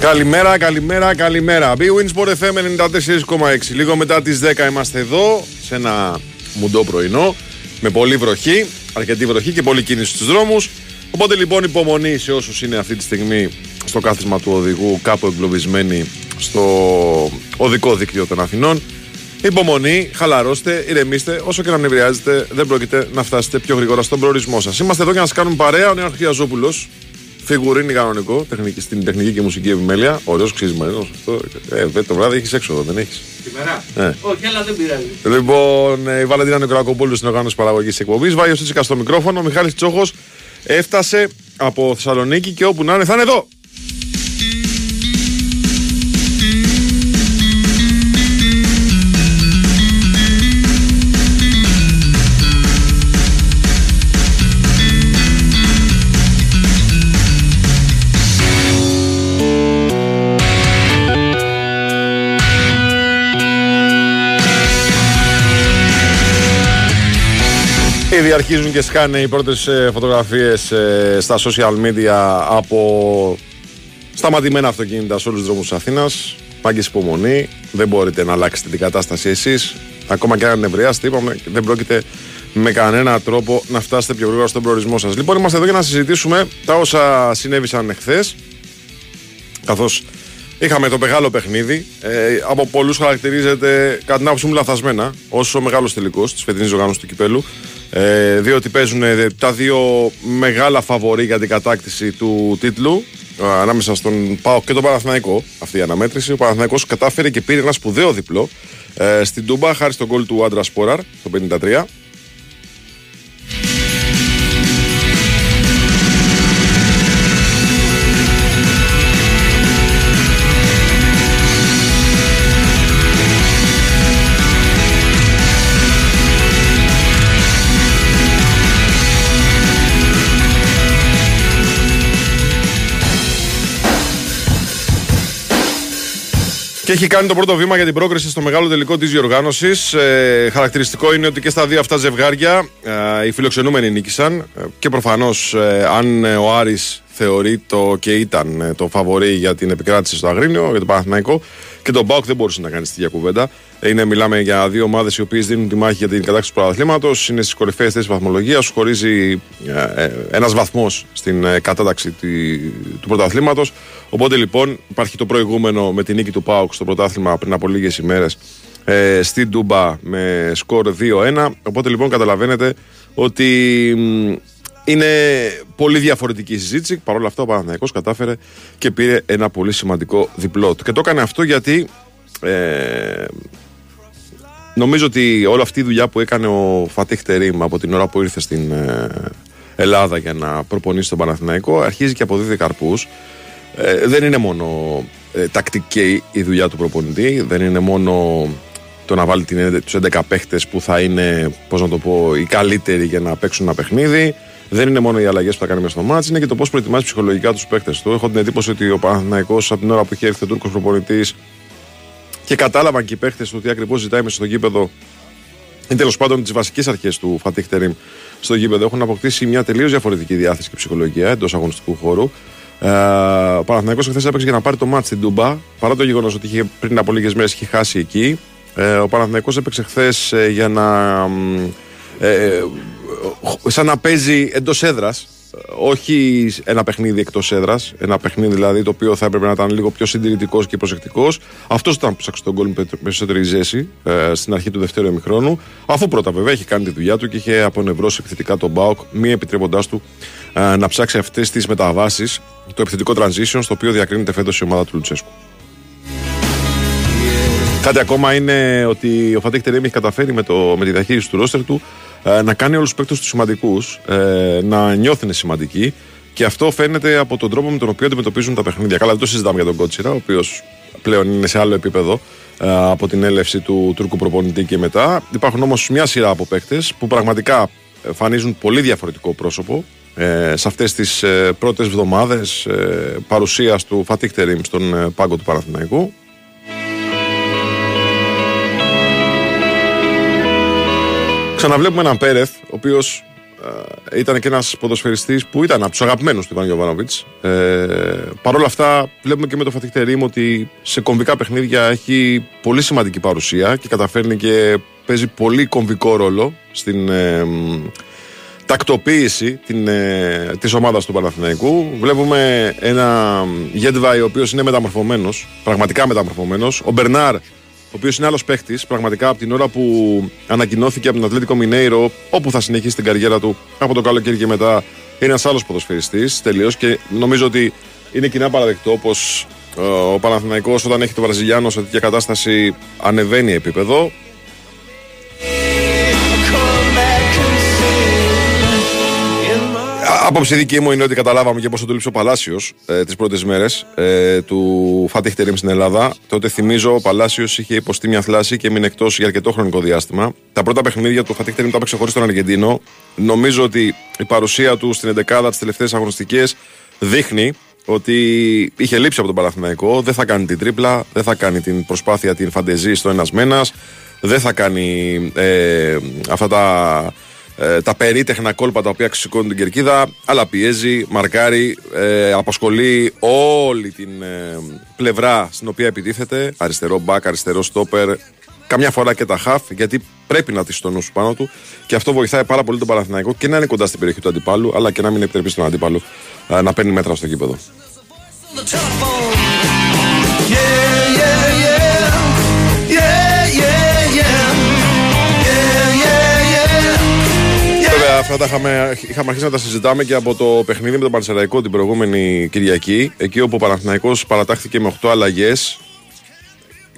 Καλημέρα, καλημέρα, καλημέρα. B-Wins Sport FM 94,6. Λίγο μετά τις 10 είμαστε εδώ, σε ένα μουντό πρωινό, με πολύ βροχή, αρκετή βροχή και πολλή κίνηση στους δρόμους. Οπότε λοιπόν υπομονή σε όσους είναι αυτή τη στιγμή στο κάθισμα του οδηγού, κάπου εγκλωβισμένοι στο οδικό δίκτυο των Αθηνών. Υπομονή, χαλαρώστε, ηρεμήστε. Όσο και να νευριάζετε, δεν πρόκειται να φτάσετε πιο γρήγορα στον προορισμό σας. Είμαστε εδώ για να σας κάνουμε παρέα. Ο Νέο Αρχιαζόπουλο, φιγουρίνη κανονικό, τεχνική, στην τεχνική και μουσική επιμέλεια. Ωραίος ξύσμα αυτό. Ε, το βράδυ έχεις έξοδο, δεν έχεις. Σήμερα; Ε. Όχι, αλλά δεν πειράζει. Λοιπόν, ε, η Βαλαντίνα Νικολακοπούλου στην οργάνωση παραγωγής εκπομπής. Βάγιο Τσίκα στο μικρόφωνο. Ο Μιχάλης Τσόχος έφτασε από Θεσσαλονίκη και όπου να είναι θα είναι εδώ. Ήδη αρχίζουν και σκάνε οι πρώτες ε, φωτογραφίες ε, στα social media από σταματημένα αυτοκίνητα σε όλους τους δρόμους της Αθήνας. Πάγκες υπομονή, δεν μπορείτε να αλλάξετε την κατάσταση εσείς. Ακόμα και αν νευριάσετε, είπαμε, δεν πρόκειται με κανένα τρόπο να φτάσετε πιο γρήγορα στον προορισμό σας. Λοιπόν, είμαστε εδώ για να συζητήσουμε τα όσα συνέβησαν εχθές, καθώς Είχαμε το μεγάλο παιχνίδι. Ε, από πολλούς χαρακτηρίζεται κατά την άποψή μου λαθασμένα ω ο μεγάλος τελικός της φετινής οργάνωση του κυπέλου. Ε, διότι παίζουν ε, τα δύο μεγάλα φαβορή για την κατάκτηση του τίτλου ε, ανάμεσα στον ΠΑΟ και τον Παναθηναϊκό. Αυτή η αναμέτρηση. Ο Παναθηναϊκός κατάφερε και πήρε ένα σπουδαίο διπλό ε, στην Τούμπα χάρη στον κόλ του Άντρα Σπόραρ το 53. Και έχει κάνει το πρώτο βήμα για την πρόκριση στο μεγάλο τελικό της διοργάνωσης. Ε, χαρακτηριστικό είναι ότι και στα δύο αυτά ζευγάρια ε, οι φιλοξενούμενοι νίκησαν. Ε, και προφανώς, ε, αν ο Άρης θεωρεί το και ήταν το φαβορή για την επικράτηση στο Αγρίνιο, για το Παναθηναϊκό, και τον Μπάουκ δεν μπορούσε να κάνει τη διακουβέντα. Είναι, μιλάμε για δύο ομάδες οι οποίες δίνουν τη μάχη για την κατάξυση του πρωταθλήματος. Είναι στις κορυφαίες θέσεις βαθμολογίας. Χωρίζει ε, ε, ένας βαθμός στην ε, κατάταξη του πρωταθλήματος. Οπότε λοιπόν υπάρχει το προηγούμενο με την νίκη του Πάουκ στο πρωτάθλημα πριν από λίγες ημέρες ε, στην Τούμπα με σκορ 2-1. Οπότε λοιπόν καταλαβαίνετε ότι είναι πολύ διαφορετική η συζήτηση. Παρ' όλα αυτά, ο Παναθηναϊκός κατάφερε και πήρε ένα πολύ σημαντικό διπλό του. Και το έκανε αυτό γιατί ε, νομίζω ότι όλη αυτή η δουλειά που έκανε ο Φατίχ Τερίμ από την ώρα που ήρθε στην ε, Ελλάδα για να προπονήσει τον Παναθηναϊκό αρχίζει και αποδίδει καρπούς. Ε, δεν είναι μόνο ε, τακτική η δουλειά του προπονητή, δεν είναι μόνο το να βάλει τους 11 παίχτες που θα είναι, πώς να το πω, οι καλύτεροι για να παίξουν ένα παιχνίδι. Δεν είναι μόνο οι αλλαγές που θα κάνει μέσα στο μάτι, είναι και το πώς προετοιμάζει ψυχολογικά τους παίχτε του. Έχω την εντύπωση ότι ο Παναθυναϊκό από την ώρα που είχε έρθει ο Τούρκος προπονητής και κατάλαβαν και οι παίχτε του τι ακριβώς ζητάει μέσα στο γήπεδο ή τέλος πάντων τις βασικές αρχές του Φατίχ Τερήμ στο γήπεδο έχουν αποκτήσει μια τελείως διαφορετική διάθεση και ψυχολογία εντός αγωνιστικού χώρου. Ε, ο Παναθηναϊκός χθες έπαιξε για να πάρει το μάτι στην Τούμπα παρά το γεγονός ότι είχε, πριν από λίγες μέρες είχε χάσει εκεί. Ε, ο Παναθηναϊκός έπαιξε χθες ε, για να. Ε, ε σαν να παίζει εντός έδρας. Όχι ένα παιχνίδι εκτός έδρας. Ένα παιχνίδι δηλαδή το οποίο θα έπρεπε να ήταν λίγο πιο συντηρητικός και προσεκτικός. Αυτός ήταν που ψάξε τον γκολ με περισσότερη ζέση ε, στην αρχή του δευτέρου ημιχρόνου. Αφού πρώτα βέβαια είχε κάνει τη δουλειά του και είχε απονευρώσει επιθετικά τον Μπάουκ, μη επιτρέποντάς του ε, να ψάξει αυτές τις μεταβάσεις, το επιθετικό transition στο οποίο διακρίνεται φέτος η ομάδα του Λουτσέσκου. Κάτι ακόμα είναι ότι ο Φατέκ Τερέμι έχει καταφέρει με, το, με τη διαχείριση του ρόστερ του ε, να κάνει όλους τους παίκτες τους σημαντικούς, ε, να νιώθουν σημαντικοί και αυτό φαίνεται από τον τρόπο με τον οποίο αντιμετωπίζουν τα παιχνίδια. Καλά, δεν το συζητάμε για τον Κότσιρα, ο οποίος πλέον είναι σε άλλο επίπεδο ε, από την έλευση του Τούρκου προπονητή και μετά. Υπάρχουν όμως μια σειρά από παίκτες που πραγματικά εμφανίζουν πολύ διαφορετικό πρόσωπο ε, σε αυτές τις ε, πρώτες εβδομάδες ε, παρουσίας του Φατίχ Τερίμ στον πάγκο του Παναθηναϊκού Ξαναβλέπουμε έναν Πέρεθ, ο οποίος ε, ήταν και ένας ποδοσφαιριστής που ήταν από τους αγαπημένους του Ιβάν Γιοβάνοβιτ. Ε, Παρ' όλα αυτά, βλέπουμε και με το Φατιχτερήμ ότι σε κομβικά παιχνίδια έχει πολύ σημαντική παρουσία και καταφέρνει και παίζει πολύ κομβικό ρόλο στην ε, τακτοποίηση την, ε, της ομάδας του Παναθηναϊκού. Βλέπουμε ένα Γέντβαϊ ο οποίος είναι μεταμορφωμένος, πραγματικά μεταμορφωμένος. Ο Μπερνάρ ο οποίος είναι άλλος παίχτη, πραγματικά από την ώρα που ανακοινώθηκε από τον Ατλέτικο Μινέιρο, όπου θα συνεχίσει την καριέρα του από το καλοκαίρι και μετά, είναι ένας άλλος ποδοσφαιριστής τελείως και νομίζω ότι είναι κοινά παραδεκτό πως ε, ο Παναθηναϊκός όταν έχει το Βραζιλιάνο σε τέτοια κατάσταση ανεβαίνει επίπεδο. Απόψη δική μου είναι ότι καταλάβαμε και πόσο του λείψε ο Παλάσιος ε, τις πρώτες μέρες ε, του Φατίχ Τερήμ στην Ελλάδα. Τότε θυμίζω ο Παλάσιος είχε υποστεί μια θλάση και έμεινε εκτός για αρκετό χρονικό διάστημα. Τα πρώτα παιχνίδια του Φατίχ Τερήμ τα έπαιξε χωρίς τον Αργεντίνο. Νομίζω ότι η παρουσία του στην 11 τις τελευταίες αγωνιστικές δείχνει ότι είχε λείψει από τον Παναθηναϊκό. Δεν θα κάνει την τρίπλα, δεν θα κάνει την προσπάθεια, την φαντεζή στο ένας μένα, δεν θα κάνει ε, αυτά τα ε, τα περίτεχνα κόλπα τα οποία ξεσηκώνουν την κερκίδα, αλλά πιέζει, μαρκάρει, ε, απασχολεί όλη την ε, πλευρά στην οποία επιτίθεται. Αριστερό μπακ, αριστερό στόπερ, καμιά φορά και τα χαφ, γιατί πρέπει να τη το νους πάνω του και αυτό βοηθάει πάρα πολύ τον Παναθηναϊκό και να είναι κοντά στην περιοχή του αντιπάλου, αλλά και να μην επιτρέπει στον αντίπαλο ε, να παίρνει μέτρα στο γήπεδο. Αυτά τα είχαμε, είχαμε αρχίσει να τα συζητάμε και από το παιχνίδι με τον Πανσεραϊκό την προηγούμενη Κυριακή. Εκεί όπου ο Παναθηναϊκός παρατάχθηκε με 8 αλλαγές.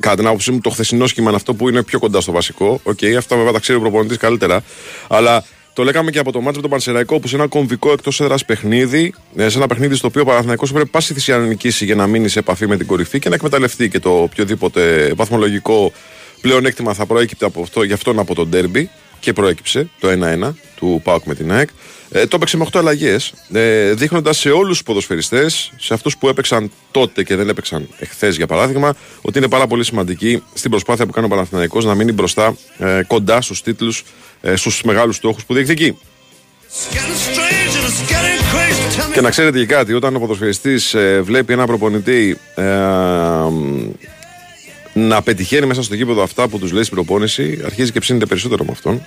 Κατά την άποψή μου, το χθεσινό σχήμα είναι αυτό που είναι πιο κοντά στο βασικό. OK, okay, αυτά βέβαια τα ξέρει ο προπονητής καλύτερα. Αλλά το λέγαμε και από το ματς με τον Πανσεραϊκό, που σε ένα κομβικό εκτός έδρας παιχνίδι, ε, σε ένα παιχνίδι στο οποίο ο Παναθηναϊκός πρέπει πάση θυσία να νικήσει για να μείνει σε επαφή με την κορυφή και να εκμεταλλευτεί και το οποιοδήποτε βαθμολογικό πλεονέκτημα θα προέκυπτε από αυτό, γι' αυτόν από το ντέρμπι και προέκυψε το 1-1 του ΠΑΟΚ με την ΑΕΚ. Ε, το έπαιξε με 8 αλλαγές, ε, δείχνοντας σε όλους τους ποδοσφαιριστές, σε αυτούς που έπαιξαν τότε και δεν έπαιξαν εχθές για παράδειγμα, ότι είναι πάρα πολύ σημαντική στην προσπάθεια που κάνει ο Παναθηναϊκός να μείνει μπροστά ε, κοντά στους τίτλους, ε, στους μεγάλους στόχους που διεκδικεί. Και να ξέρετε και κάτι, όταν ο ποδοσφαιριστής ε, βλέπει ένα προπονητή ε, να πετυχαίνει μέσα στο γήπεδο αυτά που τους λέει στην προπόνηση, αρχίζει και ψήνεται περισσότερο με αυτόν.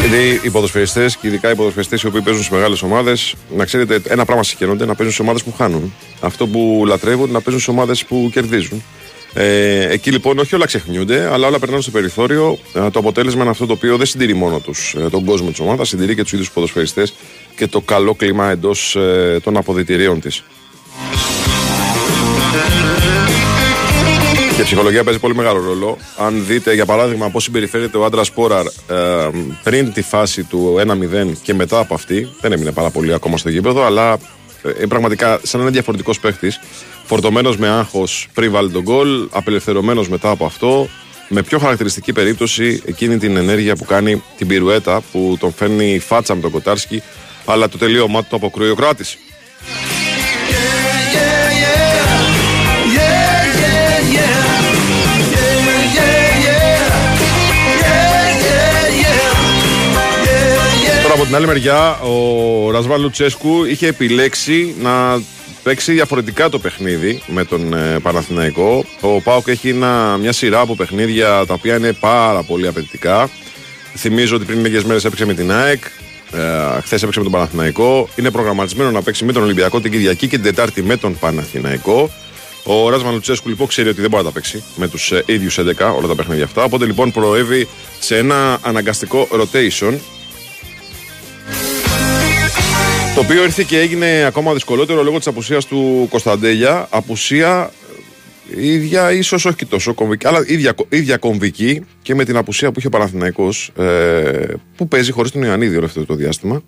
Γιατί οι ποδοσφαιριστές και ειδικά οι ποδοσφαιριστές οι οποίοι παίζουν σε μεγάλες ομάδες, να ξέρετε, ένα πράγμα συγχαίρονται να παίζουν σε ομάδες που χάνουν. Αυτό που λατρεύουν να παίζουν σε ομάδες που κερδίζουν. Ε, εκεί λοιπόν όχι όλα ξεχνιούνται, αλλά όλα περνάνε στο περιθώριο. Ε, το αποτέλεσμα είναι αυτό το οποίο δεν συντηρεί μόνο τους, ε, τον κόσμο της ομάδας, συντηρεί και τους ίδιους ποδοσφαιριστές και το καλό κλίμα εντός ε, των αποδητηρίων της. Και η ψυχολογία παίζει πολύ μεγάλο ρόλο. Αν δείτε, για παράδειγμα, πώς συμπεριφέρεται ο άντρας Πόραρ ε, πριν τη φάση του 1-0 και μετά από αυτή, δεν έμεινε πάρα πολύ ακόμα στο γήπεδο, αλλά ε, πραγματικά σαν ένα διαφορετικός παίχτης φορτωμένος με άγχος πριν βάλει τον γκολ, απελευθερωμένος μετά από αυτό. Με πιο χαρακτηριστική περίπτωση εκείνη την ενέργεια που κάνει την πυρουέτα που τον φέρνει φάτσα με τον Κοτάρσκι, αλλά το τελείωμά του το αποκρούει ο Κράτης. Τώρα από την άλλη μεριά ο Ρασβάν Λουτσέσκου είχε επιλέξει να παίξει διαφορετικά το παιχνίδι με τον ε, Παναθηναϊκό. Ο Πάοκ έχει ένα, μια σειρά από παιχνίδια τα οποία είναι πάρα πολύ απαιτητικά. Θυμίζω ότι πριν λίγε μέρες έπαιξε με την ΑΕΚ. Ε, Χθες έπαιξε με τον Παναθηναϊκό. Είναι προγραμματισμένο να παίξει με τον Ολυμπιακό την Κυριακή και την Τετάρτη με τον Παναθηναϊκό. Ο Ράσμαν Λουτσέσκου λοιπόν ξέρει ότι δεν μπορεί να τα παίξει με τους ε, ίδιους 11 όλα τα παιχνίδια αυτά. Οπότε λοιπόν προέβη σε ένα αναγκαστικό rotation το οποίο ήρθε και έγινε ακόμα δυσκολότερο λόγω της απουσίας του Κωνσταντέλια. Απουσία ε, ίδια, ίσως όχι και τόσο κομβική, αλλά ίδια, ίδια κομβική και με την απουσία που είχε ο Παναθηναϊκός ε, που παίζει χωρίς τον Ιωαννίδη όλο αυτό το διάστημα.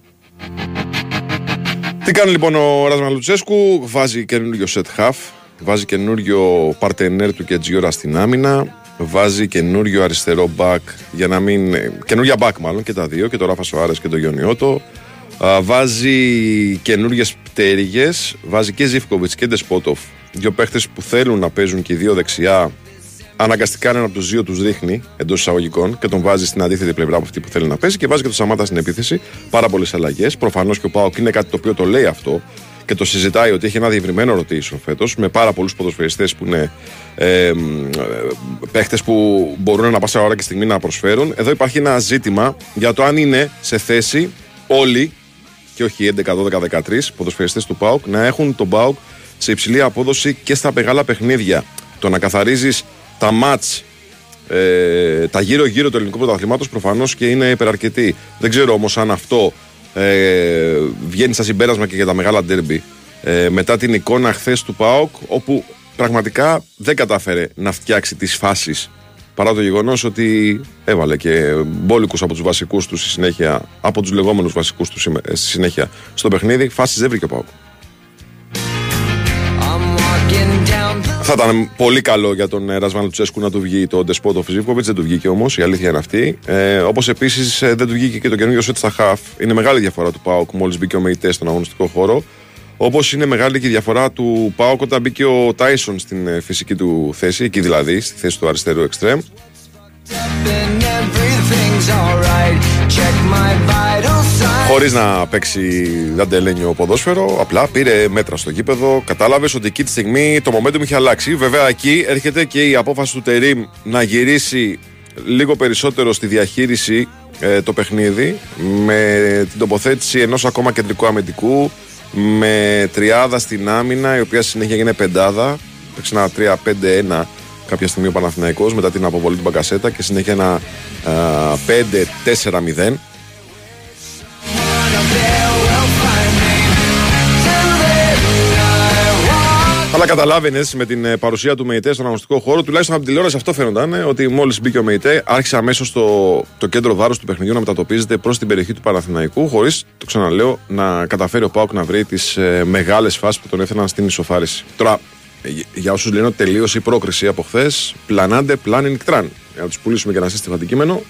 Τι κάνει λοιπόν ο Ράσμα Λουτσέσκου, βάζει καινούριο set half, βάζει καινούριο παρτενέρ του και τζιόρα στην άμυνα, βάζει καινούριο αριστερό back για να μην. καινούρια back μάλλον και τα δύο, και το Ράφα Σοάρες και το Γιονιώτο. Βάζει καινούριε πτέρυγες, βάζει και Ζήφκοβιτς και Ντεσπότοφ. Δύο παίχτες που θέλουν να παίζουν και οι δύο δεξιά. Αναγκαστικά έναν από τους δύο τους ρίχνει εντός εισαγωγικών και τον βάζει στην αντίθετη πλευρά από αυτή που θέλει να παίζει και βάζει και τον Σαμάτα στην επίθεση. Πάρα πολλές αλλαγές. Προφανώς και ο Πάοκ είναι κάτι το οποίο το λέει αυτό και το συζητάει ότι έχει ένα διευρυμένο rotation φέτος με πάρα πολλούς ποδοσφαιριστές που είναι ε, παίχτες που μπορούν να πάσα ώρα και στιγμή να προσφέρουν. Εδώ υπάρχει ένα ζήτημα για το αν είναι σε θέση όλοι και όχι 11, 12, 13 ποδοσφαιριστές του ΠΑΟΚ να έχουν τον ΠΑΟΚ σε υψηλή απόδοση και στα μεγάλα παιχνίδια. Το να καθαρίζεις τα μάτς, ε, τα γύρω-γύρω του ελληνικού πρωταθλήματος προφανώς και είναι υπεραρκετή. Δεν ξέρω όμως αν αυτό ε, βγαίνει σαν συμπέρασμα και για τα μεγάλα ντέρμπι. Ε, μετά την εικόνα χθες του ΠΑΟΚ, όπου πραγματικά δεν κατάφερε να φτιάξει τις φάσεις παρά το γεγονός ότι έβαλε και μπόλικους από τους βασικούς του στη συνέχεια, από τους λεγόμενους βασικούς του στη συνέχεια στο παιχνίδι. Φάσει δεν βρήκε ο ΠΑΟΚ. Θα ήταν πολύ καλό για τον ε, Ρασβάν Λουτσέσκου να του βγει το Ντεσπότο Φιζίβκοβιτ. Δεν του βγήκε όμως, η αλήθεια είναι αυτή. Ε, Όπως επίσης ε, δεν του βγήκε και το καινούργιο σετ στα χαφ. Είναι μεγάλη διαφορά του Πάουκ μόλις μπήκε ο Μεϊτές στον αγωνιστικό χώρο. Όπως είναι μεγάλη και η διαφορά του Πάουκ όταν μπήκε ο Τάισον στην ε, φυσική του θέση, εκεί δηλαδή, στη θέση του αριστερού εξτρέμ. Χωρίς να παίξει δαντελένιο ποδόσφαιρο, απλά πήρε μέτρα στο γήπεδο. Κατάλαβες ότι εκεί τη στιγμή το momentum είχε αλλάξει. Βέβαια, εκεί έρχεται και η απόφαση του Τερήμ να γυρίσει λίγο περισσότερο στη διαχείριση ε, το παιχνίδι με την τοποθέτηση ενός ακόμα κεντρικού αμυντικού με τριάδα στην άμυνα η οποία συνέχεια έγινε πεντάδα. Παίξει ένα 3-5-1 κάποια στιγμή ο Παναθηναϊκός μετά την αποβολή του Μπαγκασέτα και συνέχεια ένα 5-4-0 Αλλά καταλάβαινες με την ε, παρουσία του ΜΕΙΤΕ στον αγωνιστικό χώρο, τουλάχιστον από την τηλεόραση αυτό φαίνονταν, ε, ότι μόλις μπήκε ο ΜΕΙΤΕ, άρχισε αμέσως το, το κέντρο βάρου του παιχνιδιού να μετατοπίζεται προς την περιοχή του Παναθηναϊκού, χωρίς, το ξαναλέω, να καταφέρει ο Πάουκ να βρει τις ε, μεγάλες φάσεις που τον έφεραν στην ισοφάριση. Τώρα, για όσους λένε ότι τελείωσε η πρόκριση από χθες, πλανάντε πλάνιν κτράν. Για να τους πουλήσουμε και ένα σύστημα αντικείμενο,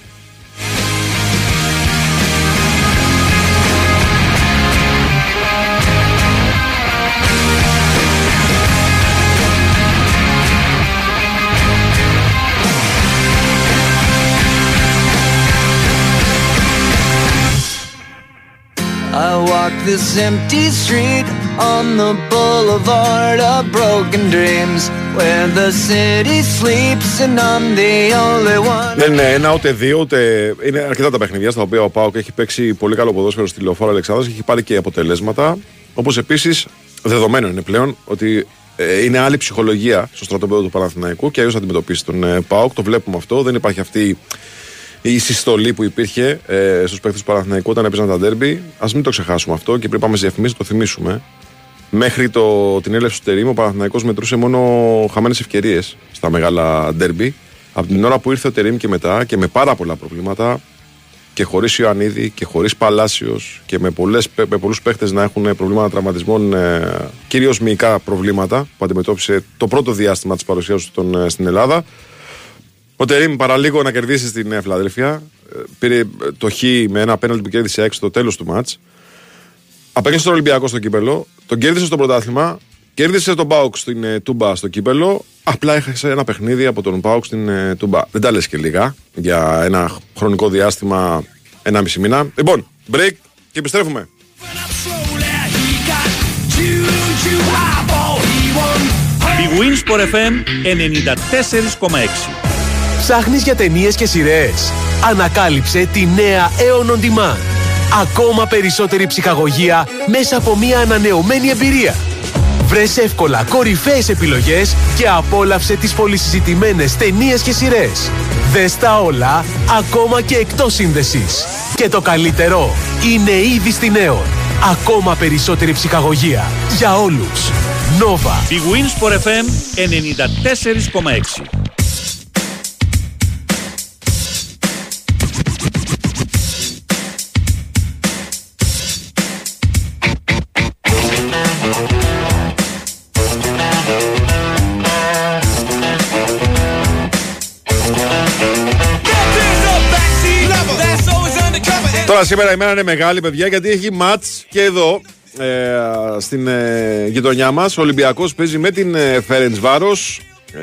this empty street on the boulevard of broken dreams where the city sleeps and I'm the only one. Δεν είναι ένα ούτε δύο, ούτε. Είναι αρκετά τα παιχνίδια στα οποία ο Πάοκ έχει παίξει πολύ καλό ποδόσφαιρο στη Λεωφόρα Αλεξάνδρας και έχει πάρει και αποτελέσματα. Όπως επίσης, δεδομένο είναι πλέον ότι ε, είναι άλλη ψυχολογία στο στρατόπεδο του Παναθηναϊκού και αλλιώ θα αντιμετωπίσει τον ε, Πάοκ. Το βλέπουμε αυτό. Δεν υπάρχει αυτή η συστολή που υπήρχε ε, στους παίκτες του Παναθηναϊκού όταν έπαιζαν τα ντέρμπι. Α μην το ξεχάσουμε αυτό και πριν πάμε σε διαφημίσεις, το θυμίσουμε. Μέχρι το, την έλευση του Τερήμ, ο Παναθηναϊκός μετρούσε μόνο χαμένες ευκαιρίες στα μεγάλα ντέρμπι. Από την ώρα που ήρθε ο Τερήμ και μετά και με πάρα πολλά προβλήματα και χωρίς Ιωαννίδη και χωρίς Παλάσιος και με, με πολλούς παίχτε να έχουν προβλήματα τραυματισμών, ε, κυρίως μυϊκά προβλήματα που αντιμετώπισε το πρώτο διάστημα της παρουσίας του ε, στην Ελλάδα. Ο Τερήμ παραλίγο να κερδίσεις στην ε, Φιλαδέλφια. Ε, πήρε ε, το Χ με ένα πέναλτι που κέρδισε έξω στο τέλος του μάτς. Απέγγισε τον Ολυμπιακό στο κύπελο. Τον κέρδισε στο πρωτάθλημα. Κέρδισε τον Πάουκ στην Τούμπα στο κύπελο. Απλά έχασε ένα παιχνίδι από τον Πάουκ στην Τούμπα. Δεν τα λες και λίγα για ένα χρονικό διάστημα, ένα μισή μήνα. Λοιπόν, break και επιστρέφουμε. Η Winsport FM 94,6 Ψάχνεις για ταινίες και σειρές. Ανακάλυψε τη νέα Aeon On Demand. Ακόμα περισσότερη ψυχαγωγία μέσα από μια ανανεωμένη εμπειρία. Βρες εύκολα κορυφαίες επιλογές και απόλαυσε τις πολυσυζητημένες ταινίες και σειρές. Δες τα όλα, ακόμα και εκτός σύνδεσης. Και το καλύτερο, είναι ήδη στην Aeon. Ακόμα περισσότερη ψυχαγωγία. Για όλους. Nova. Η Wins for FM 94,6. Καλά, σήμερα η μέρα είναι μεγάλη, παιδιά, γιατί έχει ματ και εδώ ε, στην ε, γειτονιά μας. Ο Ολυμπιακός παίζει με την ε, Φέρεντ Βάρο. Ε,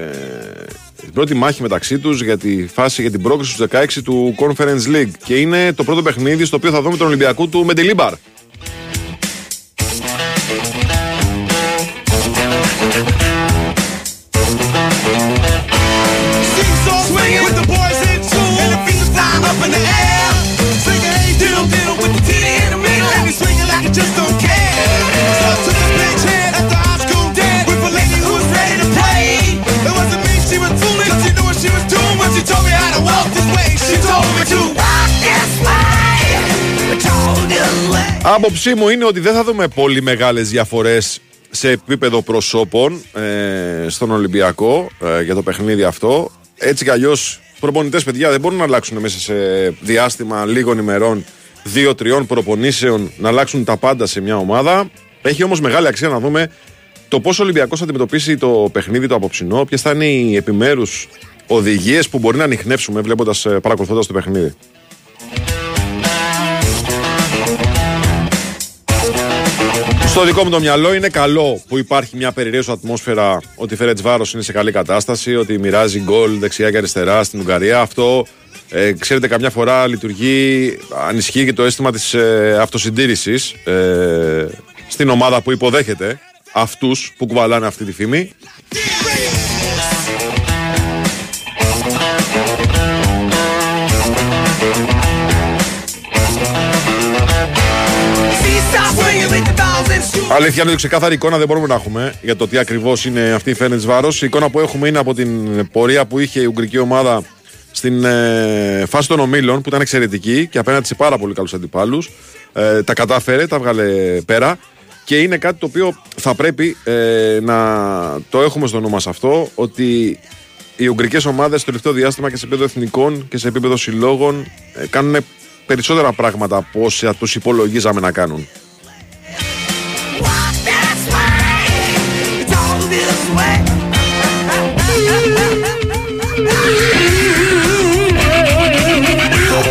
την πρώτη μάχη μεταξύ τους για τη φάση για την πρόκριση του 16 του Conference League. Και είναι το πρώτο παιχνίδι στο οποίο θα δούμε τον Ολυμπιακό του Μεντελίμπαρ. Άποψή μου είναι ότι δεν θα δούμε πολύ μεγάλες διαφορές σε επίπεδο προσώπων ε, στον Ολυμπιακό ε, για το παιχνίδι αυτό. Έτσι κι αλλιώς, προπονητές παιδιά δεν μπορούν να αλλάξουν μέσα σε διάστημα λίγων ημερών, δύο-τριών προπονήσεων, να αλλάξουν τα πάντα σε μια ομάδα. Έχει όμως μεγάλη αξία να δούμε το πώς ο Ολυμπιακός θα αντιμετωπίσει το παιχνίδι το απόψινό, ποιες θα είναι οι επιμέρους οδηγίες που μπορεί να ανοιχνεύσουμε βλέποντας, παρακολουθώντας το παιχνίδι. Στο δικό μου το μυαλό είναι καλό που υπάρχει μια περιραίωση ατμόσφαιρα ότι η Φέρετ Βάρος είναι σε καλή κατάσταση, ότι μοιράζει γκολ δεξιά και αριστερά στην Ουγγαρία. Αυτό ε, ξέρετε, καμιά φορά λειτουργεί, ανισχύει και το αίσθημα της ε, αυτοσυντήρησης ε, στην ομάδα που υποδέχεται αυτούς που κουβαλάνε αυτή τη φήμη. Seesaw Αλήθεια είναι ότι ξεκάθαρη εικόνα δεν μπορούμε να έχουμε για το τι ακριβώς είναι αυτή η Φέρνετ Βάρος. Η εικόνα που έχουμε είναι από την πορεία που είχε η Ουγγρική ομάδα στην ε, φάση των ομίλων που ήταν εξαιρετική και απέναντι σε πάρα πολύ καλούς αντιπάλους. Ε, τα κατάφερε, τα βγάλε πέρα. Και είναι κάτι το οποίο θα πρέπει ε, να το έχουμε στο νου μας αυτό, ότι οι Ουγγρικές ομάδες στο τελευταίο διάστημα και σε επίπεδο εθνικών και σε επίπεδο συλλόγων ε, κάνουν περισσότερα πράγματα από όσα τους υπολογίζαμε να κάνουν.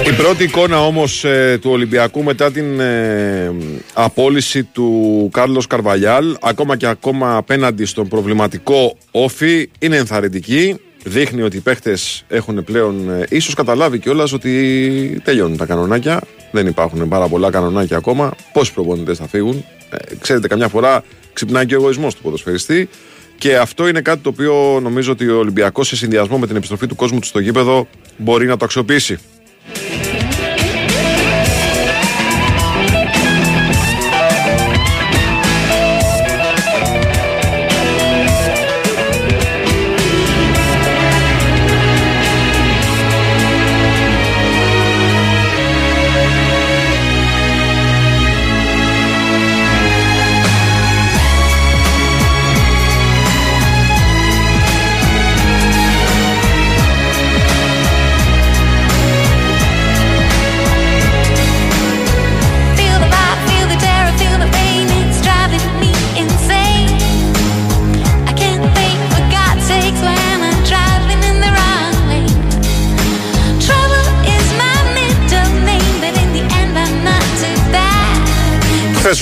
Η πρώτη εικόνα όμως ε, του Ολυμπιακού μετά την ε, απόλυση του Κάρλος Καρβαλιάλ ακόμα και ακόμα απέναντι στον προβληματικό όφη είναι ενθαρρυντική. Δείχνει ότι οι παίχτες έχουν πλέον ε, ίσως καταλάβει κιόλας ότι τελειώνουν τα κανονάκια. Δεν υπάρχουν πάρα πολλά κανονάκια ακόμα. Πόσοι προπονητές θα φύγουν. Ε, ξέρετε καμιά φορά ξυπνάει και ο εγωισμός του ποδοσφαιριστή. Και αυτό είναι κάτι το οποίο νομίζω ότι ο Ολυμπιακός σε συνδυασμό με την επιστροφή του κόσμου του στο γήπεδο μπορεί να το αξιοποιήσει.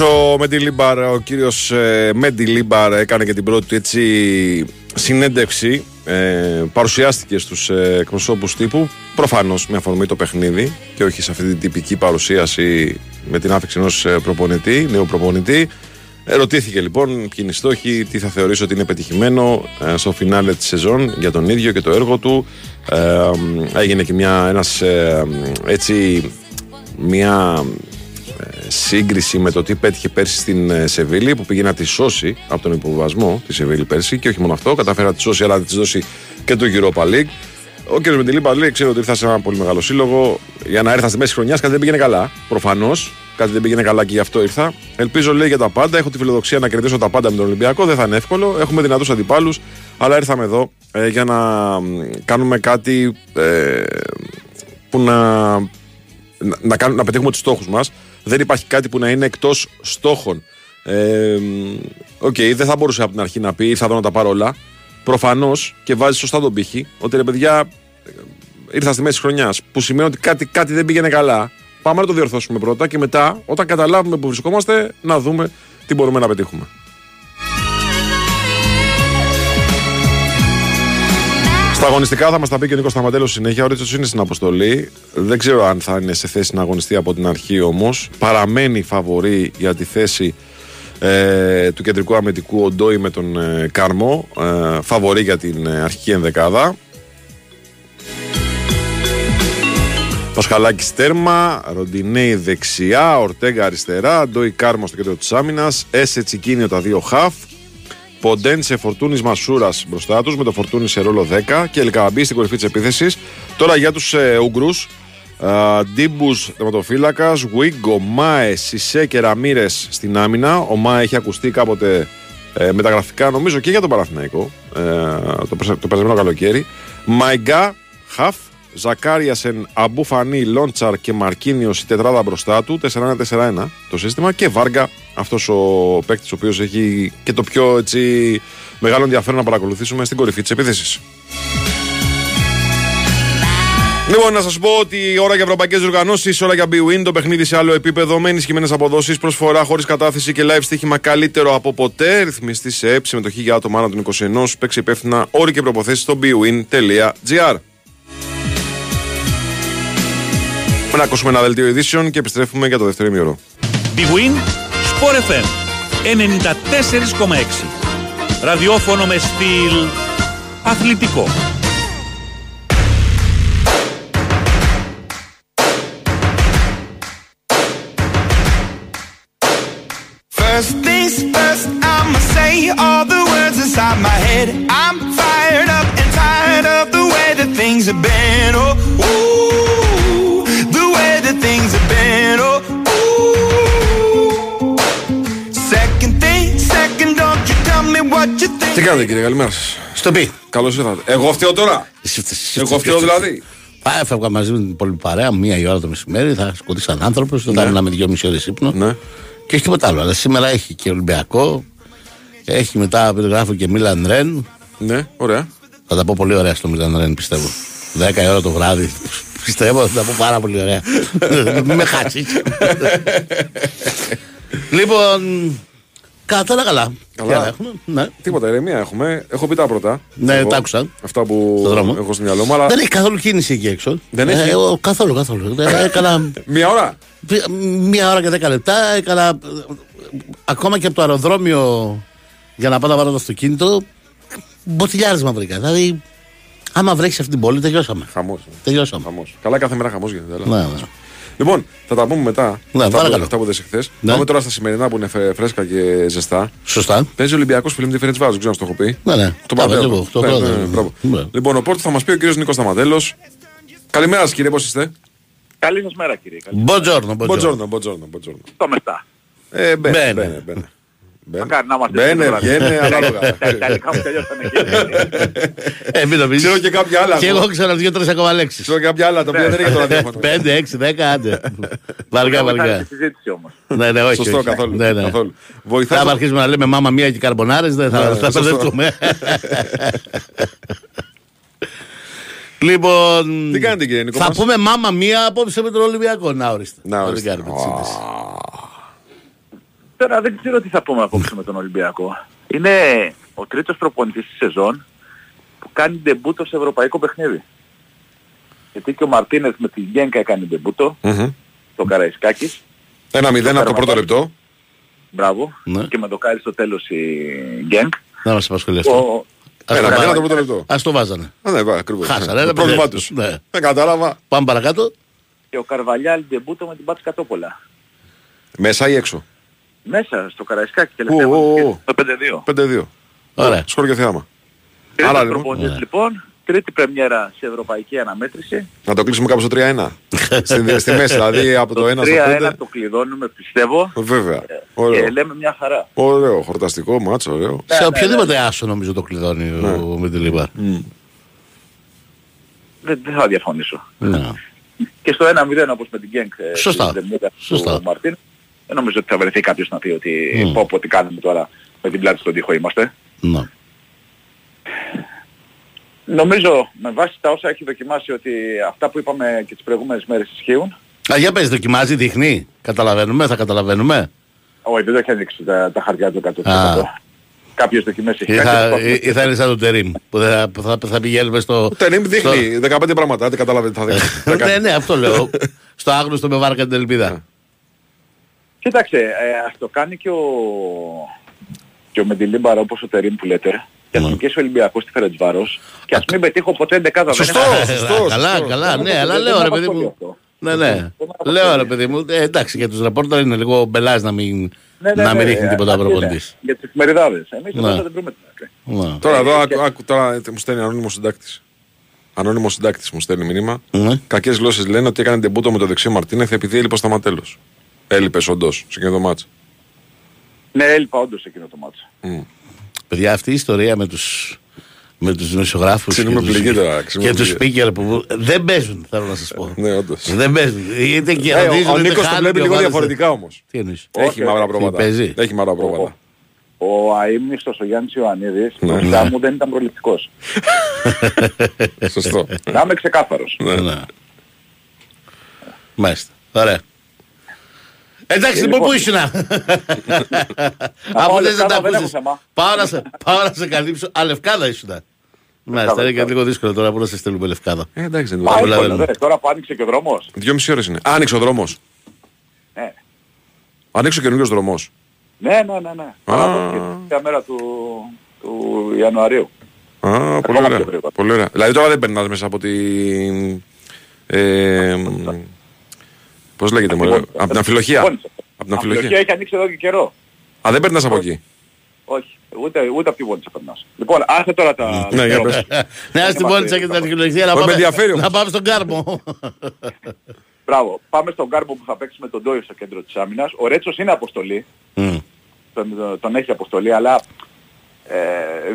Ο Μεντιλίμπαρ, ο κύριος Μεντιλίμπαρ, έκανε και την πρώτη του έτσι συνέντευξη. Ε, παρουσιάστηκε στους ε, εκπροσώπους τύπου. Προφανώς με αφορμή το παιχνίδι και όχι σε αυτή την τυπική παρουσίαση με την άφιξη ενός προπονητή, νέου προπονητή. Ερωτήθηκε λοιπόν ποιοι είναι οι στόχοι, τι θα θεωρήσει ότι είναι πετυχημένο ε, στο φινάλε της σεζόν για τον ίδιο και το έργο του. Ε, έγινε και μια, ένας, ε, έτσι, μια ε, σύγκριση με το τι πέτυχε πέρσι στην ε, Σεβίλη που πήγε να τη σώσει από τον υποβασμό της Σεβίλη πέρσι και όχι μόνο αυτό, κατάφερε να τη σώσει αλλά να της δώσει και το Europa League. Ο κ. Μεντιλίμπα λέει: Ξέρω ότι ήρθα σε ένα πολύ μεγάλο σύλλογο για να έρθα στη μέση χρονιάς. Κάτι δεν πήγαινε καλά. Προφανώς. Κάτι δεν πήγαινε καλά και γι' αυτό ήρθα. Ελπίζω λέει για τα πάντα. Έχω τη φιλοδοξία να κερδίσω τα πάντα με τον Ολυμπιακό. Δεν θα είναι εύκολο. Έχουμε δυνατούς αντιπάλους. Αλλά ήρθαμε εδώ ε, για να μ, κάνουμε κάτι ε, που να να, να, κάνουμε- να πετύχουμε τους στόχους μας. Δεν υπάρχει κάτι που να είναι εκτός στόχων. Ε, Οκ, δεν θα μπορούσε από την αρχή να πει θα δω να τα πάρω όλα. Προφανώς και βάζει σωστά τον πήχη ότι ρε παιδιά, ε, ήρθα στη μέση χρονιάς. Που σημαίνει ότι κάτι, κάτι δεν πήγαινε καλά. Πάμε να το διορθώσουμε πρώτα και μετά, όταν καταλάβουμε που βρισκόμαστε, να δούμε τι μπορούμε να πετύχουμε. Στα αγωνιστικά θα μας τα πει και ο Νίκος Σταματέλος συνέχεια. Ο Ρίτσος είναι στην αποστολή. Δεν ξέρω αν θα είναι σε θέση να αγωνιστεί από την αρχή όμως. Παραμένει φαβορή για τη θέση ε, του κεντρικού αμυντικού Οντόι με τον ε, Κάρμο. Ε, φαβορή για την ε, αρχική ενδεκάδα. Πασχαλάκης τέρμα, Ροντινέη δεξιά, Ορτέγκα αριστερά, Ντόι Κάρμο στο κέντρο της άμυνας, Έσε Τσικίνιο τα δύο χαφ, Ποντένσε, Φορτούνης, Μασούρας μπροστά τους με το Φορτούνη σε ρόλο 10 και Ελ Κααμπί στην κορυφή της επίθεσης. Τώρα για τους ε, Ούγγρους. Ντιμπούς τερματοφύλακα, Γουίγκο, Μάε, Σισέ και Ραμύρε στην άμυνα. Ο Μάε έχει ακουστεί κάποτε ε, μεταγραφικά νομίζω και για τον Παναθηναϊκό ε, το, περσα- το περασμένο καλοκαίρι. Μαϊγκά, Χαφ, Ζακάριασεν, Αμπούφανί, Λόντσαρ και Μαρκίνιος η τετράδα μπροστά του. 4-1-4-1 το σύστημα. Και Βάργα, αυτός ο παίκτης ο οποίος έχει και το πιο έτσι, μεγάλο ενδιαφέρον να παρακολουθήσουμε στην κορυφή της επίθεσης. Λοιπόν, να σας πω ότι ώρα για ευρωπαϊκές διοργανώσεις, ώρα για BWIN, το παιχνίδι σε άλλο επίπεδο, με ενισχυμένες αποδόσεις, προσφορά χωρίς κατάθεση και live στοίχημα καλύτερο από ποτέ. Ρυθμιστή σε ΕΠ, συμμετοχή για άτομα άνω των 21, παίξει υπεύθυνα όροι και προποθέσει στο bwin.gr. Να ακούσουμε ένα δελτίο ειδήσεων και επιστρέφουμε για το δεύτερο ημίωρο. Big Win, Sport FM 94,6. Ραδιόφωνο με στυλ αθλητικό. First things first, I'ma say all the words inside my head. I'm fired up and tired of the way that things have been. Oh, ooh, Τι κάνετε κύριε, καλημέρα σας. Στο πει. Καλώς ήρθατε. Εγώ φταίω τώρα. Εγώ φταίω δηλαδή. Α, Έφευγα μαζί με την πολύ παρέα, μία η ώρα το μεσημέρι, θα σκοτεί σαν άνθρωπο, δεν θα με δυόμιση ώρες ύπνο. Ναι. Και έχει τίποτα άλλο. Αλλά σήμερα έχει και Ολυμπιακό, έχει μετά περιγράφω και Μίλαν Ρεν. Ναι, ωραία. Θα τα πω πολύ ωραία στο Μίλαν Ρεν, πιστεύω. 10 η ώρα το βράδυ. Πιστεύω θα τα πω πάρα πολύ ωραία. Μην με χάσεις. λοιπόν, κατά τα καλά. Καλά. Τι άλλα έχουμε, Ναι. Τίποτα, ηρεμία έχουμε. Έχω πει τα πρώτα. Ναι, Εγώ, τα άκουσα. Αυτά που Στο δρόμο. έχω στο μυαλό μου. Αλλά Δεν έχει καθόλου κίνηση εκεί έξω. Δεν έχει; Ε, εγώ, καθόλου, καθόλου. Ε, Έκανα μία ώρα; μία ώρα και δέκα λεπτά. Έκανα ε, ακόμα και από το αεροδρόμιο για να πάω να βάλω το αυτοκίνητο. Μποτιλιάρισμα βρήκα. Δηλαδή, άμα βρέξει αυτή την πόλη, τελειώσαμε. Χαμός. Τελειώσαμε. Χαμός. Καλά, κάθε μέρα χαμός γίνεται. αλλά. Ναι, ναι. Λοιπόν, θα τα πούμε μετά. Ναι, αυτά, παρακαλώ. που, αυτά που δεν χθε. Ναι. Πάμε τώρα στα σημερινά που είναι φε- φρέσκα και ζεστά. Σωστά. Παίζει ο Ολυμπιακός φίλοι με τη Φερετ Βάζο, ξέρω αν το έχω πει. Ναι, ναι. Το Τα παραδέχομαι. είπα και εγώ, το Ναι, ναι, πρώτο. ναι, μπράβο. Ναι. Λοιπόν, ο Πόρτος θα μας πει ο κύριος Νίκος Σταματέλος. Καλημέρα σας κύριε, πώς είστε; Καλή σας μέρα κύριε. Καλή. Μποτζόρνο, μποτζόρνο. Μποτζόρνο, μποτζόρνο, μποτζόρνο. Το μεστά. Ε, μπαίνε, Μπαίνε. Μπαίνε, μπαίνε. Μπαίνε. Μακάρι να είμαστε Μπαίνε, σίγουρα. βγαίνε, ανάλογα. Τα Ιταλικά μου τελειώσανε και Ε, μην το πεις. Ξέρω και κάποια άλλα. Και ακόμα. εγώ ξέρω δύο-τρεις ακόμα λέξεις. Ξέρω και κάποια άλλα τα οποία δεν είναι για το ραδιόφωνο. Πέντε, έξι, δέκα, άντε. Βαργά, Μετά βαργά. τη συζήτηση όμως. Ναι, ναι, όχι. Σωστό, όχι. καθόλου. Ναι, ναι. καθόλου. Βοηθάς. Θα αρχίσουμε να λέμε μάμα μία και καρμπονάρες, δεν θα, Ναι, θα σωστό. μπερδευτούμε. λοιπόν. Τι κάνετε, κύριε Νίκο Θα μας; πούμε μάμα μία απόψε με τον Ολυμπιακό. Να ορίστε. Να την ορίστε. Κάνουμε τη σύντηση. Τώρα δεν ξέρω τι θα πούμε απόψε με τον Ολυμπιακό. Είναι ο τρίτος προπονητής της σεζόν που κάνει ντεμπούτο σε ευρωπαϊκό παιχνίδι. Γιατί και ο Μαρτίνez με τη Γένκα έκανε ντεμπούτο, Μμμ. το Καραϊσκάκης, Ένα μηδέν από το πρώτο λεπτό. μπράβο, Ναι. και με το Κάρι στο τέλος η Γκένκ. Να μας απασχολεί αυτό. Ο, Ας Ένα το μηδέν από το βάζανε. πρώτο λεπτό. Ας το βάζανε. Α, Ναι, βά, ακριβώς. Χάσανε, Το δεν πρόβλημά πειράζει. του. Ναι. Δεν κατάλαβα. Πάμε παρακάτω. και ο Καρβαλιάλ ντεμπούτο με την Πάτς Κατόπολα. Μέσα ή έξω. Μέσα στο Καραϊσκάκι τελευταία Ου, ου, αγωνιστική, ου. το 5-2. 5-2. Ωραία. Σκόρ και θεάμα. Τρίτος Άρα, λοιπόν, προπονητής ναι. λοιπόν, τρίτη πρεμιέρα σε ευρωπαϊκή αναμέτρηση. Να το κλείσουμε κάπου στο 3-1. στη, στη μέση, δηλαδή από το 1 στο 3-1 5. το κλειδώνουμε πιστεύω Βέβαια. και Ωραίο. λέμε μια χαρά. Ωραίο. Χορταστικό μάτσο, ωραίο. Σε οποιοδήποτε άσο νομίζω το κλειδώνει ο με τη Λίβα. Δεν, δεν θα διαφωνήσω. Ναι. Και στο 1-0 όπως με την Γκένκ ε, Σωστά. στην Δεμούκα Σωστά. του Μαρτίν, δεν νομίζω ότι θα βρεθεί κάποιος να πει ότι Μμ. πω πω τι κάνουμε τώρα με την πλάτη στον τοίχο είμαστε. Ναι. Νομίζω με βάση τα όσα έχει δοκιμάσει ότι αυτά που είπαμε και τις προηγούμενες μέρες ισχύουν Α, για πες, δοκιμάζει, δείχνει. Καταλαβαίνουμε, θα καταλαβαίνουμε. Όχι, δεν το έχει ανοίξει τα, τα χαρτιά του 100%. Α. Κάποιες δοκιμές έχει Ή κάνει. θα, προσπαθούμε. ή- ή θα είναι σαν το Τερίμ που θα, που θα, θα πηγαίνουμε στο. Το Τενίμ δείχνει 15 πράγματα. Δεν καταλαβαίνετε τι θα δείχνει. στο- Θα κάνει. ναι, ναι, αυτό λέω. στο άγνωστο με βάρκα την ελπίδα. Κοίταξε, ε, ας το κάνει και ο, και ο Μεντιλίμπαρα όπως ο Τερίμ που λέτε. Και ας Ναι. νικήσει ο Ολυμπιακός στη Φερετσβάρος. Και ας μην πετύχω ποτέ εντεκάδα. δεν Σωστό. είναι- σωστό, καλά, σωστό. καλά, Δεν ναι, είναι αλλά αυτό, λέω δεν ρε είναι παιδί αυτό μου. αυτό. Ναι, ναι. Δεν είναι αυτό, Λέω είναι. ρε παιδί μου. Ε, εντάξει, για τους ρεπόρτερ είναι λίγο μπελάς να μην, Ναι, ναι, να ναι, μην ρίχνει ε, τίποτα αυτή προπονητής. είναι. Για τις εφημεριδάδες. Εμείς Ναι. εδώ δεν βρούμε την άκρη. Ναι. Τώρα εδώ Ε, άκου- και- άκου, τώρα μου στέλνει ανώνυμο συντάκτης. Ανώνυμο συντάκτης μου στέλνει μήνυμα. Ναι. Κακές γλώσσες λένε ότι έκανε τεμπούτο με το δεξί Μαρτίνεθ επειδή έλειπε στο ματέλο. Έλειπε όντως σε εκείνο το μάτσο. Ναι, έλειπα όντως εκείνο το μάτσο. Παιδιά, αυτή η ιστορία με τους, με τους δημοσιογράφους Ξύνουμε και τους, πληγή τώρα, ξύνουμε και τους πληγή. speaker που δεν παίζουν, θέλω να σας πω. Ναι, όντως. Δεν παίζουν. Είτε και Ε, ρωτίζουν, ο είτε Νίκος το χάνουν βλέπει και λίγο ομάδες. διαφορετικά όμως. Τι εννοείς; Όχι, Έχει μαύρα όχι, πρόβατα. παίζει. Έχει μαύρα πρόβατα. Ο αείμνηστος ο Γιάννης Ιωαννίδης, Ναι. μπροστά μου δεν ήταν προληπτικός. Σωστό. Να είμαι ξεκάθαρος. Ναι. Ναι. Μάλιστα. Ωραία. Εντάξει, λοιπόν, πού ήσουν; Αφού όλα δεν τα αυτά δεν ακούσεις. έχω θέμα. Πάω να σε- Πάω να σε καλύψω. Α, λευκάδα ήσουν. Μάλιστα, είναι και λευκάδα. λίγο δύσκολο τώρα που να σε στέλνουμε λευκάδα. Ε, εντάξει, δεν Πάει είναι. Πολλά εύκολα, δεν δε, Τώρα που άνοιξε και ο δρόμος. Δυόμιση ώρες είναι. Άνοιξε ο δρόμος. Ναι, Ανοίξει ο καινούριο δρόμος. ναι, ναι. ναι, ναι. Παραδόθηκε την τελευταία μέρα του, του Ιανουαρίου. Α, πολύ Ακόμα ωραία. πιο γρήγορα. πολύ ωραία. Δηλαδή τώρα δεν περνάς μέσα από την... Ε, πώς λέγεται μωρέ, από την αμφιλοχία. Συμφώνησα. Από την Αμφιλοχία αμφιλοχία. έχει ανοίξει εδώ και καιρό. Α, δεν περνάς από εκεί. Όχι, ούτε, ούτε από τη Βόνιτσα περνάς. Λοιπόν, άσε τώρα τα... Ναι, για πες. Ναι, ας την πόνιτσα και την αρχαιολογία να Όχι, με πάμε- ενδιαφέρει όμως. να πάμε στον κάρμο. Μπράβο. Πάμε στον Κάρμπο που θα παίξει με τον Ντόι στο κέντρο της άμυνας. Ο Ρέτσος είναι αποστολή. Μμ. Τον, τον έχει αποστολή, αλλά ε,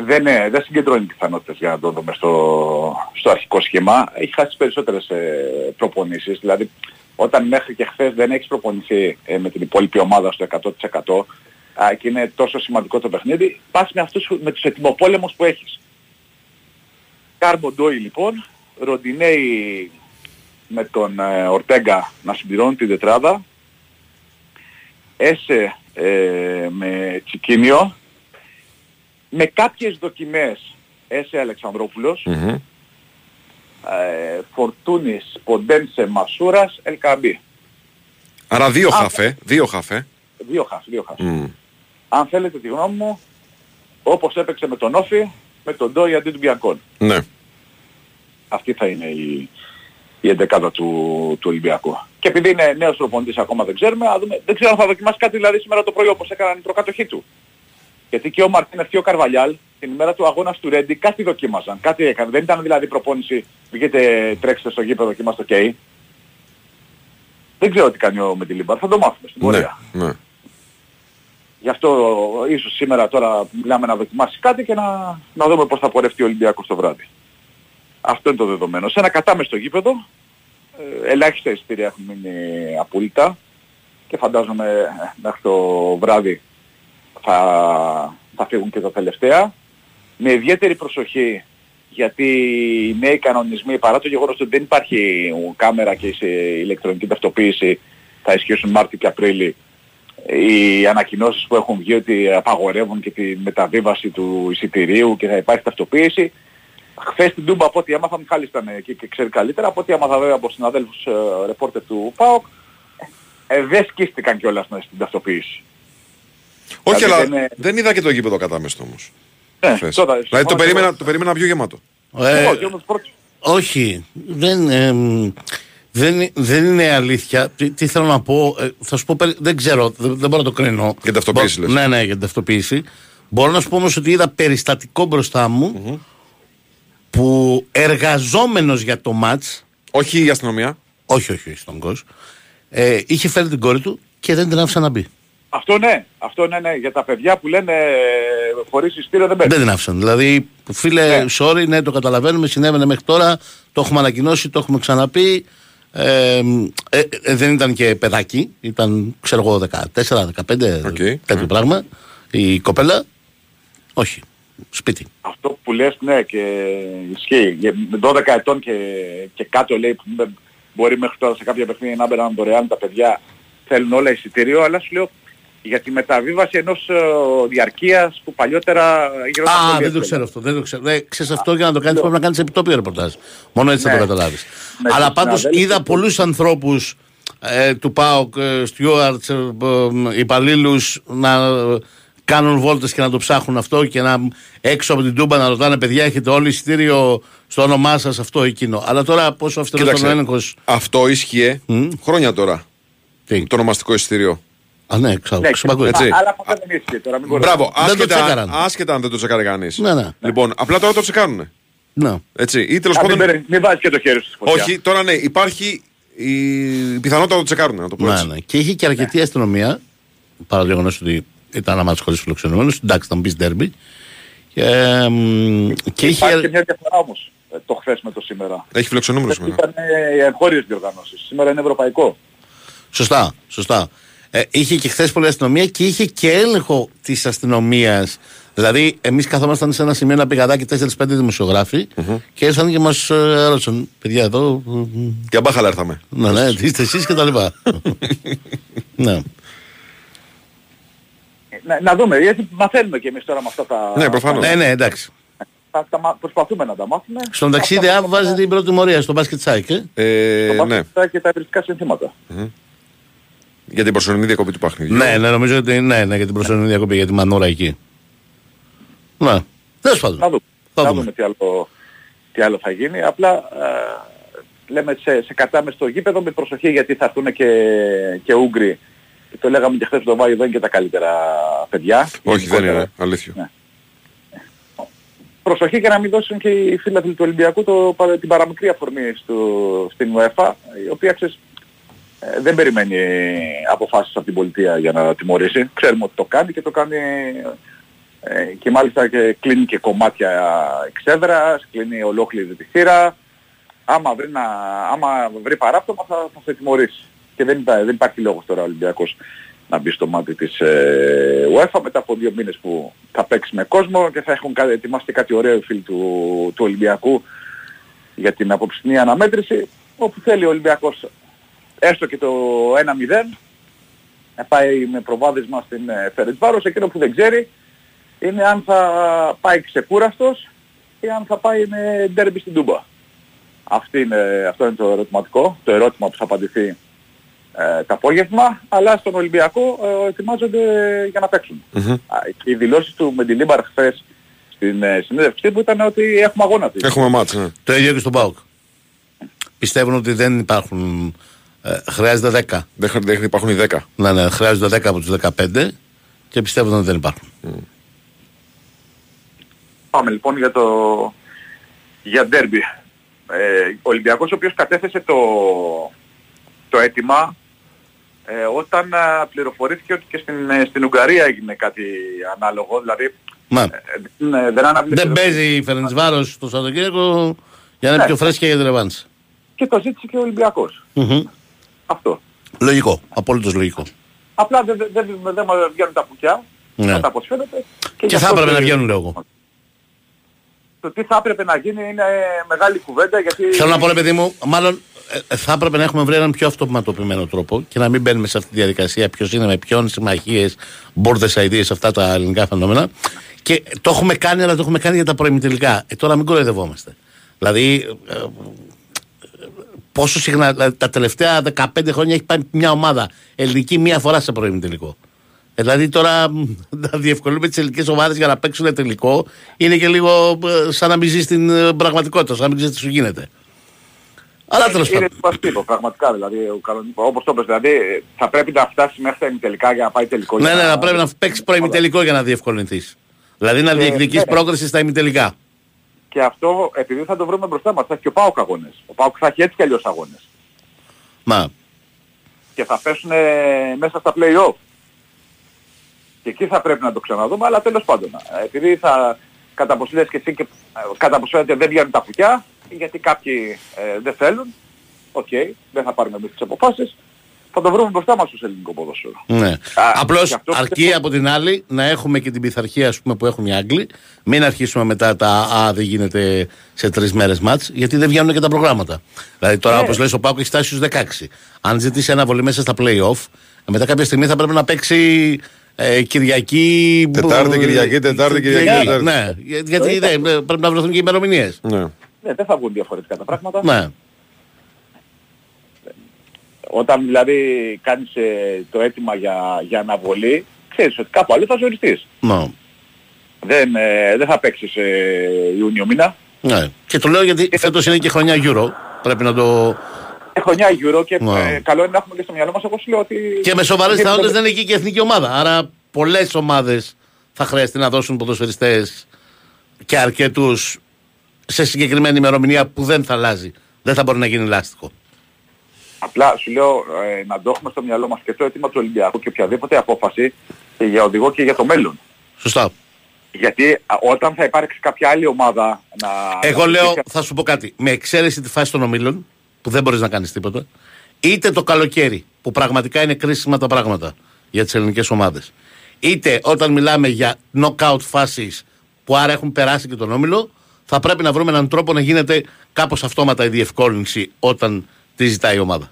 δεν, είναι- δεν συγκεντρώνει πιθανότητες για να τον δούμε στο, στο αρχικό σχήμα. Έχει χάσει τις περισσότερες ε, προπονήσεις. Δηλαδή, όταν μέχρι και χθες δεν έχεις προπονηθεί ε, με την υπόλοιπη ομάδα στο 100% α, και είναι τόσο σημαντικό το παιχνίδι, πας με, αυτούς, με τους ετοιμοπόλεμους που έχεις. Κάρμπο Ντόι λοιπόν, Ροντινέη με τον ε, Ορτέγκα να συμπληρώνει την τετράδα, Έσε ε, με Τσικίνιο, με κάποιες δοκιμές Έσε Αλεξανδρόπουλος, Μμμ. Ε, Φορτούνης, Ποντένσε, Μασούρας, Ελκαμπή. Άρα δύο χαφέ, δύο χαφέ. Δύο χαφ, δύο χαφ. Μμ. Αν θέλετε τη γνώμη μου, όπως έπαιξε με τον Όφη, με τον Ντόι αντί του Μπιακόν. Ναι. Αυτή θα είναι η, η εντεκάδα του, του Ολυμπιακού. Και επειδή είναι νέος προπονητής ακόμα δεν ξέρουμε, να δούμε, δεν ξέρω αν θα δοκιμάσει κάτι δηλαδή σήμερα το πρωί όπως έκαναν οι προκατοχοί του. Γιατί και ο Μαρτίνεθ και ο Καρβαλιάλ την ημέρα του αγώνα του Ρέντι κάτι δοκίμαζαν, κάτι έκαναν. Δεν ήταν δηλαδή προπόνηση, βγείτε τρέξτε στο γήπεδο και είμαστε ok. Δεν ξέρω τι κάνει ο Μεντιλίμπαρ, θα το μάθουμε στην Ναι. πορεία. ναι. Γι' αυτό ίσως σήμερα τώρα μιλάμε να δοκιμάσει κάτι και να, να δούμε πώς θα πορευτεί ο Ολυμπιακός το βράδυ. Αυτό είναι το δεδομένο. Σε ένα κατάμεστο γήπεδο, ε, ελάχιστα εισιτήρια έχουν μείνει απόλυτα και φαντάζομαι ε, μέχρι το βράδυ θα, θα φύγουν και τα τελευταία. Με ιδιαίτερη προσοχή γιατί οι νέοι κανονισμοί παρά το γεγονός ότι δεν υπάρχει κάμερα και σε ηλεκτρονική ταυτοποίηση θα ισχύσουν Μάρτιο και Απρίλη οι ανακοινώσεις που έχουν βγει ότι απαγορεύουν και τη μεταβίβαση του εισιτηρίου και θα υπάρχει ταυτοποίηση. Χθες στην Τούμπα από ό,τι έμαθα, Μιχάλης ήταν εκεί και ξέρει καλύτερα, από ό,τι έμαθα βέβαια από συναδέλφους ε, ρεπόρτερ του ΠΑΟΚ, ε, δεν σκίστηκαν κιόλας μέσα στην ταυτοποίηση. Όχι, Δηλαδή αλλά δεν είναι- δεν είδα και το γήπεδο κατάμεστο όμως. Ναι, χθες. τώρα, Δηλαδή το συμφωνώ περίμενα, και το περίμενα πιο γεμάτο. εγώ. Ε, Εγώ και όμως πρώτος. Όχι, δεν, εμ, δεν, δεν είναι αλήθεια. Τι, τι θέλω να πω, ε, θα σου πω, περι- δεν ξέρω, δεν, δεν μπορώ να το κρίνω. Για την ταυτοποίηση, Μπο- λες. Ναι, ναι, για την ταυτοποίηση. Μπορώ να σου πω όμως ότι είδα περιστατικό μπροστά μου που εργαζόμενος για το μάτς, Όχι η αστυνομία. όχι, όχι, όχι στον κόσμο, ε, είχε φέρει την κόρη του και δεν την άφησε να μπει. Αυτό ναι, αυτό ναι, ναι, για τα παιδιά που λένε ε, χωρίς εισιτήριο δεν παίρνει. Δεν την άφησαν. Δηλαδή, φίλε, Ναι. sorry, ναι, το καταλαβαίνουμε, συνέβαινε μέχρι τώρα, το έχουμε ανακοινώσει, το έχουμε ξαναπεί. Ε, ε, ε, δεν ήταν και παιδάκι, ήταν, ξέρω εγώ, 14-15, Οκ, τέτοιο ναι. πράγμα. Η κοπέλα, όχι, σπίτι. Αυτό που λες ναι και ισχύει. Για- Με 12 ετών και, και κάτω λέει που με- μπορεί μέχρι τώρα σε κάποια παιχνίδια να μπαίνουν δωρεάν τα παιδιά θέλουν όλα εισιτήριο, αλλά σου λέω για τη μεταβίβαση ενός ε, διαρκείας που παλιότερα γινόταν Α, πολύ δεν το εύκολα. ξέρω αυτό. Δεν το ξέρω. Ε, ξέρεις αυτό για να το κάνεις πρέπει να κάνεις επιτόπιο ρεπορτάζ. Μόνο έτσι θα Ναι. το καταλάβεις. Με Αλλά τους πάντως συναδέλφους είδα που- πολλούς ανθρώπους ε, του ΠΑΟΚ, ε, Στιούαρτς, ε, ε, υπαλλήλους να ε, κάνουν βόλτες και να το ψάχνουν αυτό και να έξω από την Τούμπα να ρωτάνε παιδιά έχετε όλοι εισιτήριο στο όνομά σας αυτό εκείνο. Αλλά τώρα πόσο αυστηρός ήταν ο Κοίταξε, έλεγχος; αυτό ίσχυε χρόνια τώρα. Τι; Το ονομαστικό εισιτήριο. Α, ναι, ξέρω. Ναι, ξεπακούει. έτσι. Α, Αλλά αυτό δεν ίσχυε τώρα, μην κοροϊδεύεις. Μπράβο, Δεν το άσχετα, τσέκαραν. άσχετα αν δεν το τσεκάρει κανείς. Ναι, ναι. Λοιπόν, απλά τώρα το τσεκάρουνε. Ναι. Έτσι. Ή τέλος Α, μην, πάντων. παίρνεις- μην βάζεις και το χέρι σου στη φωτιά. Όχι, τώρα ναι, υπάρχει η πιθανότητα να το τσεκάρουν, να το πω Ναι, έτσι. ναι. Και είχε και αρκετή αστυνομία, παρά το γεγονό ότι ήταν ένα μάτσο χωρίς φιλοξενούμενους. Εντάξει, θα μου πεις ντέρμπι. Και, εμ, και είχε. Υπάρχει και μια διαφορά όμως ε, το χθες με το σήμερα. Έχει φιλοξενούμενο σήμερα. Ήταν ε, εγχώριες διοργανώσεις. Σήμερα είναι ευρωπαϊκό. Σωστά, σωστά. Ε, είχε και χθες πολλή αστυνομία και είχε και έλεγχο της αστυνομίας. Δηλαδή, εμείς καθόμασταν σε ένα σημείο ένα πηγαδάκι 4-5 δημοσιογράφοι και ήρθαν και μας ρώτησαν, παιδιά εδώ. ε, ε, Για μπάχαλα ήρθαμε. Ναι, ναι, τι είστε εσείς και τα λοιπά. ναι. Ε, Να, να δούμε, γιατί μαθαίνουμε και εμείς τώρα με αυτά τα... Ναι, προφανώς. ναι, ναι, εντάξει. Θα, τα μα- προσπαθούμε να τα μάθουμε. Στον ταξίδι Αυτά Αβ βάζει την πρώτη μορία στο μπάσκετ σάικ. Ε. Ε, Το ναι, μπάσκετ και τα ευρυστικά συνθήματα. Για την προσωρινή διακοπή του παιχνιδιού. Ναι, ναι, νομίζω ότι ναι, ναι, για την προσωρινή διακοπή, για τη μανούρα εκεί. Ναι, τέλος πάντων. Να δούμε. Θα να δούμε. δούμε τι άλλο, τι άλλο θα γίνει. Απλά ε, λέμε σε, σε κατάμε στο γήπεδο με προσοχή γιατί θα έρθουν και, και Ούγγροι. Και το λέγαμε και χθες το Βάιο δεν είναι και τα καλύτερα παιδιά. Όχι, δεν Γενικότερα. είναι. Αλήθεια. Ναι. Προσοχή και να μην δώσουν και οι φίλαθλοι του Ολυμπιακού το, παρα- την παραμικρή αφορμή στο, στην UEFA, η οποία ξέρεις, ε, δεν περιμένει αποφάσεις από την πολιτεία για να τιμωρήσει. Ξέρουμε ότι το κάνει και το κάνει ε, και μάλιστα και κλείνει και κομμάτια εξέδρας, κλείνει ολόκληρη τη θύρα. Άμα βρει, να, άμα βρει παράπτωμα θα, θα σε τιμωρήσει. Και δεν, υπά- δεν υπάρχει λόγος τώρα ο Ολυμπιακός να μπει στο μάτι της ε, UEFA μετά από δύο μήνες που θα παίξει με κόσμο και θα έχουν κα- ετοιμάσει και κάτι ωραίο οι φίλοι του, του Ολυμπιακού για την απόψινή αναμέτρηση όπου θέλει ο Ολυμπιακός έστω και το 1-0 να πάει με προβάδισμα στην ε, Φερετσβάρος εκείνο που δεν ξέρει είναι αν θα πάει ξεκούραστος ή αν θα πάει με ντέρμπι στην Τούμπα. Αυτή είναι, αυτό είναι το ερωτηματικό, το ερώτημα που θα απαντηθεί ε, το απόγευμα, αλλά στον Ολυμπιακό ε, ετοιμάζονται για να παίξουν. Μμμ. Α, Οι δηλώσεις του Μεντιλίμπαρ χθες στην ε, συνέντευξή που ήταν ότι έχουμε αγώνα της. Έχουμε ματς, ναι. Το ίδιο και στον ΠΑΟΚ. Πιστεύουν ότι δεν υπάρχουν. Ε, χρειάζεται 10. Δεν, χρ- δεν υπάρχουν οι 10. Ναι, ναι, χρειάζονται 10 από τους 15 και πιστεύουν ότι δεν υπάρχουν. Πάμε λοιπόν για το για ντέρμπι. Ε, ο Ολυμπιακός ο οποίος κατέθεσε το, το αίτημα ε, όταν α, πληροφορήθηκε ότι και στην, ε, στην Ουγγαρία έγινε κάτι ανάλογο, δηλαδή Μα, ε, δεν, ε, δεν αναβλήθηκε δεν παίζει η Φερεντσβάρος το Σαββατοκύριακο για να είναι Ναι. πιο φρέσκια για την ρεβάνση. και το ζήτησε και ο Ολυμπιακός. Μμμ. Αυτό. Λογικό, απολύτως λογικό. Απλά δεν, δεν, δεν, δεν μας βγαίνουν τα πουκιά, Ναι. κατά πως φαίνεται. Και γι' θα αυτό έπρεπε το- να βγαίνουν, λέω εγώ. Το τι θα έπρεπε να γίνει είναι μεγάλη κουβέντα γιατί... Θέλω να πω, ρε παιδί μου, μάλλον ε, θα έπρεπε να έχουμε βρει έναν πιο αυτοματοποιημένο τρόπο και να μην μπαίνουμε σε αυτή τη διαδικασία ποιος είναι με ποιον, συμμαχίες, μπόρδε ideas, αυτά τα ελληνικά φαινόμενα. Και το έχουμε κάνει, αλλά το έχουμε κάνει για τα προημιτελικά. Ε, τώρα μην κοροϊδευόμαστε. Δηλαδή, ε, ε, πόσο συχνά, δηλαδή, τα τελευταία 15 χρόνια έχει πάει μια ομάδα ελληνική μία φορά σε προημιτελικό. Ε, δηλαδή τώρα μ, να διευκολύνουμε τις ελληνικές ομάδες για να παίξουν τελικό είναι και λίγο ε, σαν να μην ζει στην ε, πραγματικότητα, σαν να μην ξέρεις τι σου γίνεται. Αλλά τέλος Είναι πάντων. συμβαστικό, πραγματικά δηλαδή, ο κανονικός, όπως το είπες, δηλαδή θα πρέπει να φτάσει μέχρι τα ημιτελικά για να πάει τελικό. Ναι, για ναι, να πρέπει να παίξεις προημιτελικό για να διευκολυνθείς. Δηλαδή να Ε, διεκδικείς ναι. πρόκριση στα ημιτελικά. Και αυτό επειδή θα το βρούμε μπροστά μας, θα έχει και ο ΠΑΟΚ αγώνες. Ο ΠΑΟΚ θα έχει έτσι κι αλλιώς αγώνες. Μα. Και θα πέσουν μέσα στα play-off. Και εκεί θα πρέπει να το ξαναδούμε, αλλά τέλος πάντων. ε, Επειδή θα, κατά πως λες και εσύ και ε, κατά πως φαίνεται δεν βγαίνουν τα κουκιά, γιατί κάποιοι ε, δεν θέλουν, οκ, δεν θα πάρουμε εμείς τις αποφάσεις, θα το βρούμε μπροστά μας στο ελληνικό ποδόσφαιρο. Ναι. Α, Απλώς και αυτό αρκεί πιστεύω- από την άλλη να έχουμε και την πειθαρχία ας πούμε, που έχουν οι Άγγλοι. Μην αρχίσουμε μετά τα Α, δεν γίνεται σε τρεις μέρες μάτς, γιατί δεν βγαίνουν και τα προγράμματα. Δηλαδή τώρα, Ναι. όπως όπω λες, ο Πάκο έχει φτάσει στους 16. Αν ζητήσει ένα βολή μέσα στα playoff, μετά κάποια στιγμή θα πρέπει να παίξει ε, Κυριακή. Τετάρτη, Κυριακή, Τετάρτη, Κυριακή, Τετάρτη. Ναι, για- γιατί δεν- πρέπει να βρεθούν και ημερομηνίες. Ναι. Ναι, δεν θα βγουν διαφορετικά τα πράγματα. Ναι. Όταν δηλαδή κάνεις ε, το αίτημα για, για αναβολή, ξέρεις ότι κάπου αλλού θα ζοριστείς. Ναι. Δεν, ε, δεν θα παίξεις ε, Ιούνιο μήνα. ναι. Και το λέω γιατί φέτος είναι και χρονιά Euro. Πρέπει να το. Ε, χρονιά Euro και Ναι. ε, καλό είναι να έχουμε και στο μυαλό μας όπως λέω ότι... Και με σοβαρές Γιατί πιθανότητε το- δεν είναι εκεί και η εθνική ομάδα. Άρα πολλές ομάδες θα χρειαστεί να δώσουν ποδοσφαιριστές και αρκετούς σε συγκεκριμένη ημερομηνία που δεν θα αλλάζει. Δεν θα μπορεί να γίνει λάστιχο. Απλά σου λέω ε, να το έχουμε στο μυαλό μας και το αίτημα του Ολυμπιακού και οποιαδήποτε απόφαση και για οδηγό και για το μέλλον. Σωστά. Γιατί α, όταν θα υπάρξει κάποια άλλη ομάδα να... Εγώ να λέω, πει- θα σου πω κάτι. Με εξαίρεση τη φάση των ομίλων, που δεν μπορείς να κάνεις τίποτα, είτε το καλοκαίρι, που πραγματικά είναι κρίσιμα τα πράγματα για τις ελληνικές ομάδες, είτε όταν μιλάμε για knockout φάσεις που άρα έχουν περάσει και τον όμιλο, θα πρέπει να βρούμε έναν τρόπο να γίνεται κάπως αυτόματα η διευκόλυνση όταν τη ζητάει η ομάδα.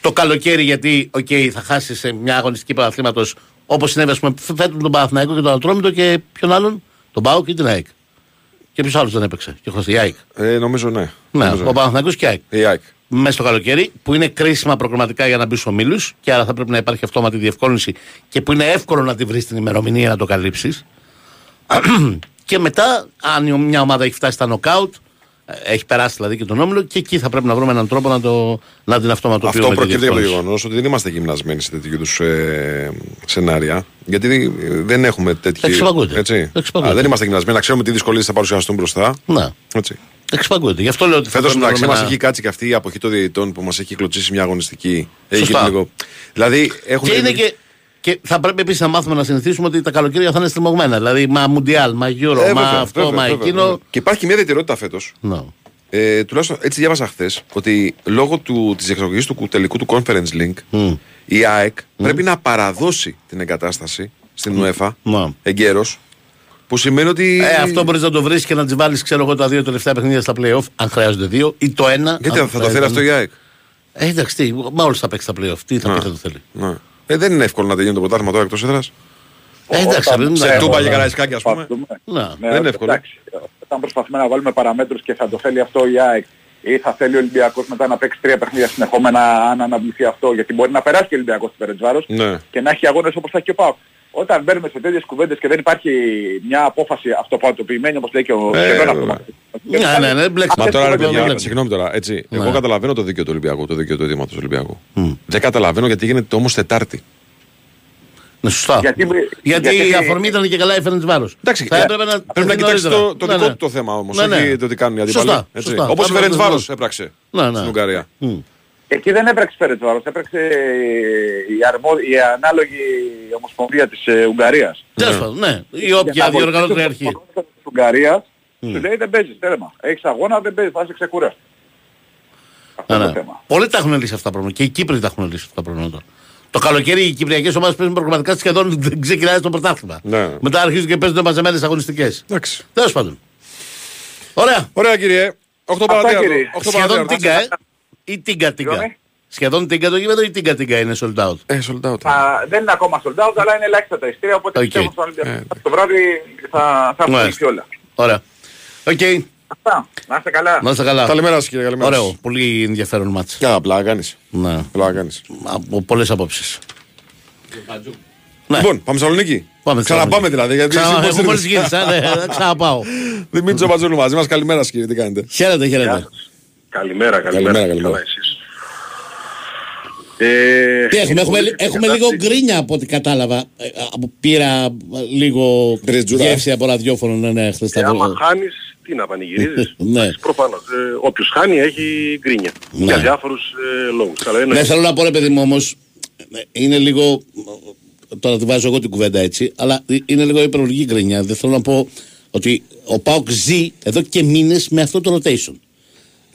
Το καλοκαίρι, γιατί, οκ, θα χάσει σε μια αγωνιστική πρωταθλήματος όπως συνέβη, ας πούμε, φέτος τον Παναθηναϊκό και τον Ατρόμητο και ποιον άλλον, τον Πάο και την ΑΕΚ. Και ποιος άλλος δεν έπαιξε, και χωρίς η ΑΕΚ. Ε, νομίζω ναι. Ναι, Νομίζω ο Παναθηναϊκός και η ΑΕΚ. Η ΑΕΚ. Μέσα στο καλοκαίρι, που είναι κρίσιμα προγραμματικά για να μπει στους ομίλους και άρα θα πρέπει να υπάρχει αυτόματη διευκόλυνση και που είναι εύκολο να τη βρεις την ημερομηνία να το καλύψεις. και μετά, αν η- μια ομάδα έχει φτάσει στα νοκάουτ, ε, έχει περάσει δηλαδή και τον όμιλο, και εκεί θα πρέπει να βρούμε έναν τρόπο να, το, να την αυτοματοποιούμε. Αυτό τη προκύπτει από το διευκόλυνση. γεγονός ότι δεν είμαστε γυμνασμένοι σε τέτοιου είδους ε, σενάρια. Γιατί ε, δεν έχουμε τέτοια. Εξυπακούεται. Έτσι. Εξυπακούεται. Α, δεν είμαστε γυμνασμένοι να ξέρουμε τι δυσκολίες θα παρουσιαστούν μπροστά. Ναι. Έτσι. Εξυπακούεται. Γι' αυτό λέω ότι θα Φέτος πρέπει να εντάξει, βρούμε μας ένα- έχει κάτσει και αυτή η αποχή των διαιτητών που μας έχει κλωτσίσει μια αγωνιστική. Έχει Σωστά. γίνει λίγο. Δηλαδή έχουν. Και, είναι και, και θα πρέπει επίσης να μάθουμε να συνηθίσουμε ότι τα καλοκαίρια θα είναι στριμωγμένα. Δηλαδή, μα Μουντιάλ, μα Euro, Ε, μα βέβαια, αυτό, βέβαια, μα βέβαια, εκείνο. βέβαια. Και υπάρχει και μια ιδιαιτερότητα φέτος. Ναι. Ε, τουλάχιστον έτσι διάβασα χθες ότι λόγω του, της εξαγωγής του κου- τελικού του Conference Link Μμ. η ΑΕΚ πρέπει να παραδώσει την εγκατάσταση στην UEFA Ναι. εγκαίρως που σημαίνει ότι. Ε, αυτό μπορείς να το βρεις και να τη βάλεις, ξέρω εγώ, τα δύο τελευταία παιχνίδια στα playoff, αν χρειάζονται δύο, ή το ένα. Γιατί αν θα το θέλει χρειάζεται. αυτό η ΑΕΚ; Ε, εντάξει, τι, μα όλους θα παίξει τα playoff. Τι θα Ναι. πει θα το θέλει. Ναι. Ε, δεν είναι εύκολο να τελειώνει το πρωτάθλημα τώρα εκτός έδρας. Ε, εντάξει, Όταν δεν Σε είναι. τούμπα όταν και καραϊσκάκι, ας πούμε. προσπαθούμε- Ναι. δεν είναι εύκολο. Εντάξει, όταν προσπαθούμε να βάλουμε παραμέτρους και θα το θέλει αυτό η ΑΕΚ ή θα θέλει ο Ολυμπιακός μετά να παίξει τρία παιχνίδια συνεχόμενα αν αναβληθεί αυτό γιατί μπορεί να περάσει και ο Ολυμπιακός στην Περετζβάρος Ναι. και να έχει αγώνες όπως θα έχει και ο ΠΑΟΚ. Όταν μπαίνουμε σε τέτοιες κουβέντες και δεν υπάρχει μια απόφαση αυτοπατοποιημένη όπως λέει και ο Ε, σχεδόν βέβαια. αυτοματοποιημένη. Ναι, ναι, ναι, μπλέξτε. Μα Αυτές τώρα ρε τις παιδιά, βλέπω. συγγνώμη τώρα, έτσι. Ναι. Εγώ καταλαβαίνω το δίκαιο του Ολυμπιακού, το δίκαιο του αιτήματο του Ολυμπιακού. Δεν καταλαβαίνω γιατί γίνεται όμως Τετάρτη. Ναι, σωστά. Γιατί- Γιατί, γιατί- η αφορμή ήταν και καλά η Φέρνη Βάρος. Εντάξει, θα ε, έπρεπε να, πρέπει να τεθεί κοιτάξεις νωρίτερα. το, το Ναι, δικό ναι. του το θέμα όμως. Ναι, ναι. Όχι το τι κάνουν οι αντίπαλοι. Σωστά, έτσι. σωστά. Όπως η Θα έπρεπε Φερεντσβάρο να- έπραξε Ναι, ναι. στην Ουγγαρία. Μμ. Εκεί δεν έπραξε Περετζβάρος, έπραξε η, αρμο... η ανάλογη ομοσπονδία της ε, Ουγγαρίας. Τέλος πάντων, ναι. Η όποια διοργανώτρια αρχή. Της Ουγγαρίας σου λέει δεν παίζεις, τέλμα. Έχεις αγώνα, δεν παίζεις, θα είσαι ξεκουραστός. Αυτό Ναι, είναι ναι. το θέμα. Πολλοί τα έχουν λύσει αυτά τα προβλήματα. Και οι Κύπροι τα έχουν λύσει αυτά τα προβλήματα. Το καλοκαίρι οι Κυπριακές ομάδες παίζουν προγραμματικά σχεδόν δεν ξεκινάει το πρωτάθλημα. Ναι. Μετά αρχίζουν και παίζουν μαζεμένες αγωνιστικές. Εντάξει. Τέλος πάντων. Ωραία. Ωραία κύριε. 8 Αυτά, παρατέταρτο. κύριε. 8 Σχεδόν παρατέταρτο. τίγκα, ε. Ή τίγκα τίγκα. Συγγνώμη; Σχεδόν τίγκα το γήπεδο ή τίγκα τίγκα είναι sold out; Ε, sold out. Α, δεν είναι ακόμα sold out, αλλά είναι ελάχιστα τα εισιτήρια, οπότε Οκ. πιστεύω στον Ολυμπιακό. Ε, Το βράδυ θα, θα έχουν Μάλιστα. λυθεί όλα. Ωραία. Οκ. Αυτά. Να είστε καλά. Να είστε καλά. Καλημέρα σας κύριε, καλημέρα. Ωραίο. Πολύ ενδιαφέρον ματς. Και απλά κάνεις. Ναι. Απλά κάνεις. Από πολλές απόψεις. Ναι. Λοιπόν, πάμε Θεσσαλονίκη. Πάμε Ξαναπάμε δηλαδή. Γιατί Ξανα... εσύ πώς Εγώ μόλις ήρθες. γύρισα, ναι, θα ξαναπάω. Δημήτρη Τζομπατζούλου μαζί μας. Καλημέρα σας κύριε, τι κάνετε; Χαίρετε, χαίρετε. Καλημέρα, Καλημέρα, καλημέρα. καλημέρα. Καλά εσείς; Ε, Τι έχουμε, έχουμε, πολύ έχουμε κατάσταση. λίγο γκρίνια από ό,τι κατάλαβα. Ε, από- Πήρα λίγο Μπρετζούρα. γεύση από ραδιόφωνο, ναι, ναι, χθες Ε, τα άμα βρω. χάνεις, τι να πανηγυρίζεις. Ναι. Εντάξει, Προφανώς. Ε, όποιος χάνει έχει γκρίνια. Ναι. Για διάφορους ε, λόγους. Αλλά είναι Ναι, θέλω να πω ρε παιδί μου όμως, είναι λίγο, τώρα τη βάζω εγώ την κουβέντα έτσι, αλλά είναι λίγο υπερβολική γκρίνια. Δεν θέλω να πω ότι ο Πάοκ ζει εδώ και μήνες με αυτό το rotation.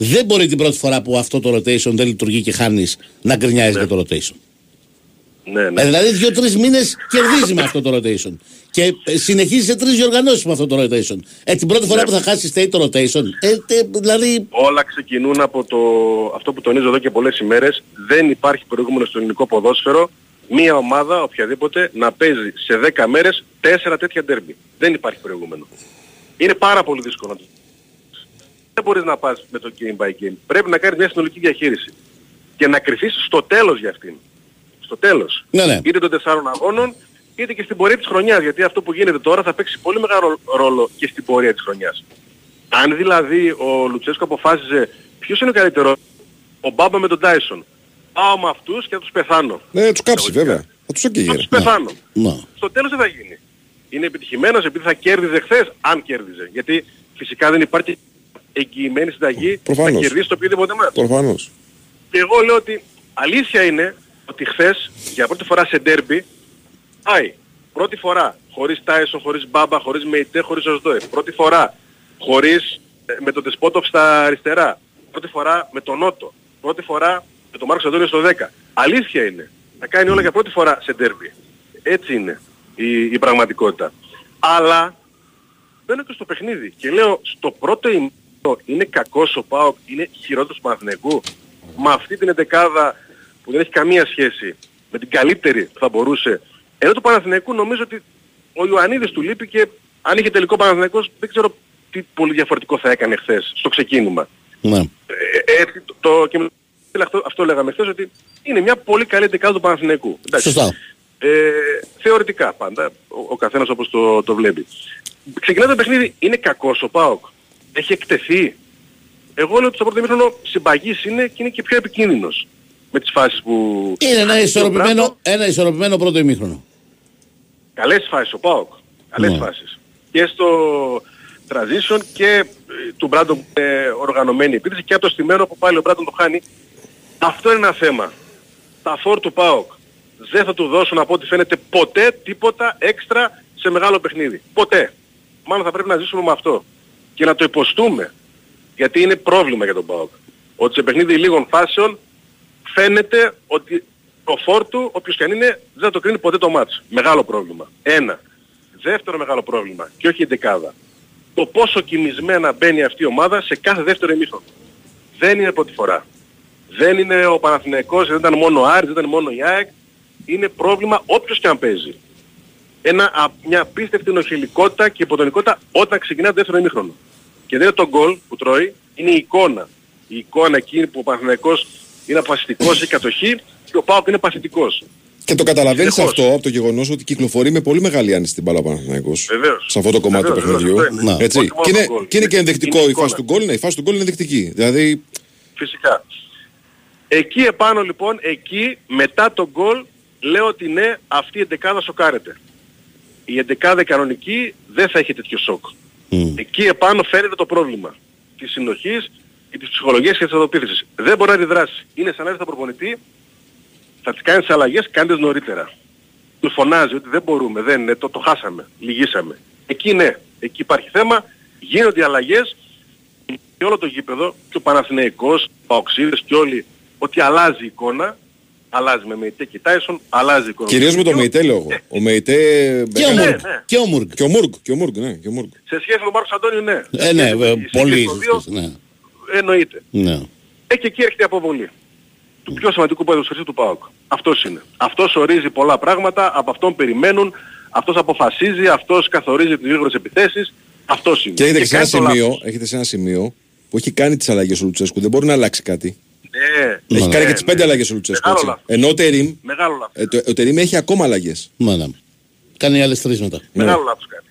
Δεν μπορεί την πρώτη φορά που αυτό το rotation δεν λειτουργεί και χάνεις να γκρινιάζεις για το rotation. Ναι, ναι. Ε, δηλαδή δύο-τρεις μήνες κερδίζεις με αυτό το rotation. Και ε, συνεχίζεις σε τρεις διοργανώσεις με αυτό το rotation. Ε, την πρώτη φορά Ναι. που θα χάσεις state το rotation, ε, ε, δηλαδή. Όλα ξεκινούν από το, αυτό που τονίζω εδώ και πολλές ημέρες. Δεν υπάρχει προηγούμενο στο ελληνικό ποδόσφαιρο μία ομάδα, οποιαδήποτε, να παίζει σε 10 μέρες τέσσερα τέτοια ντέρμπι. Δεν υπάρχει προηγούμενο. Είναι πάρα πολύ δύσκολο. να το- Δεν μπορείς να πας με το game by game. Πρέπει να κάνεις μια συνολική διαχείριση. Και να κρυφείς στο τέλος για αυτήν. Στο τέλος. Ναι, ναι. Είτε των τεσσάρων αγώνων, είτε και στην πορεία της χρονιάς. Γιατί αυτό που γίνεται τώρα θα παίξει πολύ μεγάλο ρόλο και στην πορεία της χρονιάς. Αν δηλαδή ο Λουτσέσκο αποφάσιζε ποιος είναι ο καλύτερος, ο Μπάμπα με τον Τάισον. Πάω με αυτούς και θα τους πεθάνω. Ναι, τους κάψεις βέβαια. Θα τους έκαιγε. Θα ρε. τους πεθάνω. Ναι. Στο τέλος δεν θα γίνει. Είναι επιτυχημένος επειδή θα κέρδιζε χθες, αν κέρδιζε. Γιατί φυσικά δεν υπάρχει εγγυημένη συνταγή Προφανώς. να κερδίσει το οποιοδήποτε μάτς. Προφανώς. Και εγώ λέω ότι αλήθεια είναι ότι χθες για πρώτη φορά σε ντέρμπι πάει πρώτη φορά χωρίς Τάισον, χωρίς Μπάμπα, χωρίς Μεϊτέ, χωρίς Οσδόε. Πρώτη φορά χωρίς ε, με τον Τεσπότοφ στα αριστερά. Πρώτη φορά με τον Νότο. Πρώτη φορά με τον Μάρκος Αντώνιος στο 10. Αλήθεια είναι. Να κάνει όλα για πρώτη φορά σε ντέρμπι. Έτσι είναι η, η πραγματικότητα. Αλλά μπαίνω και στο παιχνίδι και λέω στο πρώτο ημίχρονο είναι κακός ο ΠΑΟΚ, είναι χειρότερος του Παναθηναϊκού. Με αυτή την εντεκάδα που δεν έχει καμία σχέση με την καλύτερη που θα μπορούσε. Ενώ του Παναθηναϊκού νομίζω ότι ο Ιωαννίδης του λείπει και αν είχε τελικό Παναθηναϊκός δεν ξέρω τι πολύ διαφορετικό θα έκανε χθες στο ξεκίνημα. Ναι. Ε, έτσι, το, το, και με- αυτό, αυτό λέγαμε χθες ότι είναι μια πολύ καλή δεκάδα του Παναθηναϊκού. Εντάξει. Σωστά. Ε, θεωρητικά πάντα, ο, ο καθένας όπως το, το βλέπει. Ξεκινάει το παιχνίδι, είναι κακός ο ΠΑΟΚ. Έχει εκτεθεί. Εγώ λέω ότι στο πρώτο ημίχρονο συμπαγής είναι και είναι και πιο επικίνδυνος με τις φάσεις που... Είναι ένα Ο ισορροπημένο, Μπράντο, ένα ισορροπημένο πρώτο ημίχρονο. Καλές φάσεις ο ΠΑΟΚ. Καλές Ναι. φάσεις. Και στο transition και ε, του Μπράντον που είναι οργανωμένη επίθεση και από το στημένο που πάλι ο Μπράντον το χάνει. Αυτό είναι ένα θέμα. Τα φόρ του ΠΑΟΚ δεν θα του δώσουν από ό,τι φαίνεται ποτέ τίποτα έξτρα σε μεγάλο παιχνίδι. Ποτέ. Μάλλον θα πρέπει να ζήσουμε με αυτό. Και να το υποστούμε. Γιατί είναι πρόβλημα για τον ΠΑΟΚ. Ότι σε παιχνίδι λίγων φάσεων φαίνεται ότι ο φόρ του, όποιος και αν είναι, δεν θα το κρίνει ποτέ το μάτς. Μεγάλο πρόβλημα. Ένα. Δεύτερο μεγάλο πρόβλημα. Και όχι η δεκάδα. Το πόσο κοιμισμένα μπαίνει αυτή η ομάδα σε κάθε δεύτερο ημίχρονο. Δεν είναι πρώτη φορά. Δεν είναι ο Παναθηναϊκός, δεν ήταν μόνο ο Άρης, δεν ήταν μόνο η ΑΕΚ. Είναι πρόβλημα όποιος και αν παίζει. Ένα, α, μια απίστευτη νοχηλικότητα και υποτονικότητα όταν ξεκινά το δεύτερο ημίχρονο. Και δεν είναι το γκολ που τρώει, είναι η εικόνα. Η εικόνα εκείνη που ο Παναθηναϊκός είναι αποφασιστικός, έχει κατοχή και ο Πάοκ είναι παθητικός. Και το καταλαβαίνεις Συνεχώς. αυτό από το γεγονός ότι κυκλοφορεί με πολύ μεγάλη άνεση την μπάλα ο Παναθηναϊκός. Βεβαίως. Σε αυτό το κομμάτι Βεβαίως, του παιχνιδιού. βεβαίως, αυτό είναι. Έτσι. Όχι μόνο Και, το είναι, γκολ. και είναι και Είναι- ενδεικτικό είναι η φάση εικόνα. του γκολ. Ναι, η φάση του γκολ είναι ενδεικτική. Δηλαδή, Φυσικά. Εκεί επάνω λοιπόν, εκεί μετά τον γκολ λέω ότι ναι, αυτή η εντεκάδα σοκάρεται. Η εντεκάδα η κανονική δεν θα έχει τέτοιο σοκ. Μμ. Εκεί επάνω φαίνεται το πρόβλημα της συνοχής και της ψυχολογίας και της αδοπίθεσης. Δεν μπορεί να αντιδράσει. Είναι σαν να έρθει τον προπονητή, θα τις κάνει τις αλλαγές, κάντε νωρίτερα. Του φωνάζει ότι δεν μπορούμε, δεν είναι, το, το χάσαμε, λυγίσαμε. Εκεί ναι, εκεί υπάρχει θέμα, γίνονται οι αλλαγές και όλο το γήπεδο και ο Παναθηναϊκός, ο Παοξίδες και όλοι ότι αλλάζει η εικόνα, αλλάζει με Μεϊτέ και Τάισον, αλλάζει η εικόνα. κυρίως με το Και ο- Μεϊτέ λέω εγώ. Ο Μεϊτέ. Και ο έκανε- Μουργκ. ναι. Και ο Μουργκ. Και ο Μουργκ. Και ο Μουργκ, ναι. Και ο Μουργκ. Σε σχέση με τον Μάρκος Αντώνιο, ναι. Ε, ναι, Σε βε- σχέση πολύ. με το δύο, Ναι. Εννοείται. ναι. Ε, και εκεί έρχεται η αποβολή. Του πιο σημαντικού ποδοσφαιριστή του ΠΑΟΚ. Αυτός είναι. Αυτός ορίζει πολλά πράγματα, από αυτόν περιμένουν, αυτός αποφασίζει, αυτός καθορίζει τις γρήγορες επιθέσεις. Αυτός είναι. Και έχετε και σε ένα κάνει το σημείο, λάθος. έχετε σε ένα σημείο που έχει κάνει τις αλλαγές ο Λουτσέσκου. Δεν μπορεί να αλλάξει κάτι. Ναι, Έχει ναι, κάνει και τις ναι. πέντε αλλαγές ο Λουτσέσκου. Μεγάλο έτσι. λάθος. Ενώ ο Τερήμ, Μεγάλο λάθος. ε, το- ο Τερήμ έχει ακόμα αλλαγές. Ναι, ναι. Κάνει άλλες τρεις μετά. Μεγάλο λάθος κάνει.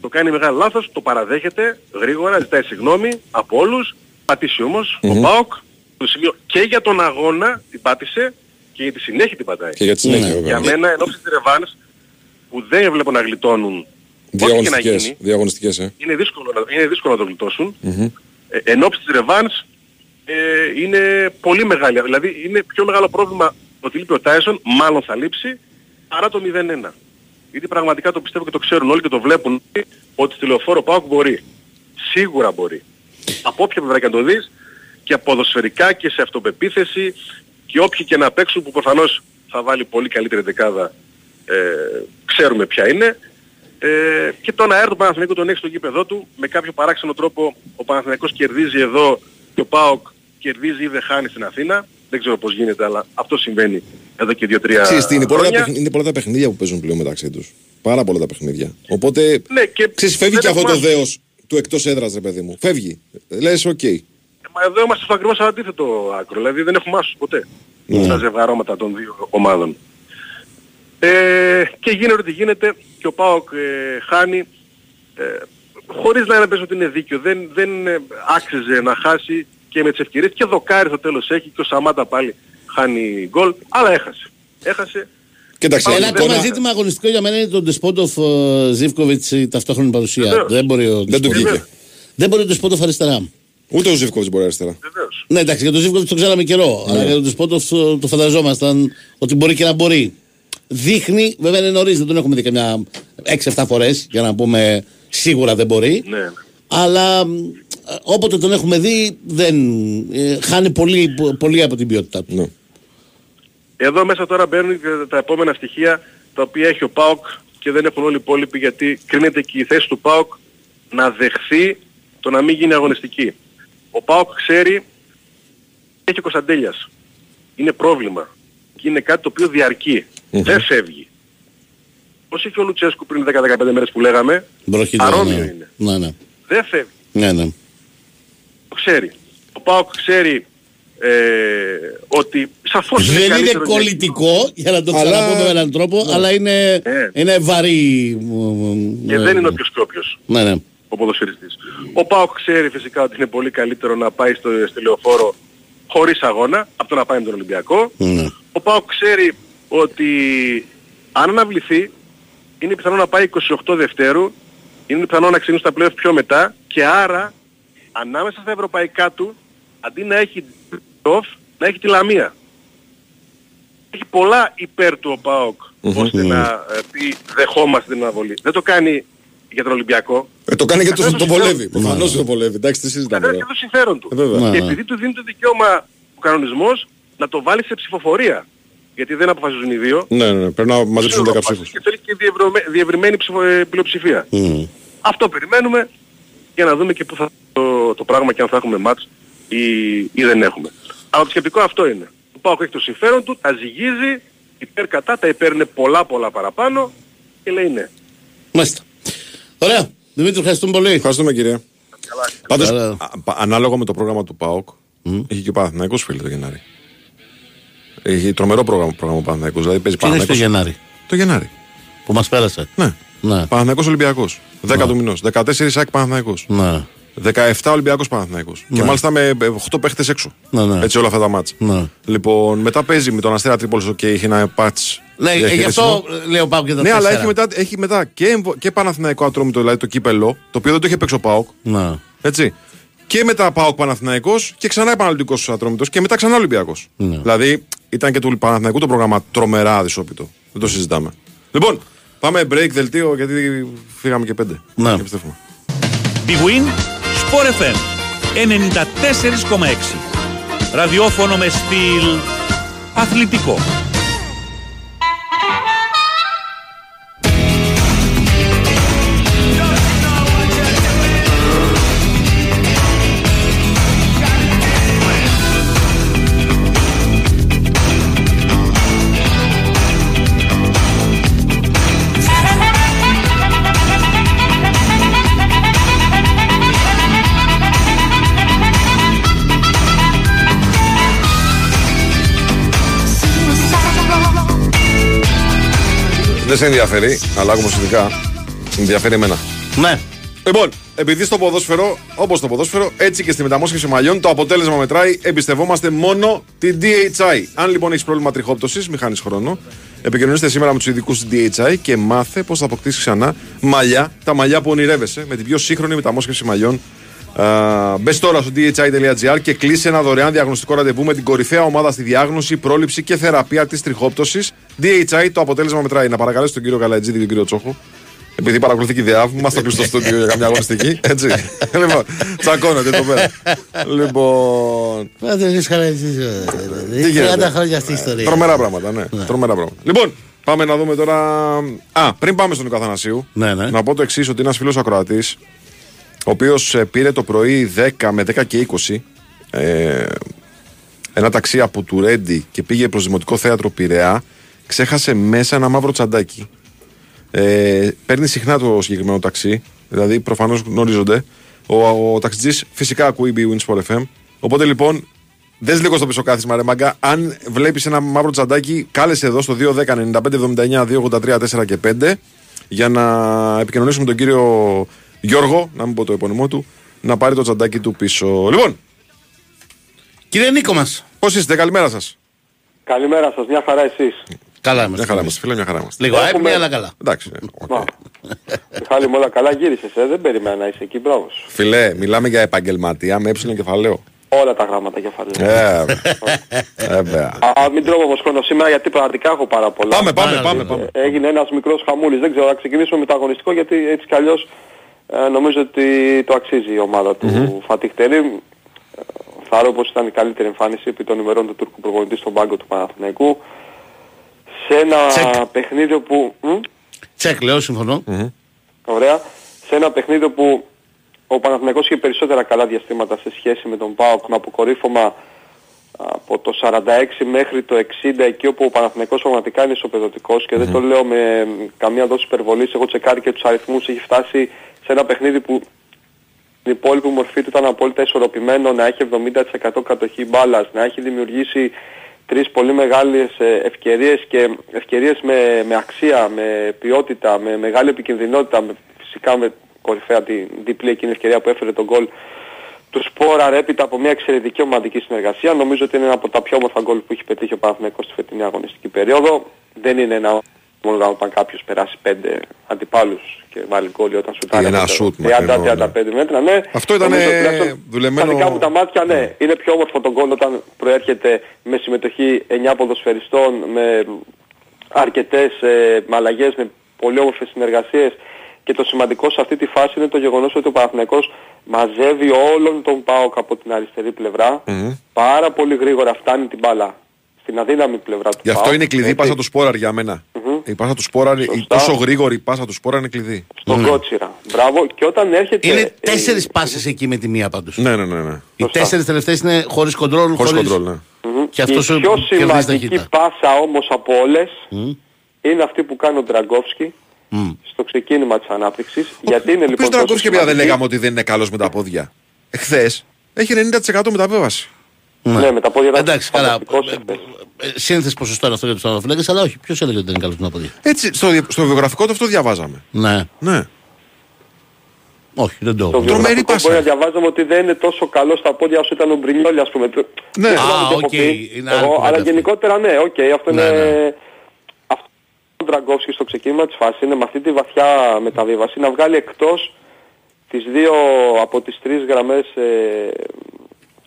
Το κάνει μεγάλο λάθος, το παραδέχεται γρήγορα, ζητάει συγγνώμη από όλους. Πατήσει όμως ο ΠΑΟΚ το σημείο και για τον αγώνα την πάτησε και για τη συνέχεια την πατάει. Και για τη συνέχεια, Ναι. βέβαια. Για μένα εν ώψη της Ρεβάνς που δεν βλέπω να γλιτώνουν ό,τι και να Διαγωνιστικές. γίνει, Διαγωνιστικές, ε. είναι δύσκολο, να- είναι δύσκολο να το γλιτώσουν. Ε, εν ώψη της Ρεβάνς ε, είναι πολύ μεγάλη. Δηλαδή είναι πιο μεγάλο πρόβλημα ότι λείπει ο Τάισον, μάλλον θα λείψει, παρά το 0-1. Γιατί πραγματικά το πιστεύω και το ξέρουν όλοι και το βλέπουν ότι στη λεωφόρο Πάουκ μπορεί. Σίγουρα μπορεί. Από όποια πλευρά και αν το δεις και ποδοσφαιρικά και σε αυτοπεποίθηση και όποιοι και να παίξουν που προφανώς θα βάλει πολύ καλύτερη δεκάδα ε, ξέρουμε ποια είναι ε, και τον αέρα του Παναθηναϊκού τον έχει στο γήπεδό του με κάποιο παράξενο τρόπο ο Παναθηναϊκός κερδίζει εδώ και ο ΠΑΟΚ κερδίζει ή δεν χάνει στην Αθήνα δεν ξέρω πώς γίνεται αλλά αυτό συμβαίνει εδώ και δύο-τρία Ξέρεις τι, είναι πολλά, τα χρόνια. παιχνίδια, είναι πολλά τα παιχνίδια που παίζουν πλέον μεταξύ τους. Πάρα πολλά τα παιχνίδια. Οπότε. Ναι, και ξέρεις, φεύγει δεν και αυτό το έχουμε- δέος του εκτός έδρας, ρε παιδί μου. Φεύγει. Λες, οκ. Μα εδώ είμαστε στο ακριβώς αντίθετο άκρο, δηλαδή δεν έχουμε άσους ποτέ στα ζευγαρώματα των δύο ομάδων. Ε, και γίνεται ό,τι γίνεται και ο ΠΑΟΚ ε, χάνει ε, χωρίς να πες ότι είναι δίκαιο. Δεν, δεν ε, άξιζε να χάσει και με τις ευκαιρίες και δοκάρι στο τέλος έχει και ο Σαμάτα πάλι χάνει γκολ, αλλά έχασε. Έχασε. Κοίταξε, Ένα η ακόμα εικόνα- ζήτημα αγωνιστικό για μένα είναι το Ντεσπότοφ Ζήφκοβιτ η ταυτόχρονη παρουσία. Βεβαίως. Δεν μπορεί ο δεν του Ντεσπότοφ. βγήκε. Δεν μπορεί ο Ντεσπότοφ αριστερά. Ούτε ο Ζήφκοβιτ μπορεί αριστερά. Βεβαίως. Ναι, εντάξει, για τον Ζήφκοβιτ το ξέραμε καιρό. Αλλά για τον Ντεσπότοφ το, το φανταζόμασταν ότι μπορεί και να μπορεί. Δείχνει, βέβαια είναι νωρίς, δεν τον έχουμε δει καμιά 6-7 φορές για να πούμε σίγουρα δεν μπορεί. Ναι, ναι. Αλλά μ, όποτε τον έχουμε δει, δεν, ε, χάνει πολύ, πολύ από την ποιότητά του. Ναι. Εδώ μέσα τώρα μπαίνουν και τα επόμενα στοιχεία τα οποία έχει ο ΠΑΟΚ και δεν έχουν όλοι οι υπόλοιποι γιατί κρίνεται και η θέση του ΠΑΟΚ να δεχθεί το να μην γίνει αγωνιστική. Ο ΠΑΟΚ ξέρει έχει ο Κωνσταντέλιας. Είναι πρόβλημα. Και είναι κάτι το οποίο διαρκεί. Δεν φεύγει. Πώς είχε ο Λουτσέσκου πριν 10-15 μέρες που λέγαμε, Μπροχή, ναι, παρόμοιο ναι. είναι. Ναι, ναι. Δεν φεύγει. ναι, ναι. Το ξέρει. Ο ΠΑΟΚ ξέρει ε, ότι σαφώς Δεν είναι καλύτερο για- κολλητικό, για να το Αλλά- ξαναπώ με έναν τρόπο, αλλά είναι, Ναι. είναι βαρύ. Και δεν είναι όποιος και όποιος. Ναι, ναι. ο ποδοσφαιριστής. Ο Πάοκ ξέρει φυσικά ότι είναι πολύ καλύτερο να πάει στο, στη λεωφόρο χωρίς αγώνα από το να πάει με τον Ολυμπιακό. ναι. Ο Πάοκ ξέρει ότι αν αναβληθεί είναι πιθανό να πάει 28 Δευτέρου, είναι πιθανό να ξεκινήσουν τα πλέον πιο μετά και άρα ανάμεσα στα ευρωπαϊκά του αντί να έχει off να έχει τη Λαμία. Έχει πολλά υπέρ του ο ΠΑΟΚ ώστε να ε, πει δεχόμαστε την αναβολή. Δεν το κάνει για τον Ολυμπιακό. Ε, το κάνει και το, Καθένα το το βολεύει. συμφέρον. Προφανώς το βολεύει. Εντάξει, τι συζητάμε. Καθένα εδώ. και το συμφέρον του. Ε, βέβαια. Ναι, Και ναι. επειδή του δίνει το δικαίωμα ο κανονισμός να το βάλει σε ψηφοφορία. Γιατί δεν αποφασίζουν οι δύο. Ναι, ναι, ναι, πρέπει να μαζέψουν 10 ψήφους. Και θέλει και διευρωμέ- διευρυμένη ψηφο- ε, πλειοψηφία. Μμ. Αυτό περιμένουμε για να δούμε και πού θα το, το πράγμα και αν θα έχουμε μάτς ή, ή δεν έχουμε. Αλλά το σκεπτικό αυτό είναι. Ο Πάοκ έχει το συμφέρον του, τα ζυγίζει, υπέρ κατά, τα υπέρ είναι πολλά πολλά παραπάνω και λέει ναι. Μάλιστα. Ωραία. Δημήτρη, ευχαριστούμε πολύ. Ευχαριστούμε, κυρία. Πάντως, Καλά. ανάλογα με το πρόγραμμα του ΠΑΟΚ, έχει και ο Παναθυναϊκό φίλε το Γενάρη. Έχει τρομερό πρόγραμμα, πρόγραμμα ο Παναθυναϊκό. Δηλαδή παίζει Τι είναι στο Παναθυναϊκός Γενάρη; Το Γενάρη. που μας πέρασε. Ναι. Ναι. Παναθυναϊκό Ολυμπιακός. 10 του μηνός. 14 ΣΑΚ Παναθυναϊκό. Ναι. 17 Ολυμπιακός Παναθυναϊκό. Και μάλιστα με 8 παίχτες έξω. Ναι, ναι. Έτσι όλα αυτά τα μάτσα. Ναι. Λοιπόν, μετά παίζει με τον Αστέρα Τρίπολης και έχει ένα πάτς Ναι, ε, γι' διαχειρίσιμο. αυτό ε, λέω πάω και τα Ναι, αλλά τέσσερα. έχει μετά, έχει μετά και, εμβο- και Παναθηναϊκό Ατρόμητο, δηλαδή το κύπελο, το οποίο δεν το είχε παίξει ο Πάοκ. Ναι. Έτσι. Και μετά Πάοκ Παναθηναϊκός και ξανά επαναληπτικός Ατρόμητος και μετά ξανά Ολυμπιακός. Ναι. Δηλαδή ήταν και του Παναθηναϊκού το πρόγραμμα τρομερά αδυσόπιτο. Δεν το συζητάμε. Λοιπόν, πάμε break δελτίο γιατί φύγαμε και πέντε. Ναι. Και επιστρέφουμε. Big Win, Sport FM 94,6. Ραδιόφωνο με στυλ αθλητικό. Δεν σε ενδιαφέρει, αλλά ακόμα ειδικά ενδιαφέρει εμένα. Ναι. Λοιπόν, επειδή στο ποδόσφαιρο, όπως στο ποδόσφαιρο, έτσι και στη μεταμόσχευση μαλλιών, το αποτέλεσμα μετράει. Εμπιστευόμαστε μόνο την DHI. Αν λοιπόν έχεις πρόβλημα τριχόπτωσης, μη χάνει χρόνο. Επικοινωνήστε σήμερα με τους ειδικούς τη DHI και μάθε πώς θα αποκτήσεις ξανά μαλλιά, τα μαλλιά που ονειρεύεσαι, με την πιο σύγχρονη μεταμόσχευση μαλλιών. Μπες τώρα στο dhi.gr και κλείσει ένα δωρεάν διαγνωστικό ραντεβού με την κορυφαία ομάδα στη διάγνωση, πρόληψη και θεραπεία της τριχόπτωσης. DHI, το αποτέλεσμα μετράει. Να παρακαλέσω τον κύριο Καλατζίδη και τον κύριο Τσόχο Επειδή παρακολουθεί και η ΔΕΑΒ, μας το κλείσει στο στούντιο για καμιά αγωνιστική. Έτσι. λοιπόν, τσακώνεται εδώ πέρα. λοιπόν. Δεν δεν χαρακτηρίζει. Τι γίνεται; 30 χρόνια αυτή η ιστορία. Τρομερά πράγματα, ναι. Τρομερά πράγματα. Λοιπόν, πάμε να δούμε τώρα. Α, πριν πάμε στον Νίκο Αθανασίου, Ναι, ναι. να πω το εξής: ότι ένας φίλος ακροατής, ο οποίος πήρε το πρωί 10 με 10 και 20 ε, ένα ταξί από του Ρέντι και πήγε προς Δημοτικό Θέατρο Πειραιά, ξέχασε μέσα ένα μαύρο τσαντάκι. Ε, παίρνει συχνά το συγκεκριμένο ταξί, δηλαδή προφανώς γνωρίζονται. Ο, ο, ταξιτζής φυσικά ακούει Big Wins for FM. Οπότε λοιπόν, δες λίγο στο πίσω κάθισμα, ρε μάγκα. Αν βλέπεις ένα μαύρο τσαντάκι, κάλεσε εδώ στο 210 95 79 283 4 και 5 για να επικοινωνήσουμε τον κύριο Γιώργο, να μην πω το επώνυμό του, να πάρει το τσαντάκι του πίσω. Λοιπόν, Κύριε Νίκο μας. πώς είστε, καλημέρα σας. Καλημέρα σας, μια χαρά εσείς. Καλά Μια είμαστε. χαρά είμαστε, φίλε, μια χαρά είμαστε. Λίγο Έχουμε- άυπνοι, αλλά καλά. Εντάξει. ε, οκ. Μα, Μιχάλη μου όλα καλά γύρισες, ε, δεν περίμενα να είσαι εκεί, μπράβο σου. Φίλε, μιλάμε για επαγγελματία με έψιλον κεφαλαίο. Όλα τα γράμματα κεφαλαίου. Ε, βέβαια. Α, μην τρώμε όμως χρόνο σήμερα γιατί πραγματικά έχω πάρα πολλά. Πάμε, πάμε, Πάρα πάμε. λίγο. πάμε. Ε, Έγινε ένας μικρός χαμούλης, δεν ξέρω, να ξεκινήσουμε με το αγωνιστικό γιατί έτσι κι αλλιώς ε, νομίζω ότι το αξίζει η ομάδα του Φατιχτερή. Ε, Θεωρώ πως ήταν η καλύτερη εμφάνιση επί των ημερών του Τούρκου προπονητή στον πάγκο του Παναθηναϊκού. Σε ένα Τσεκ. παιχνίδι που... Μ; Τσεκ, λέω, συμφωνώ. Ωραία. Σε ένα παιχνίδι που ο Παναθηναϊκός είχε περισσότερα καλά διαστήματα σε σχέση με τον ΠΑΟΚ με αποκορύφωμα από το 46 μέχρι το 60 εκεί όπου ο Παναθηναϊκός πραγματικά είναι ισοπεδωτικός και δεν το λέω με καμία δόση υπερβολής. Έχω τσεκάρει και τους αριθμούς. Έχει φτάσει σε ένα παιχνίδι που η υπόλοιπη μορφή του ήταν απόλυτα ισορροπημένο, να έχει 70% κατοχή μπάλας, να έχει δημιουργήσει τρεις πολύ μεγάλες ε, ευκαιρίες και ευκαιρίες με, με αξία, με ποιότητα, με μεγάλη επικινδυνότητα, με, φυσικά με κορυφαία την διπλή εκείνη ευκαιρία που έφερε τον γκολ του Σπόρα έπειτα από μια εξαιρετική ομαδική συνεργασία. Νομίζω ότι είναι ένα από τα πιο όμορφα γκολ που έχει πετύχει ο Παναθηναϊκός στη φετινή αγωνιστική περίοδο. Δεν είναι ένα μόνο όταν κάποιος περάσει πέντε αντιπάλους και βάλει γκολ όταν σου Ή ένα σουτ μακρινό, 30-35 μέτρα, ναι. Αυτό ήταν, Νομίζω ε, τουλάχιστον δουλεμένο- Στα δικά μου τα μάτια, ναι. Είναι πιο όμορφο τον γκολ όταν προέρχεται με συμμετοχή 9 ποδοσφαιριστών, με αρκετές ε, με αλλαγές, με πολύ όμορφες συνεργασίες και το σημαντικό σε αυτή τη φάση είναι το γεγονός ότι ο Παναθηναϊκός μαζεύει όλον τον ΠΑΟΚ από την αριστερή πλευρά πάρα πολύ γρήγορα φτάνει την μπάλα στην αδύναμη πλευρά του Γι' αυτό ΠΑΟΚ, είναι κλειδί η έτσι, πάσα του Σπόραρ για μένα. Η πάσα του Σπόραρ, η Σωστά. τόσο γρήγορη πάσα του Σπόραρ είναι κλειδί. στον Κότσιρα. Μπράβο. Και όταν έρχεται... Είναι ε, τέσσερις πάσες εκεί με τη μία πάντως. Ναι, ναι, ναι. ναι. Οι Σωστά. τέσσερις τελευταίες είναι χωρίς κοντρόλ. Χωρίς κοντρόλ, ναι. Μμμ. Και αυτός η σου πιο κερδίζει σημαντική ταχύτητα. πάσα όμως από όλες είναι αυτή που κάνει ο Ντραγκόφσκι στο ξεκίνημα της ανάπτυξης. Γιατί είναι Ο λοιπόν οποίο τόσο Τραγκόφσκι πια δεν σημαντική. λέγαμε ότι δεν είναι καλός με τα πόδια. Εχθές έχει 90% μεταβίβαση. Ναι, με τα πόδια ήταν Εντάξει, καλά. φανταστικός εχθές. Σύνθεση ποσοστό είναι αυτό για τερματοφύλακα, αλλά όχι. Ποιος έλεγε ότι δεν είναι καλός να πω. Έτσι, στο, στο βιογραφικό του αυτό διαβάζαμε. Ναι. Ναι. Όχι, δεν το Το έχω. Τρομερή βιογραφικό πάσα. μπορεί να διαβάζουμε ότι δεν είναι τόσο καλό στα πόδια όσο ήταν ο Μπρινιόλη, ας πούμε. Το- Ναι. δεν θυμάμαι Α, τι έχω οκ, πει είναι άλλη εγώ, κουβέντα αλλά αυτή. γενικότερα ναι, οκ, αυτό Ναι, είναι... ναι. Αυτό ο Ντραγκόφσκι στο ξεκίνημα της φάσης είναι με αυτή τη βαθιά μεταβίβαση να βγάλει εκτός τις δύο από τις τρεις γραμμές ε,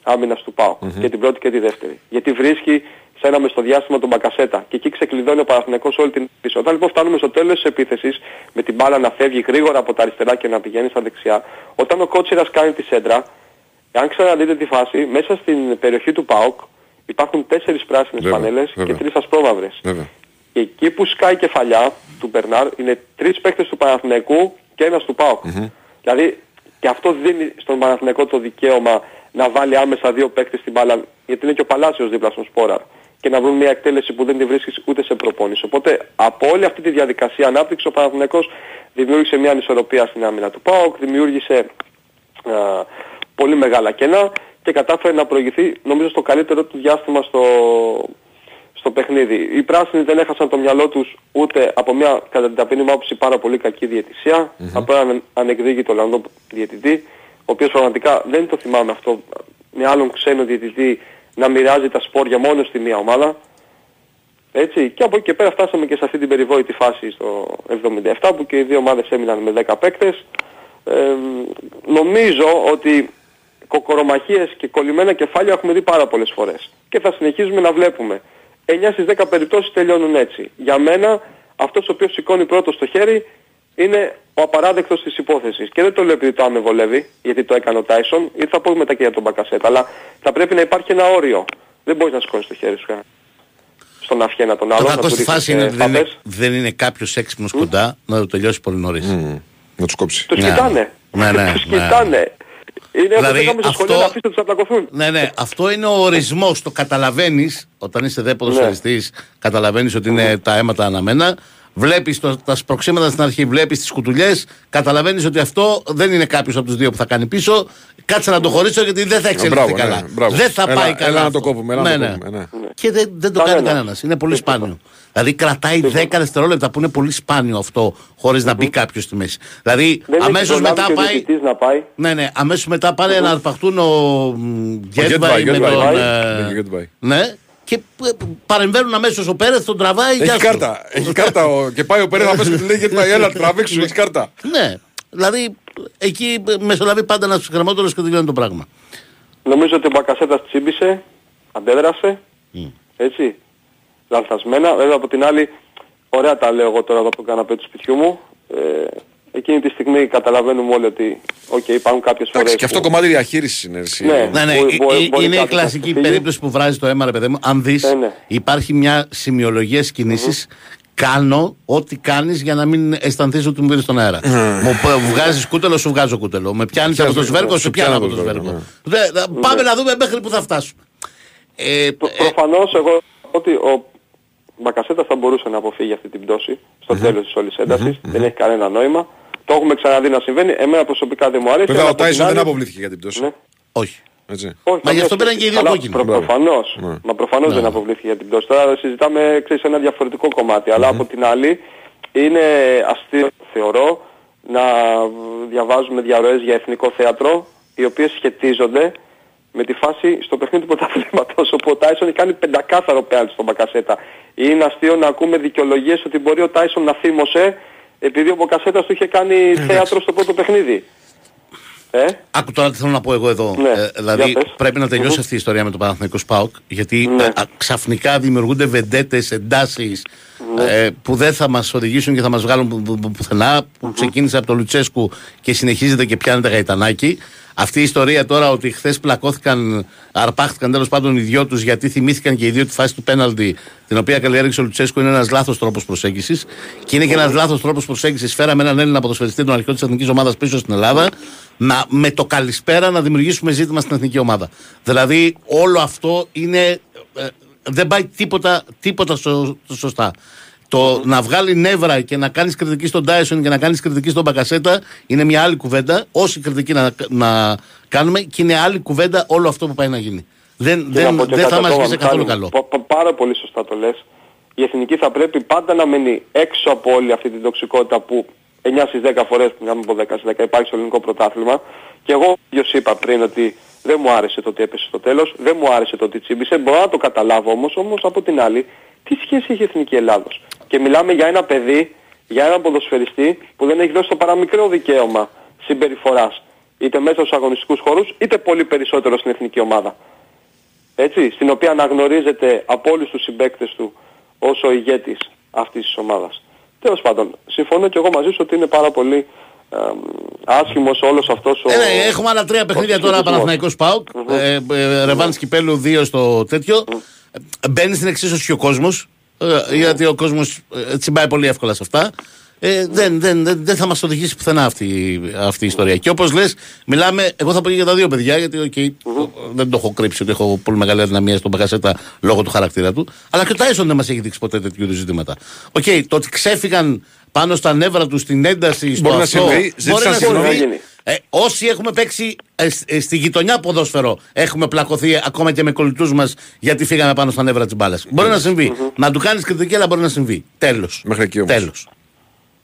άμυνας του ΠΑΟ και την πρώτη και τη δεύτερη. Γιατί βρίσκει σε ένα μεσοδιάστημα τον Μπακασέτα και εκεί ξεκλειδώνει ο Παναθηναϊκός όλη την πίσω. Όταν λοιπόν φτάνουμε στο τέλος της επίθεσης με την μπάλα να φεύγει γρήγορα από τα αριστερά και να πηγαίνει στα δεξιά, όταν ο Κότσιρας κάνει τη σέντρα, αν ξαναδείτε τη φάση, μέσα στην περιοχή του ΠΑΟΚ υπάρχουν τέσσερις πράσινες Βέβαια, πανέλες και βέβαια. τρεις ασπρόμαυρες. Βέβαια. Και εκεί που σκάει η κεφαλιά του Μπερνάρ είναι τρεις παίκτες του Παναθηναϊκού και ένας του ΠΑΟΚ. Δηλαδή και αυτό δίνει στον Παναθηναϊκό το δικαίωμα να βάλει άμεσα δύο παίκτες στην μπάλα γιατί είναι και ο Παλάσιος δίπλα στον Σπόραρ και να βρουν μια εκτέλεση που δεν τη βρίσκεις ούτε σε προπόνηση. Οπότε από όλη αυτή τη διαδικασία ανάπτυξης ο Παναθηναϊκός δημιούργησε μια ανισορροπία στην άμυνα του ΠΑΟΚ, δημιούργησε α, πολύ μεγάλα κενά και κατάφερε να προηγηθεί νομίζω στο καλύτερο του διάστημα στο, στο παιχνίδι. Οι πράσινοι δεν έχασαν το μυαλό τους ούτε από μια κατά την ταπεινή μου άποψη πάρα πολύ κακή διαιτησία, από έναν ανεκδίκητο Ολλανδό διαιτητή, ο οποίος πραγματικά δεν το θυμάμαι αυτό με άλλον ξένο διαιτητή να μοιράζει τα σπόρια μόνο στη μία ομάδα. Έτσι, και από εκεί και πέρα φτάσαμε και σε αυτή την περιβόητη φάση στο 77 που και οι δύο ομάδες έμειναν με 10 παίκτες. Ε, νομίζω ότι κοκορομαχίες και κολλημένα κεφάλια έχουμε δει πάρα πολλές φορές. Και θα συνεχίζουμε να βλέπουμε. 9 στις 10 περιπτώσεις τελειώνουν έτσι. Για μένα αυτός ο οποίος σηκώνει πρώτος στο χέρι είναι ο απαράδεκτος της υπόθεσης. Και δεν το λέω επειδή το άμε βολεύει, γιατί το έκανε ο Τάισον, ή θα πω μετά και για τον Μπακασέτα, αλλά θα πρέπει να υπάρχει ένα όριο. Δεν μπορείς να σηκώνεις το χέρι σου κανένα. στον αυχένα τον Το άλλο. κακό να στη του φάση ρίχνεις, είναι ότι ε, δεν είναι, φάπες. δεν είναι κάποιος έξυπνος κοντά να το τελειώσει πολύ νωρίς. Να του κόψει. Τους Ναι. κοιτάνε. Ναι, ναι, Τους ναι. κοιτάνε. Είναι Δηλαδή, όπως λέγαμε στο σχολείο αυτό- να αφήσετε τους να πλακωθούν. Ναι, ναι, αυτό είναι ο ορισμός. Το καταλαβαίνεις όταν είσαι δε ποδοσφαιριστής, καταλαβαίνεις ότι είναι τα αίματα αναμένα. Βλέπεις τα σπροξήματα στην αρχή, βλέπεις τις κουτουλιές, καταλαβαίνεις ότι αυτό δεν είναι κάποιος από τους δύο που θα κάνει πίσω. Κάτσε να το χωρίσω γιατί δεν θα εξελιχθεί μπράβο, καλά. ναι, μπράβο. δεν θα Έλα- πάει καλά. έλα να αυτό. το κόβουμε, έλα να ναι, το ναι. κόβουμε, ναι. Και δεν, δεν το Κανένα. κάνει κανένας. Είναι πολύ Τίποτα. σπάνιο. Δηλαδή κρατάει 10 δευτερόλεπτα που είναι πολύ σπάνιο αυτό χωρίς να μπει κάποιος στη μέση. Δηλαδή Δεν έχει αμέσως προλάβει μετά και ο πάει. διαιτητής να πάει. Ναι, ναι. Αμέσως μετά πάνε να αρπαχτούν ο μ, Γκέτβαϊ Γκέτβαϊ, με τον. Γκέτβαϊ. ε, Ναι, Γκέτβαϊ. Ναι. Και ε, παρεμβαίνουν αμέσως ο Πέρεθ, τον τραβάει. γεια Έχει σου. κάρτα. Έχει κάρτα ο- και πάει ο Πέρες να πέσει και του λέει γιατί πάει, έλα τραβήξου, έχεις κάρτα. Ναι. Δηλαδή εκεί μεσολαβεί πάντα ένας ψυχραιμότερος και τελειώνει το πράγμα. Νομίζω ότι ο Μπακασέτας τσίμπησε, αντέδρασε, έτσι, λανθασμένα. Βέβαια από την άλλη, ωραία τα λέω εγώ τώρα εδώ από τον καναπέ του σπιτιού μου. Ε, εκείνη τη στιγμή καταλαβαίνουμε όλοι ότι, οκ, υπάρχουν κάποιες φορές Εντάξει, και αυτό που- κομμάτι διαχείρισης είναι. εσύ. Ναι. Ναι, ναι, Μπορεί- ε, μπορεί- ε, μπορεί είναι η κάποιος να κλασική φύγει. περίπτωση που βράζει το αίμα, ρε παιδί μου. Αν δεις, Ε, ναι. υπάρχει μια σημειολογία κινήσεις Κάνω ό,τι κάνεις για να μην αισθανθείς ότι μου πήρες στον αέρα. Μου βγάζεις κούτελο, σου βγάζω κούτελο. Με πιάνεις από το Πιάνεις, σβέρκο, ναι, σου σου πιάνω πιάνω από το από το σβέρκο. σβέρκο, Δε- δε- Πάμε να δούμε μέχρι που θα φτάσουμε. Ε, Προ- Προφανώς εγώ ότι ο Μπακασέτας θα μπορούσε να αποφύγει αυτή την πτώση στο τέλος της όλης έντασης. Δεν έχει κανένα νόημα. Το έχουμε ξαναδεί να συμβαίνει. Εμένα προσωπικά δεν μου αρέσει. Βέβαια αλλά ο από την Τάισον δεν άλλη- αποβλήθηκε για την πτώση. Ναι. όχι. Έτσι. Όχι, Μα γι' αυτό καμία πήραν και οι δύο σχέση. κόκκινοι. Προ, Μπράβο. προφανώς. Ναι. Μα προφανώς δεν αποβλήθηκε για την πτώση. Τώρα συζητάμε ξέρεις, ένα διαφορετικό κομμάτι. Αλλά από την άλλη είναι αστείο θεωρώ να διαβάζουμε διαρροές για εθνικό θέατρο οι οποίες σχετίζονται με τη φάση στο παιχνίδι του πρωταθλήματος όπου ο Τάισον κάνει πεντακάθαρο πέναλτι στον Μπακασέτα. Είναι αστείο να ακούμε δικαιολογίες ότι μπορεί ο Τάισον να θύμωσε επειδή ο Μπακασέτας του είχε κάνει θέατρο στο πρώτο παιχνίδι. Ε; Άκου τώρα τι θέλω να πω εγώ εδώ. Ναι, Ε, δηλαδή για πες. πρέπει να τελειώσει αυτή η ιστορία με το Παναθηναϊκό ΣΠΑΟΚ γιατί Ναι. ε, α, ξαφνικά δημιουργούνται βεντέτες, εντάσεις Ναι. ε, που δεν θα μας οδηγήσουν και θα μας βγάλουν που- που- που- πουθενά που ξεκίνησε από το Λουτσέσκου και συνεχίζεται και πιάνεται γαϊτανάκι. Αυτή η ιστορία τώρα ότι χθες πλακώθηκαν, αρπάχτηκαν τέλος πάντων οι δυο τους γιατί θυμήθηκαν και οι δύο τη φάση του πέναλτι, την οποία καλλιέργησε ο Λουτσέσκου, είναι ένας λάθος τρόπος προσέγγισης. Και είναι και ένας λάθος τρόπος προσέγγισης. Φέραμε έναν Έλληνα ποδοσφαιριστή, τον αρχικό της εθνικής ομάδας πίσω στην Ελλάδα, να, με το καλησπέρα να δημιουργήσουμε ζήτημα στην εθνική ομάδα. Δηλαδή όλο αυτό είναι. ε, δεν πάει τίποτα, τίποτα σω- σωστά. Το να βγάλει νεύρα και να κάνεις κριτική στον Τάισον και να κάνεις κριτική στον Μπακασέτα είναι μια άλλη κουβέντα. Όση κριτική να, να κάνουμε και είναι άλλη κουβέντα όλο αυτό που πάει να γίνει. Δεν, Και να δεν, πω και δεν κάτι θα μας ακόμα, βγει σε καθόλου Μιχάλη. καλό. Πα- πα- Πάρα πολύ σωστά το λες. Η εθνική θα πρέπει πάντα να μείνει έξω από όλη αυτή την τοξικότητα που 9 στις 10 φορές, μιλάμε από 10 στις 10 υπάρχει στο ελληνικό πρωτάθλημα. Και εγώ ίδιος είπα πριν ότι δεν μου άρεσε το ότι έπεσε στο τέλος, δεν μου άρεσε το ότι τσίμπησε. Μπορώ να το καταλάβω όμως, όμως από την άλλη, τι σχέση έχει η Εθνική Ελλάδος; Και μιλάμε για ένα παιδί, για έναν ποδοσφαιριστή που δεν έχει δώσει το παραμικρό δικαίωμα συμπεριφοράς. Είτε μέσα στους αγωνιστικούς χώρους, είτε πολύ περισσότερο στην εθνική ομάδα έτσι, στην οποία αναγνωρίζεται από όλους τους συμπαίκτες του ως ο ηγέτης αυτής της ομάδας. Τέλος πάντων, συμφωνώ και εγώ μαζί σου ότι είναι πάρα πολύ ε, άσχημος όλος αυτός ο... Ε, ναι, έχουμε άλλα τρία παιχνίδια τώρα συσχετισμός. Παναθηναϊκός ΠΑΟΚ. Ε, ε, Ρεβάνς Σκυπέλου 2 στο τέτοιο. Ε, Μπαίνει στην εξίσωση και ο κόσμος. Γιατί ο κόσμος τσιμπάει πολύ εύκολα σε αυτά. Ε, δεν, δεν, δεν, δεν θα μας οδηγήσει πουθενά αυτή, αυτή η ιστορία. Και όπως λες, μιλάμε. Εγώ θα πω και για τα δύο παιδιά, γιατί okay, δεν το έχω κρύψει ότι έχω πολύ μεγάλη αδυναμία στον Μπακασέτα λόγω του χαρακτήρα του. Αλλά και ο Τάισον δεν μας έχει δείξει ποτέ τέτοιου είδους ζητήματα. Οκ, το ότι ξέφυγαν πάνω στα νεύρα τους στην ένταση, στο Μπορεί να αυτό, συμβεί. μπορεί Ζήτησαν να συγγνώμη. συμβεί. Ε, όσοι έχουμε παίξει ε, σ- ε, στη γειτονιά ποδόσφαιρο, έχουμε πλακωθεί ακόμα και με κολλητούς μας γιατί φύγαμε πάνω στα νεύρα της μπάλας. Μπορεί να συμβεί. Να του κάνεις κριτική, αλλά μπορεί να συμβεί. Τέλος. Μέχρι εκεί όμως. Τέλος.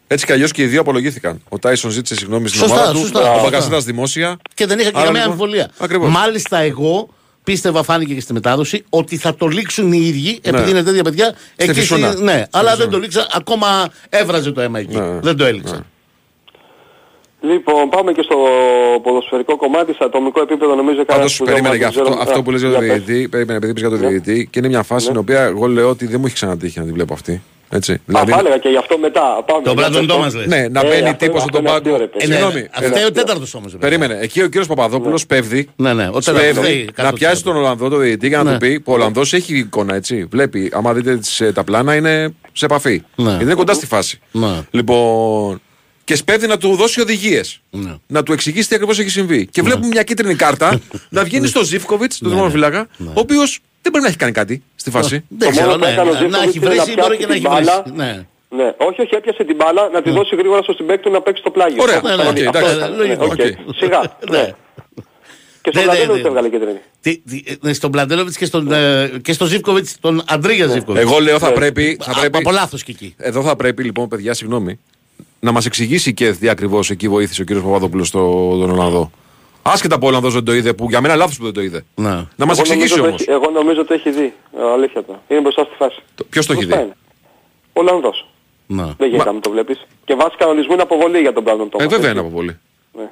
Έτσι κι αλλιώς και οι δύο απολογήθηκαν. Ο Τάισον ζήτησε συγγνώμη στην Σωστά, ομάδα του. σωστά, ο σωστά. Μπακασέτα δημόσια. Και δεν είχα και Άρα, καμία λοιπόν, αμφιβολία. ακριβώς. Μάλιστα, εγώ πίστευα, φάνηκε και στη μετάδοση, ότι θα το λήξουν οι ίδιοι, επειδή είναι τέτοια παιδιά. εκεί στη- φυσούνα. ναι, αλλά δεν το λήξαν. Ακόμα έβραζε το αίμα εκεί. Ναι. Δεν το έληξαν. Λοιπόν, πάμε και στο ποδοσφαιρικό κομμάτι, σε ατομικό επίπεδο νομίζω Πάντως κανένας που δεν περίμενε μας για αυτό, ξέρω- αυτό Α, που λες για τον για πες. διαιτητή. Περίμενε, επειδή είπες για τον Ναι. διαιτητή. Και είναι μια φάση στην οποία εγώ λέω ότι δεν μου έχει ξανατύχει να τη βλέπω αυτή. Έτσι. Α, Δηλαδή, θα έλεγα και γι' αυτό μετά. Πάμε. Τον Για Μπράντον αυτό. Τόμας λες. ναι, να Ε, μπαίνει αυτό τύπος είναι- στον αυτό είναι αστείο, πάγκο. ρε παιδί. Ε, ναι, Συγγνώμη. ναι, Αυτό είναι ο τέταρτος όμως. ρε παιδί. Περίμενε. Εκεί ο κύριος Παπαδόπουλος πέφτει. Ναι, ναι, ο τέταρτος. Σπέβδει Ναι, να πιάσει τον Ολλανδό, το διαιτητή, για να Ναι. του πει που ο Ολλανδός έχει εικόνα, έτσι. Βλέπει, άμα δείτε τις, ε, τα πλάνα, είναι σε επαφή. Ναι. Γιατί είναι κοντά στη φάση. Ναι. Λοιπόν. Και σπέβδει να του δώσει οδηγίες. Ναι. Να του εξηγήσει τι ακριβώς έχει συμβεί. Και βλέπουμε μια κίτρινη κάρτα να βγαίνει στο Ζήφκοβιτς, τον δρομοφυλάκα, ο οποίος δεν μπορεί να έχει κάνει κάτι στη φάση. Δεν Το ξέρω, μόνο που ναι, έκανε ο να- να Ζήφκοβιτς έχει είναι να βρέσει μπορεί και να πιάσει έχει την βρέσει. μπάλα. Ναι. Ναι, όχι, όχι, έπιασε την μπάλα να τη δώσει γρήγορα στο συμπέκ του να παίξει το πλάγιο. Ωραία, Αυτό ναι, ήταν. οκ, Αυτό εντάξει, ήταν. λογικό. Ναι, οκ. Οκ. Σιγά. Ναι. ναι. Και στον Ναι, ναι, Πλατένο ναι. έβγαλε κίτρινη. Τι- τι- ε, Στον Πλαντέλοβιτ και στον, ε, και στον Ζήφκοβιτς, τον Αντρίγια Ζήφκοβιτς. Εγώ λέω θα πρέπει. Θα πρέπει Από λάθος και εκεί. Εδώ θα πρέπει λοιπόν, παιδιά, συγγνώμη, να μας εξηγήσει και τι ακριβώς εκεί βοήθησε ο κύριος Παπαδόπουλος στο, τον Ολλανδό. Άσχετα από ο Ολλανδός δεν το είδε, που για μένα λάθος που δεν το είδε. Ναι. Να μας Εγώ νομίζω εξηγήσει το όμως. έχει- Εγώ νομίζω ότι έχει δει. Ε, Αλήθεια το. Είναι μπροστά στη φάση. Ποιος το έχει Μπροστά δει; είναι. Ο Ολλανδός. Ναι. Δεν γίνεται να μην το βλέπεις. Και βάσει κανονισμού είναι αποβολή για τον Μπράντον Ε, Τόμας. βέβαια έτσι. είναι από πολύ. Ναι.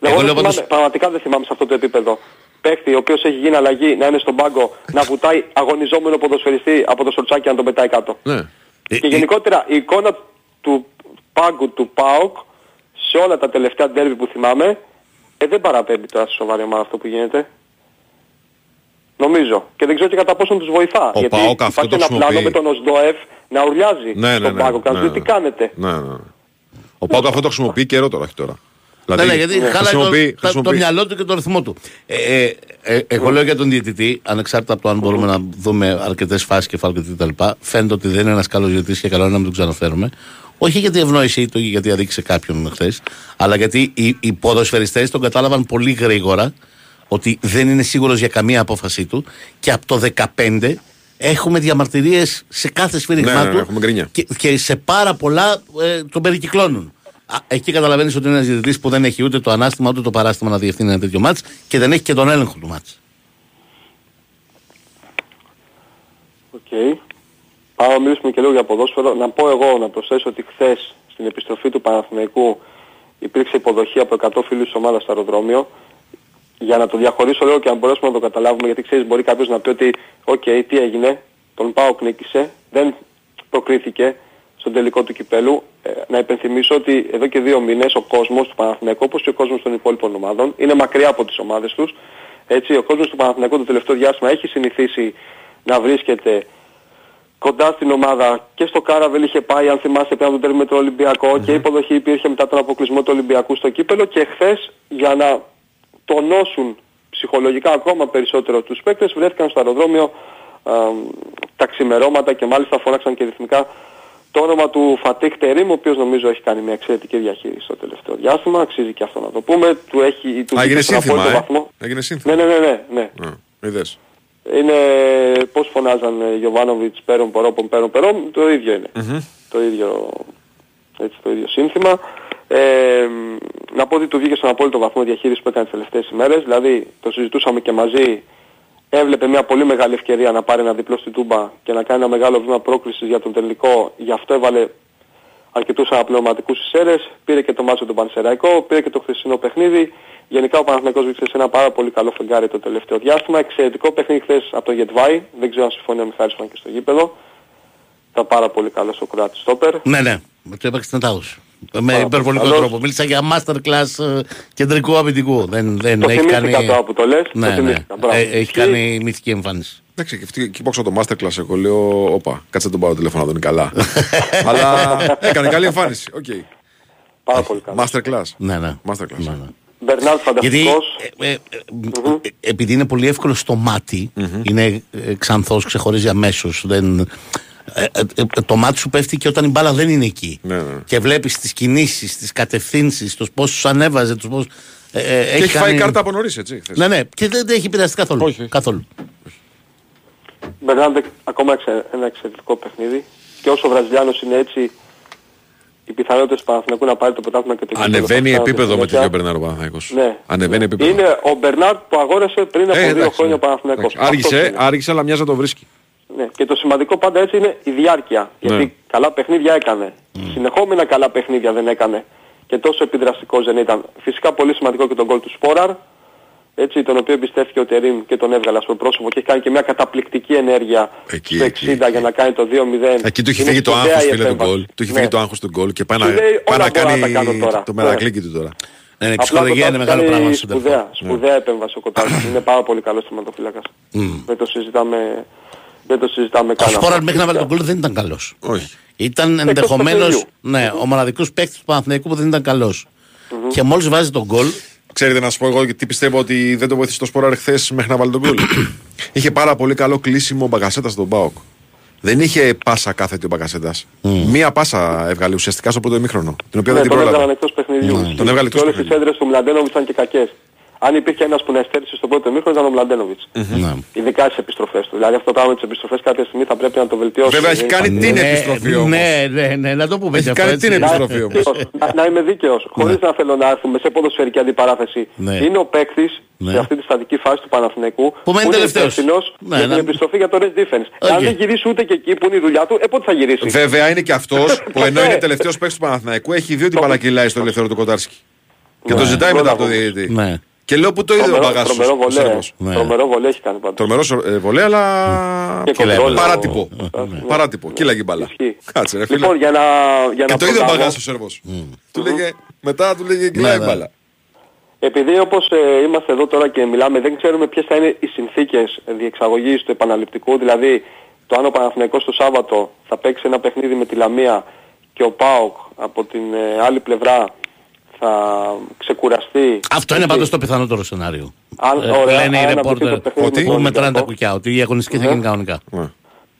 Εγώ Εγώ λέω δεν πάντως- θυμάμαι, πραγματικά δεν θυμάμαι σε αυτό το επίπεδο. Παίχτη ο οποίος έχει γίνει αλλαγή να είναι στον πάγκο να βουτάει αγωνιζόμενο ποδοσφαιριστή από το σορτσάκι να τον πετάει κάτω. Ναι. Ε, Και ε, γενικότερα η εικόνα του πάγκου του ΠΑΟΚ σε όλα τα τελευταία ντέρμπι που θυμάμαι ε, δεν παραπέμπει τώρα στη σοβαρή ομάδα αυτό που γίνεται. Νομίζω. Και δεν ξέρω και κατά πόσον τους βοηθά. Ο Γιατί ΠΑΟΚ αυτό υπάρχει το ένα πλάνο χρησιμοποιεί. με τον Οσντοεφ να ουρλιάζει Ναι, ναι, στον ναι. πάγκο και να ναι, του πει τι κάνετε. Ναι, ναι. Ο Πάουκ αυτό το χρησιμοποιεί καιρό τώρα, όχι τώρα. Ναι, ναι, γιατί χάλαγε το, χρησιμοποιεί- τα- το χρησιμοποιεί- μυαλό του και το ρυθμό του. Ε, ε, ε, εγώ λέω για τον διαιτητή, ανεξάρτητα από το αν μπορούμε να δούμε αρκετές φάσεις και φάλκε κτλ. Φαίνεται ότι δεν είναι ένας καλός διαιτητής και καλό είναι να μην τον ξαναφέρουμε. Όχι γιατί ευνόησε ή το γιατί αδίκησε κάποιον χθες, αλλά γιατί οι, οι ποδοσφαιριστές τον κατάλαβαν πολύ γρήγορα ότι δεν είναι σίγουρος για καμία απόφασή του και από το 15 έχουμε διαμαρτυρίες σε κάθε σφύριγμά Ναι, ναι, του έχουμε γκρίνια. και, και σε πάρα πολλά ε, τον περικυκλώνουν. Α, εκεί καταλαβαίνεις ότι είναι ένας διαιτητής που δεν έχει ούτε το ανάστημα ούτε το παράστημα να διευθύνει ένα τέτοιο μάτς και δεν έχει και τον έλεγχο του μάτς. Οκ. Πάμε να μιλήσουμε και λίγο για ποδόσφαιρο. Να πω εγώ να προσθέσω ότι χθες στην επιστροφή του Παναθηναϊκού υπήρξε υποδοχή από 100 φίλους της ομάδας στο αεροδρόμιο. Για να το διαχωρίσω λίγο και να μπορέσουμε να το καταλάβουμε, γιατί ξέρεις μπορεί κάποιος να πει ότι «OK, τι έγινε, τον ΠΑΟΚ νίκησε, δεν προκρίθηκε στον τελικό του κυπέλλου». Ε, να υπενθυμίσω ότι εδώ και δύο μήνες ο κόσμος του Παναθηναϊκού, όπως και ο κόσμος των υπόλοιπων ομάδων, είναι μακριά από τις ομάδες τους. Έτσι, ο κόσμος του Παναθηναϊκού το τελευταίο διάστημα έχει συνηθίσει να βρίσκεται κοντά στην ομάδα και στο Κάραβελ είχε πάει αν θυμάστε πριν από τον τέρμι με τον ολυμπιακο και η υποδοχή υπήρχε μετά τον αποκλεισμό του Ολυμπιακού στο κύπελο και χθες για να τονώσουν ψυχολογικά ακόμα περισσότερο τους παίκτες βρέθηκαν στο αεροδρόμιο α, τα ξημερώματα και μάλιστα φώναξαν και ρυθμικά το όνομα του Φατίχ Τερίμ, ο οποίος νομίζω έχει κάνει μια εξαιρετική διαχείριση στο τελευταίο διάστημα, αξίζει και αυτό να το πούμε, του έχει του Α, έγινε δείχνει στον σύνθημα, απόλυτο ε. βαθμό. Έγινε σύνθημα. Ναι, ναι, ναι, ναι, ναι. Α, είδες. Είναι πώς φωνάζαν Γιωβάνοβιτς πέρον πορόπον πέρον περόν, το ίδιο είναι. Το ίδιο, έτσι, το ίδιο σύνθημα. Ε, να πω ότι του βγήκε στον απόλυτο βαθμό διαχείριση που έκανε τις τελευταίες ημέρες, δηλαδή το συζητούσαμε και μαζί, έβλεπε μια πολύ μεγάλη ευκαιρία να πάρει ένα διπλό στην Τούμπα και να κάνει ένα μεγάλο βήμα πρόκλησης για τον τελικό, γι' αυτό έβαλε αρκετούς αναπληρωματικούς σέρες, πήρε και το μάτσο του Πανσεραϊκό, πήρε και το χθεσινό παιχνίδι. Γενικά ο Παναθηναϊκός βρίσκεται σε ένα πάρα πολύ καλό φεγγάρι το τελευταίο διάστημα. Εξαιρετικό παιχνίδι χθες από το Γεντβάι, δεν ξέρω αν συμφωνεί ο Μιχάλης Φαν και στο γήπεδο. Ήταν πάρα πολύ καλός ο Κουράτης στόπερ. Ναι, ναι, με το έπαιξε την Τάους. Με Πάρα υπερβολικό πολύ καλός. τρόπο. Μίλησα για masterclass ε, κεντρικού αμυντικού. Δεν, δεν Το έχει θυμήθηκα κάνει. τώρα που το λες, το Ναι, ναι. θυμήθηκα, μπράβο. Ε, έχει Και- κάνει μυθική εμφάνιση. Εντάξει, και αυτή- εκεί που άκουσα το masterclass, εγώ λέω, όπα, κάτσε να τον πάρω τηλέφωνο, να τον είναι καλά. Αλλά έκανε καλή εμφάνιση. Οκ. Πάρα πολύ καλός. Masterclass. Ναι, ναι. Masterclass. Ναι, ναι. Μπερνάρ Γιατί φανταστικός. ε, ε, ε, ε, επειδή είναι πολύ εύκολο στο ματι είναι ε, ξανθός, ξεχωρίζει αμέσως. Δεν, ε, ε, ε, το μάτι σου πέφτει και όταν η μπάλα δεν είναι εκεί. Ναι, ναι. Και βλέπεις τις κινήσεις, τις κατευθύνσεις, τους πόσους ανέβαζε, τους πόσους... Ε, ε, Και έχει φάει κάνει- κάρτα από νωρίς, έτσι. χθες. Ναι, ναι, και δεν, δεν έχει πειραστεί καθόλου. Όχι. καθόλου. Μπερνάρ ακόμα εξε- ένα εξαιρετικό παιχνίδι. Και όσο ο Βραζιλιάνος είναι έτσι, οι πιθανότητες του Παναθηναϊκού να πάρει το πρωτάθλημα και το κύπελλο Ανεβαίνει θα αυξάνονται επίπεδο με συνέχεια. τέτοιο Μπερνάρο Παναθηναϊκός. Ναι. Ανεβαίνει επίπεδο. Είναι ο Μπερνάρ που αγόρασε πριν από Ε, δύο εντάξει, χρόνια ο ναι. Παναθηναϊκός. Εντάξει. Αυτός Άργησε, είναι. άργησε, αλλά μοιάζει να το βρίσκει. Ναι. Και το σημαντικό πάντα έτσι είναι η διάρκεια. Ναι. Γιατί καλά παιχνίδια έκανε. Συνεχόμενα καλά παιχνίδια δεν έκανε. Και τόσο επιδραστικός δεν ήταν. Φυσικά πολύ σημαντικό και τον γκολ του Σπόραρ. Έτσι, τον οποίο εμπιστεύτηκε ο Τερίμ και τον έβγαλε ας πούμε πρόσωπο και έχει κάνει και μια καταπληκτική ενέργεια Εκεί, στο 60 εκεί, για να κάνει το 2-0. Εκεί του έχει Είναι φύγει το σπουδαία άγχος η φίλε του επέμβαση. γκολ. Του έχει Ναι. φύγει το άγχος του γκολ και πάει να, Του λέει, πάει όλα να μπορώ να τα κάνω κάνει τώρα. το Ναι. μερακλίκι του τώρα. Ναι, ναι, η Απλά ψυχολογία το είναι Τάσος μεγάλο κάνει πράγμα στο Σπουδαία, σεντερφόρ. σπουδαία επέμβαση ο Κοτάκης. είναι πάρα πολύ καλός τερματοφύλακας. Δεν το συζητάμε, δεν το συζητάμε Ο καν. αυτό. Σπόραρ μέχρι να βάλει τον γκολ δεν ήταν καλός. Όχι. Ήταν ενδεχομένως παιχνιδιού. ναι, ο μοναδικός παίκτης του Παναθηναϊκού που δεν ήταν καλός. Και μόλις βάζει τον γκολ, Ξέρετε να σα πω εγώ τι πιστεύω ότι δεν το βοήθησε το σπόρα χθες μέχρι να βάλει τον γκολ. είχε πάρα πολύ καλό κλείσιμο ο Μπαγκασέτας στον Μπάοκ. Δεν είχε πάσα κάθετη ο Μπαγκασέτας. Μία πάσα έβγαλε ουσιαστικά στο πρώτο ημίχρονο. Την οποία Ναι, δεν την τον έβγαλαν πρόλαβε. εκτός παιχνιδιού. Τον έβγαλε Και εκτός όλες τις παιχνιδιού. σέντρες του Μλαντένοβιτς ήταν και κακές. Αν υπήρχε ένας που να υστέρησε στο πρώτο ημίχρονο ήταν ο Μλαντένοβιτς. ναι. Ειδικά στις επιστροφές του. Δηλαδή αυτό το πράγμα με τις επιστροφές κάποια στιγμή θα πρέπει να το βελτιώσει. Βέβαια έχει κάνει την ναι, επιστροφή όμως. ναι, ναι, ναι, να το πούμε Έχει και αυτό, κάνει έτσι. την Να- επιστροφή όμως. να, να είμαι δίκαιος, χωρίς να θέλω να έρθουμε σε ποδοσφαιρική αντιπαράθεση. Ναι. Είναι ο παίκτης Ναι. σε αυτή τη στατική φάση του Παναθηναϊκού Που μένει είναι τελευταίος. υπεύθυνος Ναι, για να- την επιστροφή για το rest defense. OK. Αν δεν γυρίσει ούτε και εκεί που είναι η δουλειά του, ε πότε θα γυρίσει; Βέβαια είναι και αυτός που ενώ Ναι. είναι τελευταίος παίκτης του Παναθηναϊκού έχει δει ότι Το- παρακυλάει στο ελεύθερο του Κοτάρσκι. Και το Ναι. ζητάει μετά από το Μπράβο. διαιτητή. Ναι. Και λέω που το είδε ο Τρομερό, Μπαγκάσο. τρομερό βολέ. Ναι. Τρομερό βολέ έχει κάνει πάντως. Τρομερός ε, βολέ, αλλά. Και κοντρόλ. Παράτυπο. Ναι. Παράτυπο. Κύλαγε μπάλα. Ισχύει. Κάτσε, ρε φίλε. Λοιπόν, για να, για Και να το είδε ο προλάβω, Μπαγκάσο ο Σέρβος. Του λέγε, μετά του λέγε κυλάει ναι. μπάλα. Επειδή όπως ε, είμαστε εδώ τώρα και μιλάμε, δεν ξέρουμε ποιες θα είναι οι συνθήκες διεξαγωγής του επαναληπτικού, δηλαδή το αν ο Παναθηναϊκός το Σάββατο θα παίξει ένα παιχνίδι με τη Λαμία και ο ΠΑΟΚ από την ε, άλλη πλευρά θα ξεκουραστεί. Αυτό είναι Έτσι. πάντως το πιθανότερο σενάριο. Αν- Ε, ωραία, λένε οι αν αναπτυχθεί ρεπόρτερ το παιχνίδι Ότι- με τον που μετράνε τα Ολυμπιακό. κουκιά, ότι η αγωνιστική θα Ναι. γίνει κανονικά.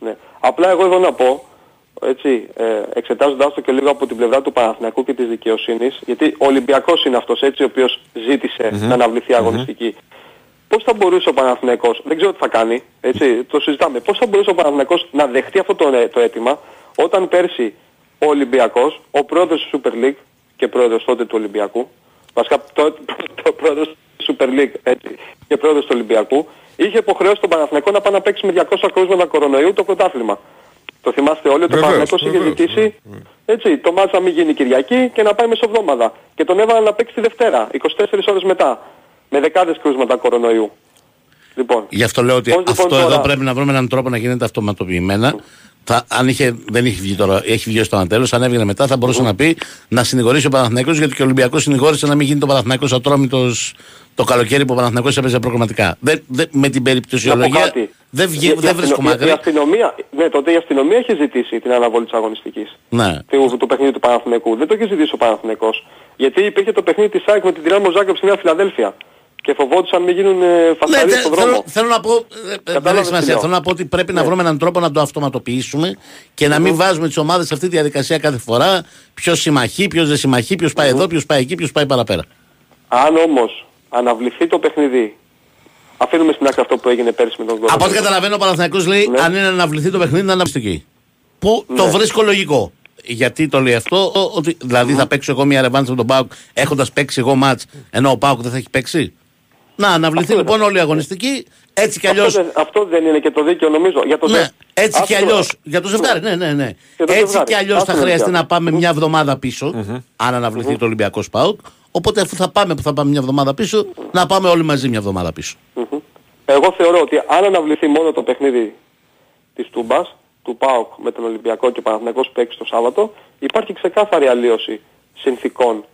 Ναι. Απλά εγώ εδώ να πω, έτσι, ε, εξετάζοντάς το και λίγο από την πλευρά του Παναθηναϊκού και της δικαιοσύνης, γιατί ο Ολυμπιακός είναι αυτός έτσι, ο οποίος ζήτησε να αναβληθεί η αγωνιστική. Πώς θα μπορούσε ο Παναθηναϊκός, δεν ξέρω τι θα κάνει, έτσι, το συζητάμε, πώς θα μπορούσε ο Παναθηναϊκός να δεχτεί αυτό το, ε, το αίτημα, όταν πέρσι ο Ολυμπιακός, ο πρόεδρος του Super League και πρόεδρος τότε του Ολυμπιακού, βασικά το, το πρόεδρος του Super League έτσι, και πρόεδρος του Ολυμπιακού, είχε υποχρεώσει τον Παναθηναϊκό να πάει να παίξει με 200 κρούσματα κορονοϊού το πρωτάθλημα. Το θυμάστε όλοι ότι ο Βεβαίως, Παναθηναϊκός είχε βεβαίως, ζητήσει έτσι, το μάτς να μην γίνει Κυριακή και να πάει μεσοβδόμαδα. Και τον έβαλαν να παίξει τη Δευτέρα, 24 ώρες μετά, με δεκάδες κρούσματα κορονοϊού. Λοιπόν, Γι' αυτό λέω ότι πώς λοιπόν αυτό εδώ τώρα- πρέπει να βρούμε έναν τρόπο να γίνεται αυτοματοποιημένα. Θα, αν είχε, δεν είχε βγει τώρα, έχει βγει στο ένα τέλο, αν έβγαινε μετά θα μπορούσε να πει να συνηγορήσει ο Παναθηναϊκός γιατί και ο Ολυμπιακός συνηγόρησε να μην γίνει το Παναθηναϊκός ατρόμητος το καλοκαίρι που ο Παναθηναϊκός έπαιζε προγραμματικά. Δεν, δεν, με την να πω περιπτωσιολογία κάτι. δεν, βγει, Η- η δεν βρίσκω αστυνο- η- Η μακρύ. αστυνομία, ναι, τότε η αστυνομία είχε ζητήσει την αναβολή της αγωνιστικής. Ναι. του, του παιχνίδι του Παναθηναϊκού. Δεν το είχε ζητήσει ο Παναθηναϊκός. Γιατί υπήρχε το παιχνίδι της ΑΕΚ με την Τυράννη Ζάγκρεπ στη Νέα Φιλαδέλφια. Και φοβόντουσαν μην γίνουν ε, Ναι, φασαρίες θε- στον θέλω, δρόμο. θέλω να πω. ε, ε, δεν Κατάλαβες έχει σημασία. τι λέω. Θέλω να πω ότι πρέπει να Ναι. βρούμε έναν τρόπο να το αυτοματοποιήσουμε και να μην βάζουμε τις ομάδες σε αυτή τη διαδικασία κάθε φορά. Ποιος συμμαχεί, ποιος δεν συμμαχεί, ποιος πάει εδώ, ποιος πάει εκεί, ποιος πάει παραπέρα. Αν όμως αναβληθεί το παιχνίδι, αφήνουμε στην άκρη αυτό που έγινε πέρσι με τον Από ό,τι κορονοϊό. καταλαβαίνω, ο Παναθηναϊκός λέει Ναι. αν είναι να αναβληθεί το παιχνίδι, να αναβληθεί εκεί. Που το Ναι. βρίσκω λογικό. Γιατί το λέει αυτό, ο- ότι δηλαδή θα παίξω εγώ μια ρεβάνση με τον Πάουκ έχοντας παίξει εγώ μάτς, ενώ ο Πάουκ δεν θα έχει παίξει; Να αναβληθεί Αυτό λοιπόν είναι. όλη η αγωνιστική. Έτσι κι Αυτό, αλλιώ. δεν, αυτό δεν είναι και το δίκαιο νομίζω. Για το Ναι, ζε- έτσι κι Άστο- αλλιώς. Για το ζευγάρι, ναι, ναι, ναι. Για το Έτσι ζευγάρι. κι αλλιώς θα Άστο χρειαστεί ζευγάρι. να πάμε μια εβδομάδα πίσω, αν αναβληθεί το Ολυμπιακό Πάουκ. Οπότε αφού θα πάμε που θα πάμε μια εβδομάδα πίσω, να πάμε όλοι μαζί μια εβδομάδα πίσω. Μμμ. Εγώ θεωρώ ότι αν αναβληθεί μόνο το παιχνίδι της Τούμπας, του ΠΑΟΚ με τον Ολυμπιακό και ο Παναθηναϊκός παίξει το Σάββατο, υπάρχει ξεκάθαρη αλλίωση συνθήκων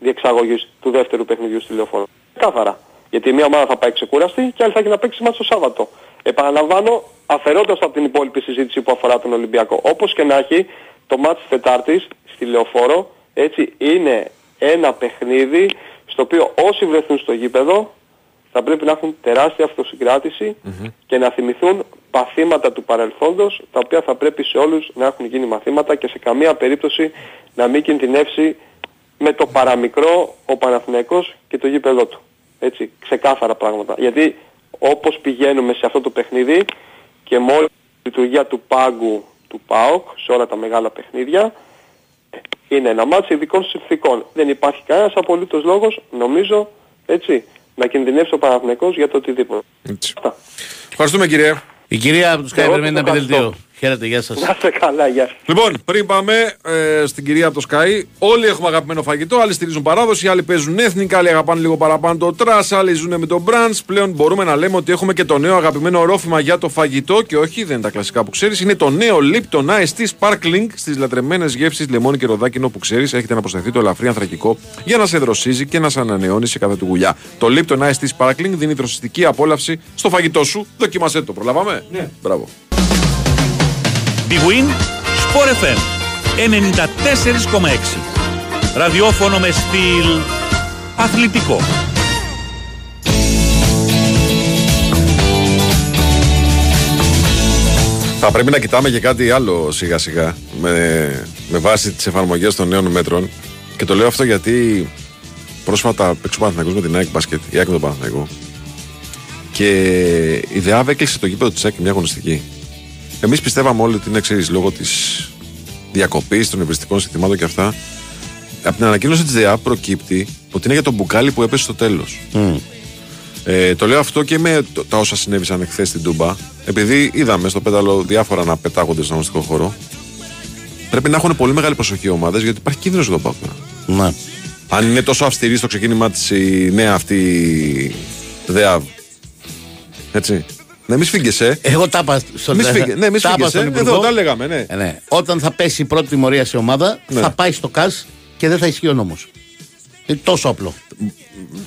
διεξαγωγής του δεύτερου παιχνιδιού στη λεωφόρο. Ξεκάθαρα. Γιατί μια ομάδα θα πάει ξεκούραστη και άλλη θα έχει να παίξει μάτς το Σάββατο. Επαναλαμβάνω, αφαιρώντας από την υπόλοιπη συζήτηση που αφορά τον Ολυμπιακό. Όπως και να έχει, το μάτς της Τετάρτης στη Λεωφόρο, έτσι, είναι ένα παιχνίδι στο οποίο όσοι βρεθούν στο γήπεδο θα πρέπει να έχουν τεράστια αυτοσυγκράτηση και να θυμηθούν παθήματα του παρελθόντος τα οποία θα πρέπει σε όλους να έχουν γίνει μαθήματα και σε καμία περίπτωση να μην κινδυνεύσει με το παραμικρό ο Παναθηναϊκός και το γήπεδό του. Έτσι, ξεκάθαρα πράγματα. Γιατί όπως πηγαίνουμε σε αυτό το παιχνίδι και με όλη τη λειτουργία του πάγκου του ΠΑΟΚ σε όλα τα μεγάλα παιχνίδια είναι ένα ματς ειδικών συνθηκών. Δεν υπάρχει κανένας απολύτως λόγος, νομίζω, έτσι, να κινδυνεύσει ο Παναθηναϊκός για το οτιδήποτε. Έτσι. Αυτά. Ευχαριστούμε κύριε. Η κυρία από τους Sky Εγώ περιμένει το ένα ευχαριστώ. Επιδελτίο. Χαίρετε, γεια σας. Να είστε καλά, γεια. Λοιπόν, πριν πάμε ε, στην κυρία από το Sky, όλοι έχουμε αγαπημένο φαγητό. Άλλοι στηρίζουν παράδοση, άλλοι παίζουν ethnic, άλλοι αγαπάνε λίγο παραπάνω το trash, άλλοι ζουν με το μπραντ. Πλέον μπορούμε να λέμε ότι έχουμε και το νέο αγαπημένο ρόφημα για το φαγητό και όχι, δεν είναι τα κλασικά που ξέρεις. Είναι το νέο Lipton Ice Tea Sparkling στις λατρεμένες γεύσεις λεμόνι και ροδάκινο που ξέρεις. Έχει να προστεθεί το ελαφρύ ανθρακικό για να σε δροσίζει και να σε ανανεώνει σε κάθε του γουλιά. Το Lipton Ice Tea Sparkling δίνει δροσιστική απόλαυση στο φαγητό σου. Δοκιμασέ το, προλάβαμε; Ναι. Μπράβο. Big Win, Sport FM 94,6. Ραδιόφωνο με στυλ αθλητικό. Θα πρέπει να κοιτάμε και κάτι άλλο σιγά σιγά με, με βάση τις εφαρμογές των νέων μέτρων και το λέω αυτό γιατί πρόσφατα παίξω Παναθηναϊκός με την ΑΕΚ μπάσκετ, η ΑΕΚ με τον Παναθηναϊκό και η ΔΕΑΒ έκλεισε το γήπεδο της ΑΕΚ μια αγωνιστική. Εμείς πιστεύαμε όλοι ότι είναι εξής λόγω της διακοπής των ευρυστικών συστημάτων και αυτά. Από την ανακοίνωση της ΔΕΑΒ προκύπτει ότι είναι για τον μπουκάλι που έπεσε στο τέλος. Ε, το λέω αυτό και με το- τα όσα συνέβησαν εχθές στην Τούμπα. Επειδή είδαμε στο πέταλο διάφορα να πετάγονται στον αγωνιστικό χώρο. Πρέπει να έχουν πολύ μεγάλη προσοχή οι ομάδες γιατί υπάρχει κίνδυνος για τον ΠΑΟΚ. τώρα. Ναι. Αν είναι τόσο αυστηρή στο ξεκίνημά της η νέα αυτή ΔΕΑΒ. Έτσι. Ναι, μη σφίγγεσαι. Εγώ τα είπα στον Μη σφίγγε- ναι, μη τα είπα σφίγγεσαι. στον Εδώ Υπουργό. τα λέγαμε, ναι. Ε, ναι. Όταν θα πέσει η πρώτη τιμωρία σε ομάδα, Ναι. θα πάει στο ΚΑΣ και δεν θα ισχύει ο νόμος. Είναι τόσο απλό.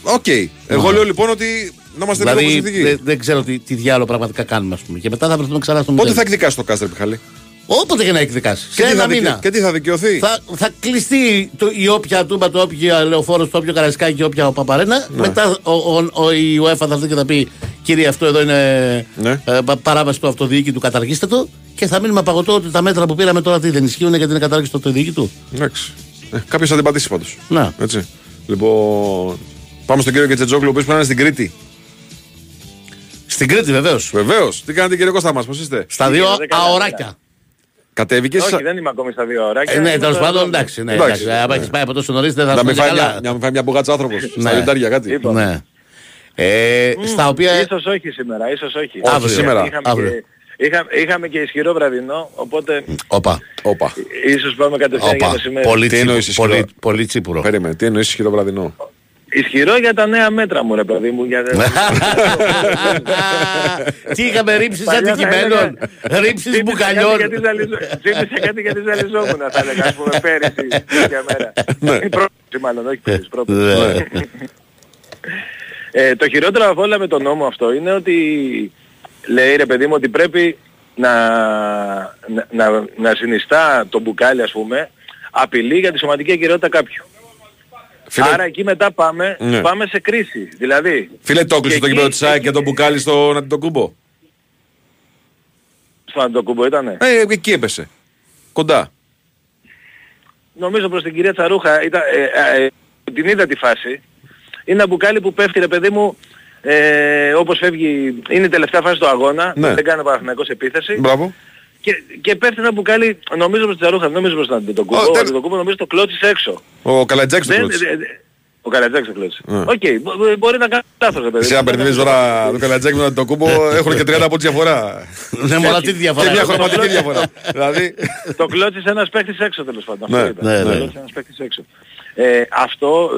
Οκ. Εγώ λέω λοιπόν ότι να είμαστε λίγο δηλαδή προσεκτικοί. δεν, δεν ξέρω τι, τι διάλογο πραγματικά κάνουμε, ας πούμε. Και μετά θα βρεθούμε ξανά στο Πότε μηδέν. θα εκδικάσει το ΚΑΣ ρε Μιχάλη. Όποτε και να εκδικάσει. Και Σε τι ένα θα δικαι- μήνα. Και τι θα δικαιωθεί; Θα, θα κλειστεί το, η όποια τούμπα, το όποια λεωφόρο, το όποιο καρασκάκι, η όποια παπαρένα. Ναι. Μετά ο, ο, ο, η UEFA θα έρθει και θα πει: Κύριε, αυτό εδώ είναι Ναι. ε, πα- παράβαση του αυτοδιοίκητου, καταργήστε το. Και θα μείνουμε απαγωτό ότι τα μέτρα που πήραμε τώρα τι δεν ισχύουν γιατί είναι κατάργηση του αυτοδιοίκητου. Εντάξει. Ε, Κάποιος θα την πατήσει πάντως. Να. Έτσι. Λοιπόν. Πάμε στον κύριο Κετσετζόγλου, ο οποίος πρέπει να είναι στην Κρήτη. Στην Κρήτη βεβαίως. Βεβαίως. Τι κάνετε κύριε Κώστα μας, πώς είστε; Στα δύο Γίνεται καλά, αωράκια. Κατέβηκες; Όχι, δεν είμαι ακόμη στα δύο ώρα. Ε, ναι, τέλος πάντων, εντάξει. Ναι, Εντάξει. εντάξει. Αν έχεις πάει από τόσο νωρίς δεν θα Να μην έρθει φάει καλά. μια, να μην φάει μια μπουγάτσα άνθρωπος. Στα Ναι. λιοντάρια κάτι. Είπα. Ναι. Ε, στα οποία. Ίσως όχι σήμερα, ίσως όχι. Όχι, Γιατί σήμερα. Είχαμε, Αύριο. Και, είχα, είχαμε και ισχυρό βραδινό, οπότε Όπα. Όπα. ίσως πάμε κατευθείαν για Όπα. μεσημέρι. Πολύ, Τι εννοείς τσίπουρο, ισχυρό; πολύ, πολύ τσίπουρο. Περίμενε, τι εννοείς ισχυρό βραδινό; Ισχυρό για τα νέα μέτρα μου ρε παιδί μου. Για... Τι είχαμε ρίψει Παλιά θα αντικειμένων. έλεγα- Ρίψει Θύμισε μπουκαλιών. κάτι γιατί ζαλιζό- Θύμισε κάτι γιατί ζαλιζόμουν θα έλεγα ας πούμε πέρυσι τέτοια μέρα. Η πρόπερση μάλλον, όχι πέρυσι, πρόπερση. Ναι. Ε, το χειρότερο από όλα με τον νόμο αυτό είναι ότι λέει ρε παιδί μου ότι πρέπει να, να, να, να συνιστά το μπουκάλι ας πούμε απειλή για τη σωματική αγκαιρότητα κάποιου. Φίλε, Άρα εκεί μετά πάμε, Ναι. πάμε σε κρίση. Δηλαδή, φίλε το έκλεισε και το εκεί- γήπεδο της ΑΕΚ εκεί- και τον μπουκάλι στον Αντιτοκούμπο. στον Αντοκούμπο ήτανε. Ε, εκεί έπεσε. Κοντά. Νομίζω προς την κυρία Τσαρούχα ήταν, ε, ε, ε, την είδα τη φάση. Είναι ένα μπουκάλι που πέφτει ρε παιδί μου ε, όπως φεύγει, είναι η τελευταία φάση του αγώνα, Ναι. δεν κάνει ο Παναθηναϊκός επίθεση Μπράβο. και, και πέφτει ένα μπουκάλι, νομίζω προς την Τσαρούχα, δεν νομίζω προς τον Αντετοκούνμπο, Ω, ο τέλ- Αντετοκούνμπο νομίζω το κλώτσισε έξω. Ο Καλαϊτζάκης το Δεν- κλώτσησε. ε, ε, ο Καλαϊτζάκης το κλώτσισε. Ναι. Οκ, μπο- μπο- μπορεί να κάνει λάθος ρε παιδί. Εσύ αν μπερδεύεις τώρα το Καλαϊτζάκη με τον Αντετοκούνμπο έχουν και 30 από διαφορά. Ναι, μόνο τι διαφορά. Και μια είναι. χρωματική διαφορά. Δηλαδή. το κλώτσισε ένας παίχτης έξω τέλος πάντων. Ναι, αυτό ήταν. ναι, Το ναι. Κλώτσισε ένας παίχτης έξω. Ε, αυτό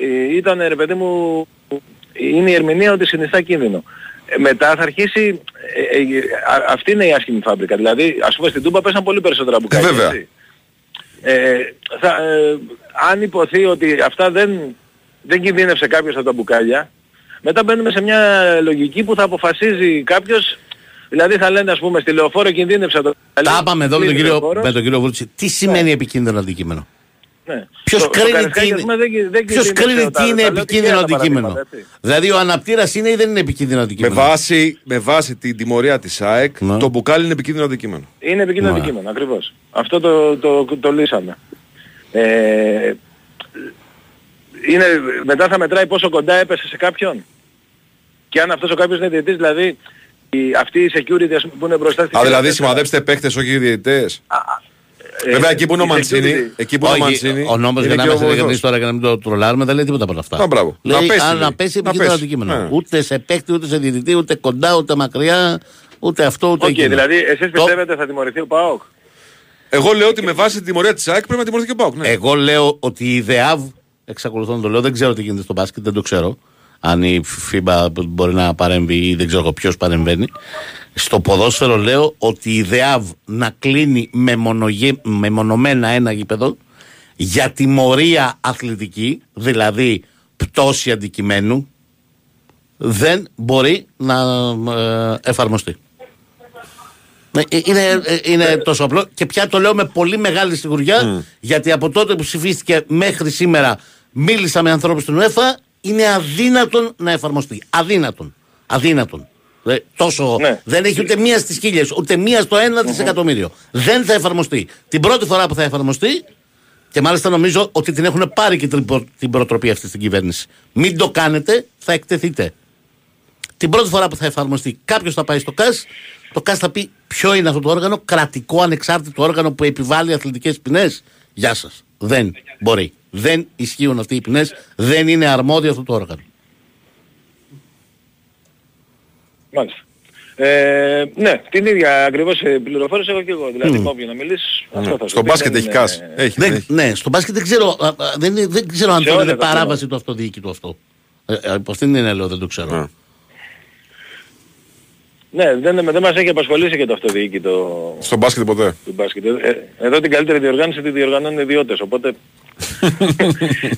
ε, ήταν ρε παιδί μου, είναι η ερμηνεία ότι συνιστά κίνδυνο. Ε, μετά θα αρχίσει, ε, ε, α- αυτή είναι η άσχημη φάμπρικα. Δηλαδή, ας πούμε στην Τούμπα πέσαν πολύ περισσότερα μπουκάλια. βέβαια. έτσι. Ε, θα, ε, αν υποθεί ότι αυτά δεν, δεν κινδύνευσε κάποιος από τα μπουκάλια, μετά μπαίνουμε σε μια λογική που θα αποφασίζει κάποιος, δηλαδή θα λένε ας πούμε στη λεωφόρο κινδύνευσε από το Τα είπαμε εδώ με τον κλείνει κύριο, λεωφόρος. με τον κύριο Βούλτση. Τι σημαίνει επικίνδυνο αντικείμενο; Ναι. Ποιος Το- το κρίνει Καρασκάκι, τι ας πούμε, είναι, δεν- δεν ποιος κινδύνευσε κρίνει τα- τι είναι τα λέω επικίνδυνο τυχαία τα αντικείμενο. παραδείγματα, έτσι. Δηλαδή ο αναπτήρας είναι ή δεν είναι επικίνδυνο Με αντικείμενο. βάση, με βάση την τιμωρία της ΑΕΚ, Ναι. το μπουκάλι είναι επικίνδυνο αντικείμενο. Είναι επικίνδυνο Μα. αντικείμενο, ακριβώς. Αυτό το, το, το, λύσαμε. Ε, είναι, μετά θα μετράει πόσο κοντά έπεσε σε κάποιον. Και αν αυτός ο κάποιος είναι διαιτητής, δηλαδή η, αυτή η security ας πούμε, που είναι μπροστά στη Α, δηλαδή σειρά σημαδέψτε παίχτες, όχι διαιτητές. Ε, Βέβαια εκεί που είναι ο η Μαντσίνη, security- εκεί που είναι ο Όχι, Μαντσίνη. ο νόμος για είναι να και ο είμαστε βοηθός. ειλικρινείς τώρα και να μην το τρολάρουμε δεν λέει τίποτα από όλα αυτά. Α, μπράβο. Λέει Να πέσει, αν λέει. να πέσει Να επικίνδυνο πέσει. αντικείμενο. Ναι. Ούτε σε παίκτη, ούτε σε διαιτητή, ούτε κοντά, ούτε μακριά. Ούτε αυτό ούτε Οκ, εκείνο. δηλαδή εσείς Το- πιστεύετε θα τιμωρηθεί ο ΠΑΟΚ; Εγώ λέω ότι με βάση τη τιμωρία της ΑΕΚ πρέπει να τιμωρηθεί και ο ΠΑΟΚ. Ναι. Εγώ λέω ότι η ΔΕΑΒ, εξακολουθώ να το λέω, δεν ξέρω τι γίνεται στο μπάσκετ, δεν το ξέρω. Αν η FIBA μπορεί να παρέμβει ή δεν ξέρω ποιος παρεμβαίνει. Στο ποδόσφαιρο λέω ότι η ΔΕΑΒ να κλείνει μεμονογε- μεμονωμένα ένα γήπεδο για τιμωρία αθλητική, δηλαδή πτώση αντικειμένου, δεν μπορεί να ε, εφαρμοστεί. Ναι, ε, Είναι, ε, είναι τόσο απλό και πια το λέω με πολύ μεγάλη σιγουριά γιατί από τότε που ψηφίστηκε μέχρι σήμερα μίλησα με ανθρώπους στην UEFA είναι αδύνατον να εφαρμοστεί. Αδύνατον. Αδύνατον. Ε, τόσο, Ναι. Δεν έχει ούτε μία στις χίλιες, ούτε μία στο ένα δισεκατομμύριο. Δεν θα εφαρμοστεί. Την πρώτη φορά που θα εφαρμοστεί και μάλιστα νομίζω ότι την έχουν πάρει και την, προ- την προτροπή αυτή στην κυβέρνηση. Μην το κάνετε, θα εκτεθείτε. Την πρώτη φορά που θα εφαρμοστεί, κάποιος θα πάει στο ΚΑΣ, το ΚΑΣ θα πει ποιο είναι αυτό το όργανο, κρατικό ανεξάρτητο όργανο που επιβάλλει αθλητικές ποινές. Γεια σας. Δεν μπορεί. Δεν ισχύουν αυτοί οι ποινές. Δεν είναι αρμόδιο αυτό το όργανο. Μάλιστα. Ε, ναι, την ίδια ακριβώς ε, πληροφόρηση έχω και εγώ. Δηλαδή με όποιον να μιλήσεις, αυτό θα σου Ναι. Στο πει, μπάσκετ δεν έχει είναι- κάσει. Έχει, Δεν, έχει. ναι, στο μπάσκετ δεν ξέρω, α, α, δεν, είναι- δεν ξέρω αν Σε το όλα είναι τα παράβαση του αυτοδιοίκητου αυτό. Ε, ε, από αυτήν την λέω, δεν το ξέρω. Α. Ναι, δεν, δεν μας έχει απασχολήσει και το αυτοδιοίκητο Στο μπάσκετ ποτέ; του μπάσκετ. Ε, εδώ την καλύτερη διοργάνωση τη διοργανώνουν οι ιδιώτες, οπότε...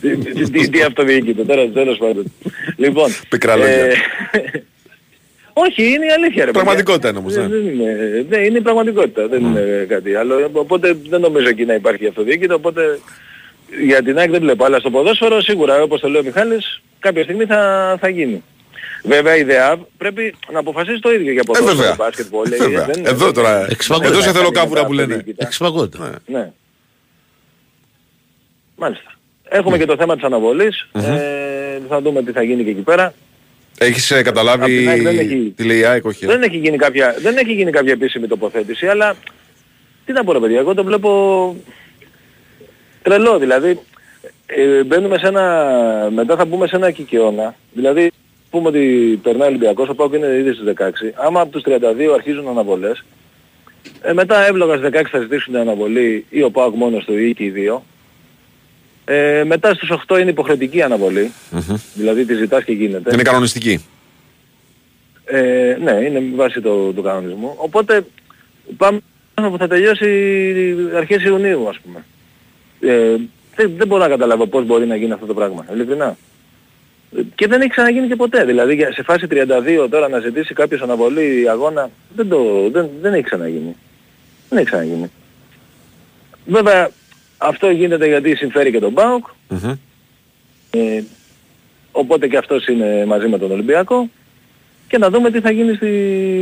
τι, τι, τι, τι αυτοδιοίκητο, τώρα τέλος πάντων. λοιπόν... Πικρά λόγια. όχι, είναι η αλήθεια ρε παιδιά. Πραγματικότητα είναι όμως, ναι. Δεν, δεν είναι, ναι, είναι η πραγματικότητα, δεν είναι κάτι άλλο. Οπότε δεν νομίζω εκεί να υπάρχει αυτοδιοίκητο, οπότε για την ΑΕΚ δεν βλέπω. Αλλά στο ποδόσφαιρο σίγουρα, όπως το λέει ο Μιχάλης, κάποια στιγμή θα, θα γίνει. Βέβαια η ΔΕΑΒ πρέπει να αποφασίσει το ίδιο για Ε, ποδόσφαιρο, βέβαια. μπάσκετ, βόλεϊ. Ε, βέβαια. δεν- Εδώ τώρα. Εξυπακούεται. Εδώ σε θέλω Κάνει κάπου μετά που λένε. αυτοδιοίκητα. Εξυπακούεται. Ναι. Ναι. Μάλιστα. Έχουμε και το θέμα της αναβολής. Ε, θα δούμε τι θα γίνει και εκεί πέρα. Έχεις ε, Απ' καταλάβει την ΑΕΚ δεν έχει- τι λέει η ΑΕΚ, όχι. ε; Δεν έχει γίνει κάποια, δεν έχει γίνει κάποια επίσημη τοποθέτηση, αλλά τι να πω ρε παιδιά, εγώ το βλέπω τρελό. Δηλαδή, ε, μπαίνουμε σε ένα, μετά θα μπούμε σε ένα κικαιώνα. Δηλαδή, πούμε ότι περνάει ο Ολυμπιακός, ο Πάοκ είναι ήδη στις 16. Άμα από τους 32 αρχίζουν αναβολές, ε, μετά εύλογα στις 16 θα ζητήσουν αναβολή ή ο Πάοκ μόνος του ή και οι δύο. Ε, μετά στους 8 είναι υποχρεωτική αναβολή, δηλαδή τη ζητάς και γίνεται. Είναι κανονιστική. Ε, ναι, είναι με βάση το, του κανονισμού. Οπότε πάμε που θα τελειώσει αρχές Ιουνίου ας πούμε. Ε, δεν, δεν μπορώ να καταλάβω πώς μπορεί να γίνει αυτό το πράγμα, ειλικρινά. Ε, Και δεν έχει ξαναγίνει και ποτέ. Δηλαδή για- σε φάση 32 τώρα να ζητήσει κάποιος αναβολή αγώνα δεν, το, δεν, δεν έχει ξαναγίνει. Δεν έχει ξαναγίνει. Βέβαια αυτό γίνεται γιατί συμφέρει και τον ΠΑΟΚ. Μμμ. Ε, οπότε και αυτός είναι μαζί με τον Ολυμπιακό και να δούμε τι θα γίνει στη,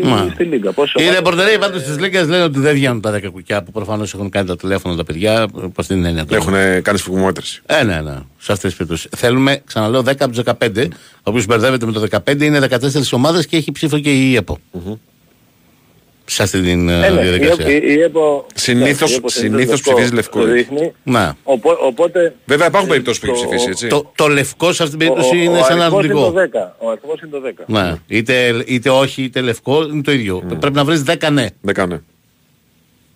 Μα. στη Λίγκα. Πόσο Οι ρεπορτεροί πάντως τη Λίγκα λένε ότι δεν βγαίνουν τα 10 κουκιά που προφανώς έχουν κάνει τα τηλέφωνα τα παιδιά. Προ την έννοια του. Έχουν κάνει σφιγμομέτρηση. Ε, ναι, ναι. Σε αυτές τις περιπτώσεις. Θέλουμε, ξαναλέω, 10 από του 15, ο οποίος μπερδεύεται με το 15, είναι 14 ομάδες και έχει ψήφο και η ΕΠΟ. Σε αυτή την ε, Ε, ναι, η, διαδικασία. η, η ΕΠΟ, Συνήθως- ναι, η ΕΠΟ συνήθως ψηφίζει λευκό. Ρίχνει, Να. οπό, οπότε Βέβαια υπάρχουν περιπτώσεις που έχει το- ψηφίσει, έτσι. Το, το λευκό σε αυτή την ο, ο, περίπτωση είναι ο σαν αριθμός είναι το αρνητικό. 10. Ο αριθμός είναι το 10. Ναι. Είτε, είτε όχι, είτε λευκό, είναι το ίδιο. Πρέπει να βρεις 10 ναι. Δεν κάνε.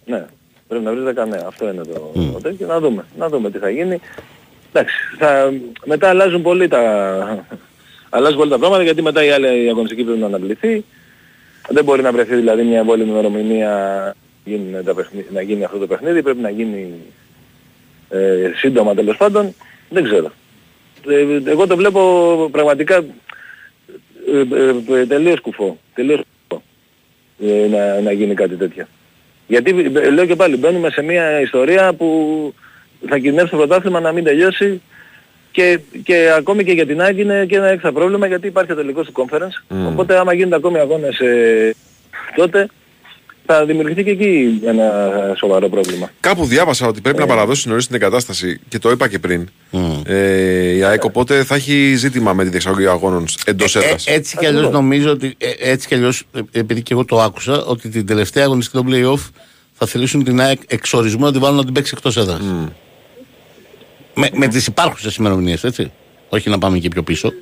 Ναι, πρέπει να βρεις 10 ναι. Αυτό είναι το, το τέτοιο. Να δούμε. Να δούμε τι θα γίνει. Εντάξει, θα, μετά αλλάζουν πολύ τα... αλλάζουν πολύ τα πράγματα γιατί μετά η άλλη η αγωνιστική πρέπει να αναβληθεί. Δεν μπορεί να βρεθεί δηλαδή μια εμβόλυμη ημερομηνία γίνει τα παιχνί- να γίνει αυτό το παιχνίδι. Πρέπει να γίνει ε, σύντομα τέλος πάντων. Δεν ξέρω. Ε, εγώ το βλέπω πραγματικά ε, ε, ε, τελείως κουφό. Τελείως κουφό ε, να, να γίνει κάτι τέτοιο. Γιατί ε, λέω και πάλι μπαίνουμε σε μια ιστορία που θα κινδυνεύσει το πρωτάθλημα να μην τελειώσει και, και ακόμη και για την ΑΕΚ είναι και ένα έξτρα πρόβλημα γιατί υπάρχει ο τελικός του conference. Οπότε άμα γίνονται ακόμη αγώνες ε, τότε θα δημιουργηθεί και εκεί ένα σοβαρό πρόβλημα. Κάπου διάβασα ότι πρέπει να παραδώσει νωρίς την εγκατάσταση και το είπα και πριν. Ε, η ΑΕΚ οπότε θα έχει ζήτημα με τη διεξαγωγή αγώνων εντός Ε, έδρας. έτσι κι αλλιώς νομίζω ότι. ε, έτσι κι αλλιώς, επειδή και εγώ το άκουσα, ότι την τελευταία αγωνιστική των playoff θα θελήσουν την ΑΕΚ εξορισμού να την βάλουν να την παίξει εκτός έδρας. Με, με τις υπάρχουσες ημερομηνίες, έτσι. Όχι να πάμε και πιο πίσω.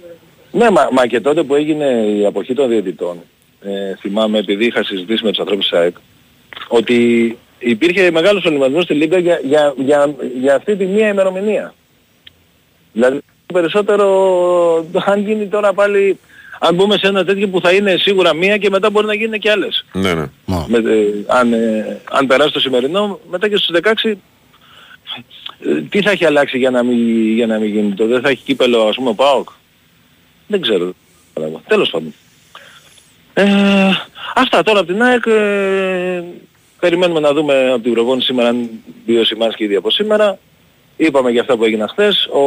Ναι, μα, μα και τότε που έγινε η αποχή των διαιτητών, ε, θυμάμαι επειδή είχα συζητήσει με τους ανθρώπους της ΑΕΚ, ότι υπήρχε μεγάλος προβληματισμός στη Λίγκα για, για, για, για αυτή τη μία ημερομηνία. Δηλαδή περισσότερο αν γίνει τώρα πάλι, αν μπούμε σε ένα τέτοιο που θα είναι σίγουρα μία και μετά μπορεί να γίνουν και άλλες. Ναι, ναι. Με, ε, αν, ε, αν περάσει το σημερινό, μετά και στους 16 ε, τι θα έχει αλλάξει για να μην, για να μην γίνει το, δεν θα έχει κύπελο ας πούμε ο ΠΑΟΚ; Δεν ξέρω. Πράγμα. Τέλος πάντων. Ε, αυτά τώρα από την ΑΕΚ. Ε, περιμένουμε να δούμε από την προπόνηση σήμερα αν βιώσει η Μάρσκι ήδη από σήμερα. Είπαμε για αυτά που έγιναν χθες. Ο,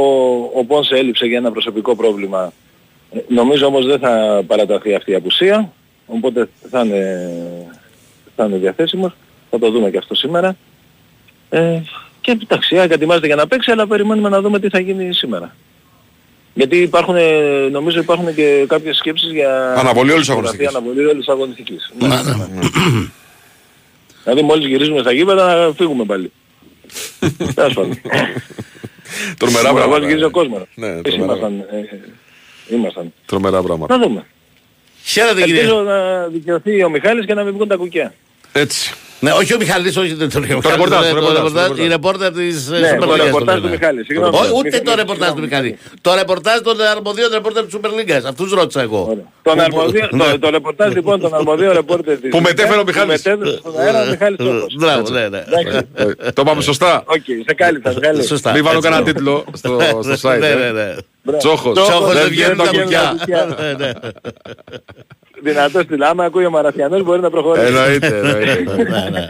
ο Πόνσε έλειψε για ένα προσωπικό πρόβλημα. Ε, νομίζω όμως δεν θα παραταθεί αυτή η απουσία. Οπότε θα είναι, θα είναι διαθέσιμος. Θα το δούμε και αυτό σήμερα. Ε, και εντάξει, η ΑΕΚ ετοιμάζεται για να παίξει, αλλά περιμένουμε να δούμε τι θα γίνει σήμερα. Γιατί υπάρχουν, ε, νομίζω υπάρχουν και κάποιες σκέψεις για... Αναβολή όλης της φωτογραφία, αγωνιστικής. Αναβολή όλης της αγωνιστικής. Ναι, ναι. Δηλαδή μόλις γυρίζουμε στα γήπεδα να φύγουμε πάλι. Τέλος πάντων. Τρομερά Μόλις πράγματα. γυρίζει ο κόσμος. Ναι, Εμείς τρομερά. ήμασταν, ε, ήμασταν. Τρομερά πράγματα. Να δούμε. Χαίρετε κύριε. Ελπίζω να δικαιωθεί ο Μιχάλης και να μην βγουν τα κουκιά. Έτσι. Ναι, όχι ο Μιχαλής, όχι το, το, ρεπορτάζ, το ρεπορτάζ, το Η ρεπόρτερ της ε, Ναι, Super το League, ρεπορτάζ το του λένε. Μιχάλη, συγγνώμη. Όχι, Μιχάλη, ούτε το ρεπορτάζ του συγγνώμη. Μιχαλή. Το ρεπορτάζ των αρμοδίων ρεπόρτερ της Super League. Αυτούς ρώτησα εγώ. Ωραία. Τον αρμοδίο, το, το ρεπορτάζ λοιπόν των αρμοδίων ρεπόρτερ της Που μετέφερε ο Μιχάλης. Που μετέφερε στον αέρα ο Μιχάλης Τσόχος. Μπράβο, ναι, ναι. Εντάξει. Ε, Το πάμε σωστά. Οκ, σε κάλυψα, Μιχάλη. Σωστά. Μην βάλω έτσι, κανένα ναι. τίτλο στο, στο site. Ναι, ναι, ε. ναι. Τσόχος. Τσόχος Δεν δεν βγαίνουν βγαίνουν τα τα κουκιά. Κουκιά. Ναι, ναι. Δυνατός στη λάμα, ακούει ο Μαραθιανός, μπορεί να προχωρήσει. Εννοείται, εννοείται. Ναι, ναι.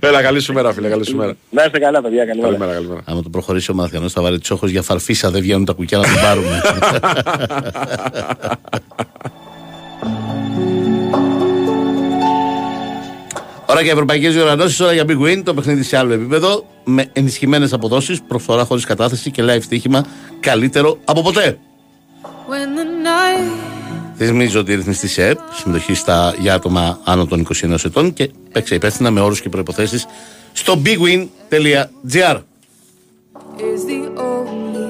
Έλα, καλή σου μέρα, φίλε. Καλή σου μέρα. Να είστε καλά, παιδιά, καλημέρα. Καλημέρα, καλημέρα. Άμα το προχωρήσει ο Μαθιανός θα βάλει τσόχος για φαρφίσα, δεν βγαίνουν τα κουκιά να την πάρουμε. Ώρα για ευρωπαϊκές διοργανώσεις, ώρα για Big Win, το παιχνίδι σε άλλο επίπεδο, με ενισχυμένες αποδόσεις, προσφορά χωρίς κατάθεση και live στοίχημα καλύτερο από ποτέ. When the night Θυμίζω ότι η ρυθμιστή σε ΕΠ, συμμετοχή στα, για άτομα άνω των 21 ετών και παίξε υπεύθυνα με όρους και προποθέσει στο bigwin.gr. is the only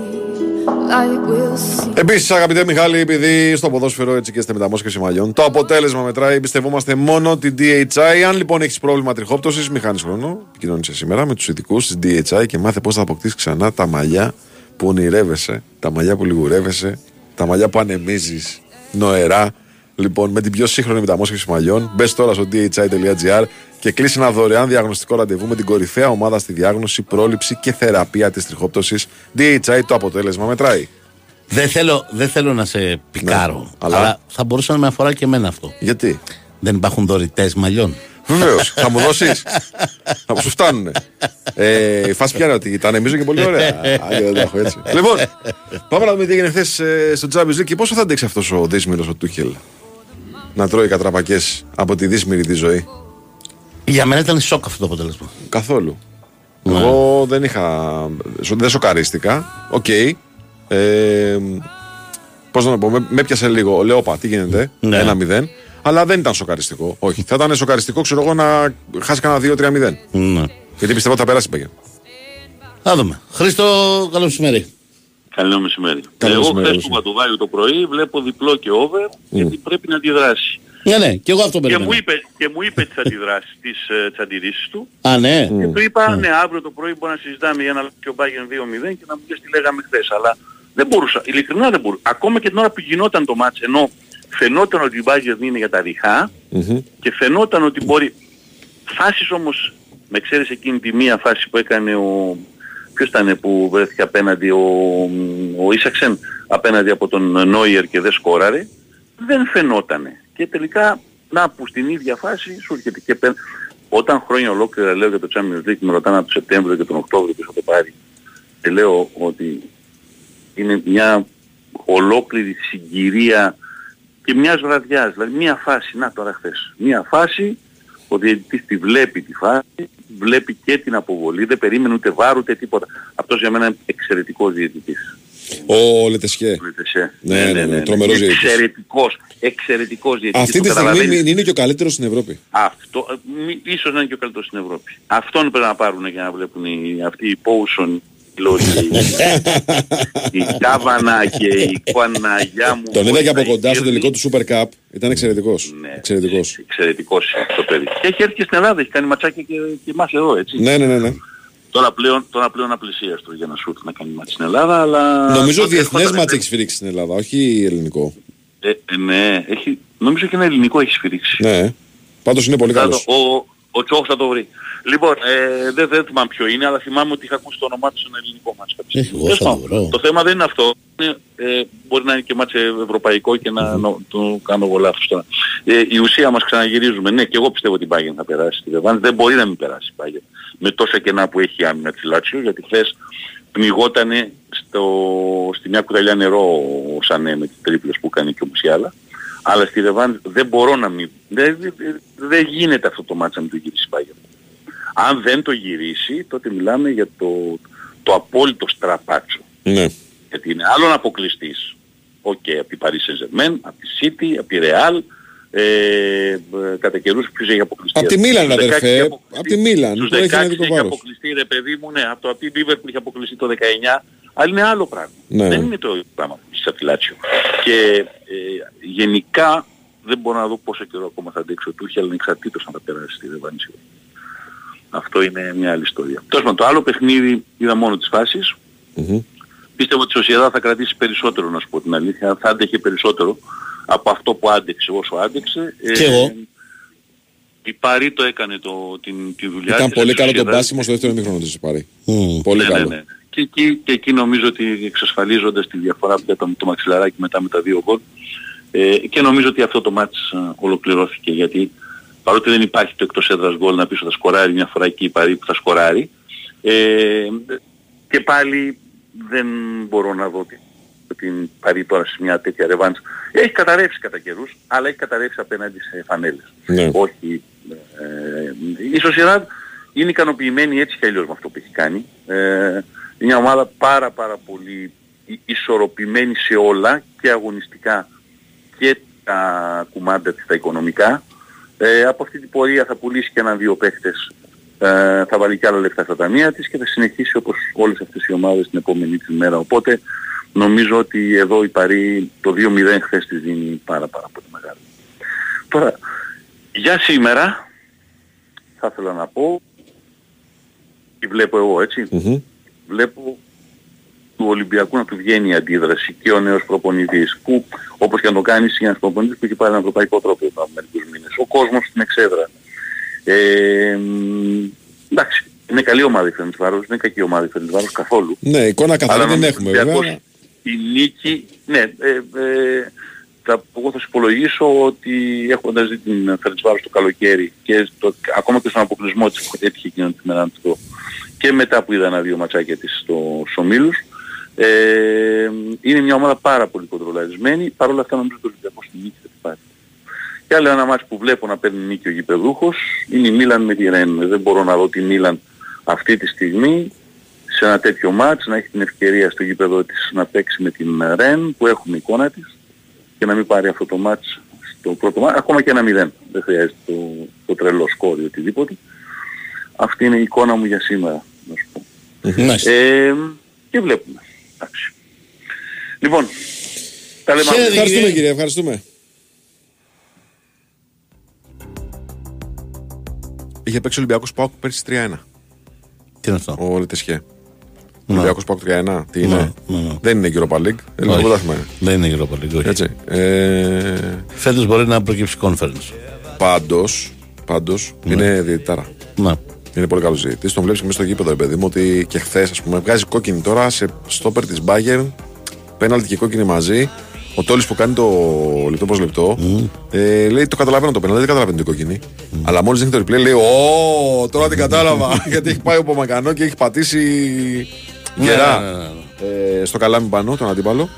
light we'll see. Επίσης, αγαπητέ Μιχάλη, επειδή στο ποδόσφαιρο έτσι και στη μεταμόσχευση μαλλιών, το αποτέλεσμα μετράει, εμπιστευόμαστε μόνο την DHI. Αν λοιπόν έχεις πρόβλημα τριχόπτωσης, μη χάνει χρόνο. Επικοινώνησε σήμερα με τους ειδικούς της DHI και μάθε πώς θα αποκτήσεις ξανά τα μαλλιά που ονειρεύεσαι, τα μαλλιά που λιγουρεύεσαι, τα μαλλιά που ανεμίζεις νοερά. Λοιπόν, με την πιο σύγχρονη μεταμόσχευση μαλλιών, μπες τώρα στο dhi.gr και κλείσει ένα δωρεάν διαγνωστικό ραντεβού με την κορυφαία ομάδα στη διάγνωση, πρόληψη και θεραπεία της τριχόπτωσης. DHI το αποτέλεσμα μετράει. Δεν θέλω, δεν θέλω να σε πικάρω, Ναι, αλλά- αλλά... θα μπορούσε να με αφορά και εμένα αυτό. Γιατί; Δεν υπάρχουν δωρητές μαλλιών. Βεβαίως. θα μου δώσεις. θα μου σου φτάνουνε. Ε, η φάση ποια είναι ότι τα ανεμίζω και πολύ ωραία. Άλλη δεν τα έχω έτσι. λοιπόν, πάμε να δούμε τι έγινε χθες στο Champions League και πόσο θα αντέξει αυτός ο δύσμοιρο ο Τούχελ; Να τρώει κατραπακιές από τη δύσμοιρη τη ζωή. Για μένα ήταν σοκ αυτό το αποτέλεσμα. Καθόλου. Ναι. Εγώ δεν είχα. Δεν σοκαρίστηκα. Οκ. Ε, Πώς να το πω, με, με έπιασε λίγο. Λέω, πα, τι γίνεται; Ναι. Ένα 0. Αλλά δεν ήταν σοκαριστικό. Όχι. Θα ήταν σοκαριστικό, ξέρω εγώ, να χάσει κανένα 2-3-0. Ναι. Γιατί πιστεύω ότι θα περάσει η Bayern. Θα δούμε. Χρήστο, καλό μεσημέρι. Καλό μεσημέρι. Καλό Εγώ μεσημέρι, χθες Λούση. που είπα του Βάιου το πρωί βλέπω διπλό και over γιατί πρέπει να αντιδράσει. Ναι, ναι, και εγώ αυτό Και περιμένω. μου είπε, και μου είπε τις αντιδράσεις, τις, ε, τις αντιρρήσεις του. Α, ναι. Και του είπα, ναι, αύριο το πρωί μπορεί να συζητάμε για ένα και ο Bayern 2-0 και να μου λες τι λέγαμε χθες. Αλλά δεν μπορούσα, ειλικρινά δεν μπορούσα. Ακόμα και την ώρα που γινόταν το μάτς, ενώ φαινόταν ότι η Bayern είναι για τα ριχά και φαινόταν ότι μπορεί... Φάσεις όμως, με ξέρεις εκείνη τη μία φάση που έκανε ο... Ποιος ήταν που βρέθηκε απέναντι, ο, ο Ίσαξεν απέναντι από τον Νόιερ και δεν σκόραρε, δεν φαινότανε. Και τελικά, να που στην ίδια φάση σου έρχεται και πέρα. Όταν χρόνια ολόκληρα λέω για το Champions League, με ρωτάνε από τον Σεπτέμβριο και τον Οκτώβριο που θα το πάρει. Και λέω ότι είναι μια ολόκληρη συγκυρία και μιας βραδιάς, δηλαδή μια φάση, να τώρα χθες, μια φάση, ο διαιτητής τη βλέπει τη φάση, βλέπει και την αποβολή, δεν περίμενε ούτε βάρ ούτε τίποτα. Αυτός για μένα είναι εξαιρετικός διαιτητής. Ο Λετεσχέ. Λετεσέ. Ναι, ναι, ναι, τρομερός διαιτητής. Εξαιρετικός, εξαιρετικός διαιτητής. Αυτή το τη στιγμή καταλαβαίνεις. είναι- είναι και ο καλύτερος στην Ευρώπη. Αυτό, ε, μη- ίσως να είναι και ο καλύτερος στην Ευρώπη. Αυτόν πρέπει να πάρουν για να βλέπουν οι, αυτοί οι Πόουσον και η, η Κάβανα και η Κουαναγιά μου. Τον είδα και από κοντά στο Γύρνη. τελικό του Super Cup. Ήταν εξαιρετικός. Ναι. Εξαιρετικός. Εξαιρετικός είναι το παιδί. Και έχει έρθει και στην Ελλάδα, έχει κάνει ματσάκια και, και εμάς εδώ, έτσι. Ναι, ναι, ναι. ναι. Τώρα πλέον, τώρα πλέον απλησίαστο για να σου έρθει να κάνει μάτς στην Ελλάδα, αλλά... Νομίζω τότε διεθνές ερχόταν- μάτς έχει σφυρίξει στην Ελλάδα, όχι ελληνικό. Ε, ε, ναι, έχει, νομίζω και ένα ελληνικό έχει σφυρίξει. Ναι. Πάντως είναι πολύ Θα καλός. το- Ο, ο Τσόχος θα το βρει. Λοιπόν, ε, δεν, δεν θυμάμαι ποιο είναι, αλλά θυμάμαι ότι είχα ακούσει το όνομά του σε ένα ελληνικό μάτς. κάποια Ε, στιγμή. εγώ θα Τέλος το πάντων, βρω. Το θέμα δεν είναι αυτό. Είναι, ε, μπορεί να είναι και μάτς ευρωπαϊκό και να νο- το κάνω εγώ λάθος τώρα. Ε, η ουσία μας ξαναγυρίζουμε. Ναι, και εγώ πιστεύω ότι η Bayern θα περάσει στη Λεβάνη. Δεν μπορεί να μην περάσει η Bayern. Με τόσα κενά που έχει η άμυνα της Λάτσιο, γιατί χθες πνιγότανε στο, στη μια κουταλιά νερό ο Σανέ με τις τρίπλες που κάνει και ο Μουσιάλα. Αλλά στη ρεβάνς δεν μπορώ να μην... Δεν, δεν, δεν γίνεται αυτό το ματς να μην το γυρίσει η Bayern. Αν δεν το γυρίσει, τότε μιλάμε για το, το απόλυτο στραπάτσο. Ναι. Γιατί είναι άλλο να αποκλειστείς. Οκ, από την Paris Saint-Germain, από τη City, από τη Real, ε, ε, κατά καιρούς ποιος έχει αποκλειστεί. Απ' τη Μίλαν, Στους 16 αδερφέ. έχει αποκλειστεί. Απ' τη Μίλαν, Στους που έχει 16 ένα δικό βάρος. αποκλειστεί ρε παιδί μου, ναι, από το από τη Liverpool είχε αποκλειστεί το 19, αλλά είναι άλλο πράγμα. Ναι. Δεν είναι το ίδιο πράγμα που είσαι από τη Λάτσιο. Και ε, γενικά δεν μπορώ να δω πόσο καιρό ακόμα θα αντέξει ο Τούχελ ανεξαρτήτως αν θα περάσει στη Ρεβάνηση. Αυτό είναι μια άλλη ιστορία. Τέλος πάντων, το άλλο παιχνίδι είδα μόνο τις φάσεις. Μμμ. Πίστευα ότι η Σοσιαδά θα κρατήσει περισσότερο, να σου πω την αλήθεια. Θα άντεχε περισσότερο από αυτό που άντεξε όσο άντεξε. Και εγώ. Η Παρή το έκανε το, την, τη δουλειά Ήταν της, πολύ η καλό το Sociedad. μπάσιμο στο δεύτερο ημίχρονο της πάρει. Μμ. Πολύ ναι, καλό. Ναι, ναι. Και, εκεί, και εκεί νομίζω ότι εξασφαλίζοντας τη διαφορά που ήταν το μαξιλαράκι μετά με τα δύο γκολ ε, και νομίζω ότι αυτό το μάτς ε, ολοκληρώθηκε γιατί παρότι δεν υπάρχει το εκτός έδρας γκολ να πεις ότι θα σκοράρει μια φορά εκεί η Παρή που θα σκοράρει ε, και πάλι δεν μπορώ να δω την, την Παρή τώρα σε μια τέτοια ρεβάνς. Έχει καταρρεύσει κατά καιρούς, αλλά έχει καταρρεύσει απέναντι σε φανέλες. Ναι. Όχι. Ε, η Sociedad είναι ικανοποιημένη έτσι και αλλιώς με αυτό που έχει κάνει. Ε, είναι μια ομάδα πάρα πάρα πολύ ι- ισορροπημένη σε όλα και αγωνιστικά και τα κουμάντα της τα οικονομικά. Ε, από αυτή την πορεία θα πουλήσει και έναν-δύο παίχτες ε, θα βάλει και άλλα λεφτά στα ταμεία της και θα συνεχίσει όπως όλες αυτές οι ομάδες την επόμενη της μέρα. Οπότε νομίζω ότι εδώ η Παρή το 2-0 χθες της δίνει πάρα πάρα πολύ μεγάλο. Τώρα, για σήμερα θα ήθελα να πω, τι βλέπω εγώ έτσι, Μμμ. βλέπω του Ολυμπιακού να του βγαίνει η αντίδραση και ο νέος προπονητής που όπως και να το κάνεις είναι ένας προπονητής που έχει πάρει ένα ευρωπαϊκό τρόπο εδώ από μερικούς μήνες. Ο κόσμος στην εξέδρα. Ε, μ, εντάξει, είναι καλή ομάδα η Φερντσβάρος, δεν είναι κακή ομάδα η Φερντσβάρος καθόλου. Ναι, εικόνα καθαρή δεν νομίζω έχουμε ότι βέβαια. Ολυμπιακός Η νίκη, ναι, ε, ε, θα, εγώ θα σου υπολογίσω ότι έχοντας δει την Φερντσβάρος το καλοκαίρι και στο, ακόμα και στον αποκλεισμό της που έτυχε εκείνον την μέρα αυτό και μετά που είδα ένα-δύο ματσάκια της στο Σομίλους ε, είναι μια ομάδα πάρα πολύ κοντρολαρισμένη παρ' όλα αυτά νομίζω ότι ο Ολυμπιακός στην νίκη θα την πάρει. Και άλλο ένα μάτς που βλέπω να παίρνει νίκη ο γηπεδούχος είναι η Μίλαν με τη Ρεν. Δεν μπορώ να δω τη Μίλαν αυτή τη στιγμή σε ένα τέτοιο μάτς να έχει την ευκαιρία στο γήπεδο της να παίξει με την Ρεν που έχουμε εικόνα της και να μην πάρει αυτό το μάτς στο πρώτο μάτς, ακόμα και ένα μηδέν. Δεν χρειάζεται το, το τρελό σκόρ ή οτιδήποτε. Αυτή είναι η εικόνα μου για σήμερα, να σου πω. Μάλιστα. Ε, και βλέπουμε. Εντάξει. Λοιπόν, τα λέμε Χαίρετε, αύριο. Ευχαριστούμε κύριε. κύριε, ευχαριστούμε. Είχε παίξει ο Ολυμπιακός Πάοκ πέρσι 3-1. Τι είναι αυτό; Ο Λετεσχέ. Ο Ναι. Ολυμπιακός Πάοκ 3-1. Τι είναι; Ναι, ναι. Δεν είναι Europa League. Ελληνικό Όχι. πρωτάθλημα είναι. Δεν είναι Europa League, όχι. Έτσι. Ε, Φέτος μπορεί να προκύψει conference. πάντως, πάντως είναι διαιτητάρα. Να. Είναι πολύ καλός ζητητή. Τον βλέπεις και μέσα στο γήπεδο, ρε παιδί μου, ότι και χθες, ας πούμε, βγάζει κόκκινη τώρα σε στόπερ της Bayern. Πέναλτι και κόκκινη μαζί. Ο Τόλης που κάνει το λεπτό προς λεπτό ε, λέει: Το καταλαβαίνω το πέναλτι, δεν καταλαβαίνω την κόκκινη. Αλλά μόλις δείχνει το replay λέει: Ω, τώρα την κατάλαβα. γιατί έχει πάει ο Πομακανό και έχει πατήσει γερά Ναι, ναι, ναι, ε, στο καλάμι πάνω, τον αντίπαλο.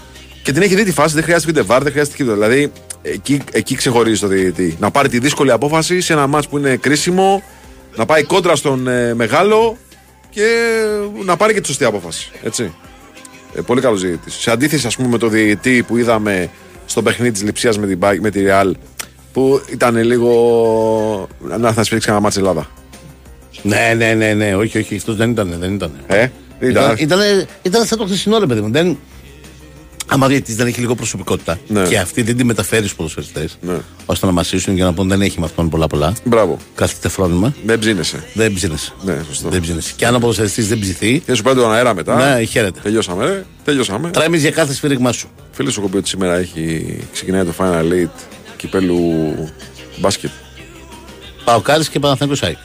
Και την έχει δει τη φάση, δεν χρειάζεται βίντεο βάρ, δεν χρειάζεται τίποτα. Δηλαδή εκεί, εκεί ξεχωρίζει το διαιτητή. Να πάρει τη δύσκολη απόφαση σε ένα μάτς που είναι κρίσιμο, να πάει κόντρα στον ε, μεγάλο και να πάρει και τη σωστή απόφαση. Έτσι. Ε, πολύ καλός διαιτητής. Σε αντίθεση, ας πούμε, με το διαιτητή που είδαμε στο παιχνίδι της Λιψίας με, την, Bayern- με τη Real, που ήταν λίγο. να θα σπίξεις ένα μάτς Ελλάδα. Ναι, ναι, ναι, ναι, όχι, όχι, αυτό δεν ήταν, δεν ήταν. Ε, Ήταν. Ήταν, ήταν σαν το χθεσινό ρε παιδί μου. Δεν, άμα διαιτητής δεν έχει λίγο προσωπικότητα Ναι. και αυτή δεν τη μεταφέρει στους ποδοσφαιριστές, Ναι. ώστε να μασίσουν και να πούν δεν έχει με αυτόν πολλά πολλά. Μπράβο. Κάθεται φρόνημα. Δεν ψήνεσαι. Δεν ψήνεσαι. Ναι, σωστό. Δεν ψήνεσαι. Και αν ο ποδοσφαιριστής δεν ψηθεί, Και σου παίρνει τον αέρα μετά. ναι, χαίρεται. Τελειώσαμε, ρε. Τελειώσαμε. Τρέμεις για κάθε σφύριγμά σου. Φίλε σου έχω πει ότι σήμερα έχει... ξεκινάει το Final Eight κυπέλου μπάσκετ. Παοκάρης και Παναθηναϊκός ΑΕΚ.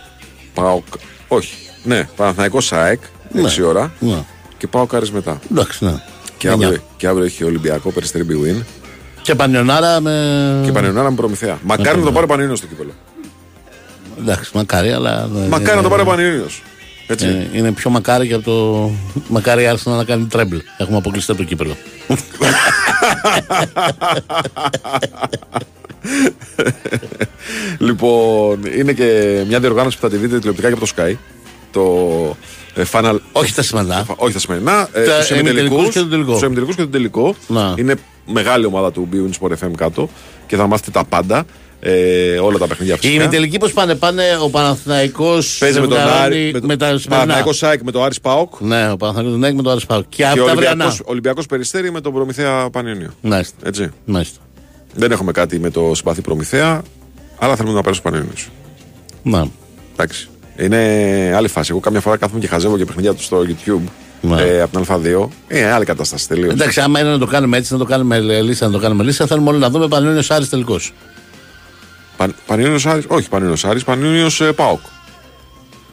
Πάω. Όχι. Ναι, Παναθηναϊκός ΣΑΕΚ, 6 Ναι. ώρα. Ναι. Και πάω κάρις μετά. Εντάξει, ναι. Και Εννιά. αύριο, και αύριο έχει Ολυμπιακό περιστέρι Big Win. Και Πανιονάρα με. Και Πανιωνάρα με προμηθεία. Μακάρι να το πάρει ο Πανιόνιος στο κύπελο. Εντάξει, μακάρι, αλλά. Μακάρι να το πάρει ο Πανιόνιος. Έτσι. Ε, είναι πιο μακάρι και από το. Μακάρι η Arsenal να κάνει τρέμπλ. Έχουμε αποκλειστεί από το κύπελο. λοιπόν, είναι και μια διοργάνωση που θα τη δείτε τηλεοπτικά και από το Sky. Το ε, Final. Όχι τα σημαντά. Όχι τα σημερινά. Ε, Τα τους ημιτελικούς ημιτελικούς, και τον τελικό. τους ημιτελικούς και τον τελικό. Να. Είναι μεγάλη ομάδα του Bwin Sport FM κάτω και θα μάθετε τα πάντα. Ε, όλα τα παιχνίδια Οι φυσικά. ημιτελικοί πώς πάνε, πάνε ο Παναθηναϊκός Παίζει με τον ζευγαρώνει Άρη. Με, με τα σημερινά. Παναθηναϊκό ΣΑΕΚ με το Άρης ΠΑΟΚ. Ναι, ο Παναθηναϊκός τον έχει με το Άρης Πάο. Και Και από ο τα αυριανά. Ολυμπιακός, Ολυμπιακός Περιστέρι με τον Προμηθέα Πανιόνιο. Μάλιστα. Έτσι. Μάλιστα. Δεν έχουμε κάτι με το συμπαθή Προμηθέα, αλλά θέλουμε να περάσουμε Πανιόνιος. Να. Εντάξει. Είναι άλλη φάση. Εγώ κάμια φορά κάθομαι και χαζεύω και παιχνίδια του στο YouTube. Ναι. Ε, από την Α2. Είναι άλλη κατάσταση τελείως. Εντάξει, άμα είναι να το κάνουμε έτσι, να το κάνουμε λύσα, να το κάνουμε λύσα, θέλουμε όλοι να δούμε Πανιόνιος Άρης τελικός. Παν, Πανιόνιος Άρης, όχι Πανιόνιος Άρης, Πανιόνιος ε, ΠΑΟΚ.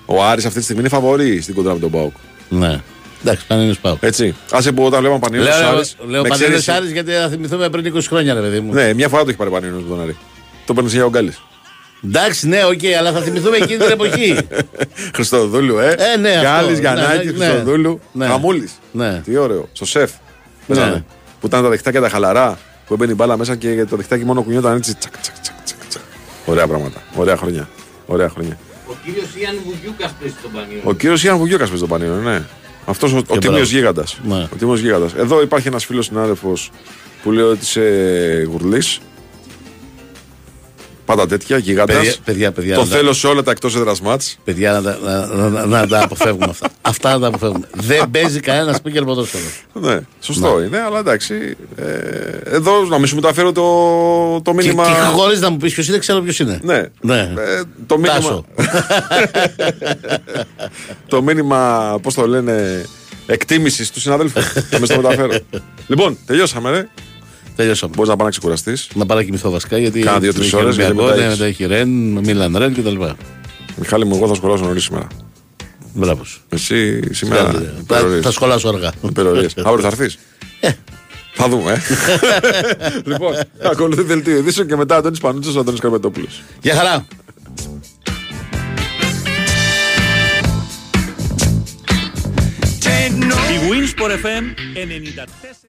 Ο Άρης αυτή τη στιγμή είναι φαβορί στην κόντρα με τον ΠΑΟΚ. Ναι. Εντάξει, Πανιόνιος ΠΑΟΚ. Έτσι. Άσε που όταν βλέπαμε Πανιόνιος Λέω, Άρης. λέω με Πανιόνιος εξαίρεση- Άρης γιατί θα θυμηθούμε πριν 20 χρόνια, ρε παιδί μου. Ναι, μια φορά το έχει πάρει Πανιόνιος με τον Άρη. Το παίρνει για ο Γκάλης. Εντάξει, ναι, οκ, αλλά θα θυμηθούμε εκείνη την εποχή. Χριστοδούλου, ε. Ε, ναι, αυτό. Γκάλης, Ναι, Γιαννάκη, ναι, Χριστοδούλου. ναι. Γαμούλης. Ναι. Τι ωραίο. Στο ΣΕΦ. Ναι. Παίζανε. Που ήταν τα δεχτάκια τα χαλαρά. Που έμπαινε η μπάλα μέσα και το δεχτάκι μόνο κουνιόταν έτσι. Τσακ, τσακ, τσακ, τσακ, τσακ. Ωραία πράγματα. Ωραία χρόνια. Ωραία χρόνια. Ο κύριος Ιαν Βουγιούκας παίζει στον Πανιόνιο. Ο κύριος Ιαν Βουγιώκα παίζει τον Πανιόνιο, ναι. Αυτός ο, ο μπράβο. τίμιος γίγαντας. Ναι. Ο τίμιος γίγαντας. Εδώ υπάρχει ένας φίλος συνάδελφος που λέει ότι είσαι γουρλής. Πάντα τέτοια, γίγαντα. παιδιά, παιδιά, παιδιά, Το να τα- θέλω σε όλα τα εκτός έδρας μάτς. Παιδιά, να, τα- να, να, να τα αποφεύγουμε αυτά. αυτά να τα αποφεύγουμε. Δεν παίζει κανένας speaker ποδόσφαιρος. Ναι, σωστό είναι, αλλά εντάξει. Ε, εδώ να μην σου μεταφέρω το, το Και, μήνυμα. και χωρίς να μου πεις ποιος είναι, ξέρω ποιος είναι. Ναι. Ναι. Ε, το μήνυμα. Τάσο. το μήνυμα, πώς το λένε, εκτίμησης του συναδέλφου. Θα με στο μεταφέρω. λοιπόν, τελειώσαμε, ρε. Τελειώσαμε. Μπορείς να πάει να ξεκουραστείς. Να πάω να κοιμηθώ βασικά γιατί. Κάνα δύο-τρεις έχει ώρες, γιατί Ολυμπιακό, μετά ναι, έχεις- μετά έχει Ρεν, Μίλαν Ρεν κτλ. Μιχάλη μου, εγώ θα σχολάσω νωρίς σήμερα. Μπράβος. Εσύ σήμερα. Θα, υπερορίες. θα σχολάσω αργά. Υπερορίες. Αύριο θα έρθεις; Θα δούμε. ε. λοιπόν, ακολουθεί δελτίο ειδήσεων και μετά Αντώνης Πανούτσος, Αντώνης Καρπετόπουλος. Γεια χαρά. Η Winsport FM 94.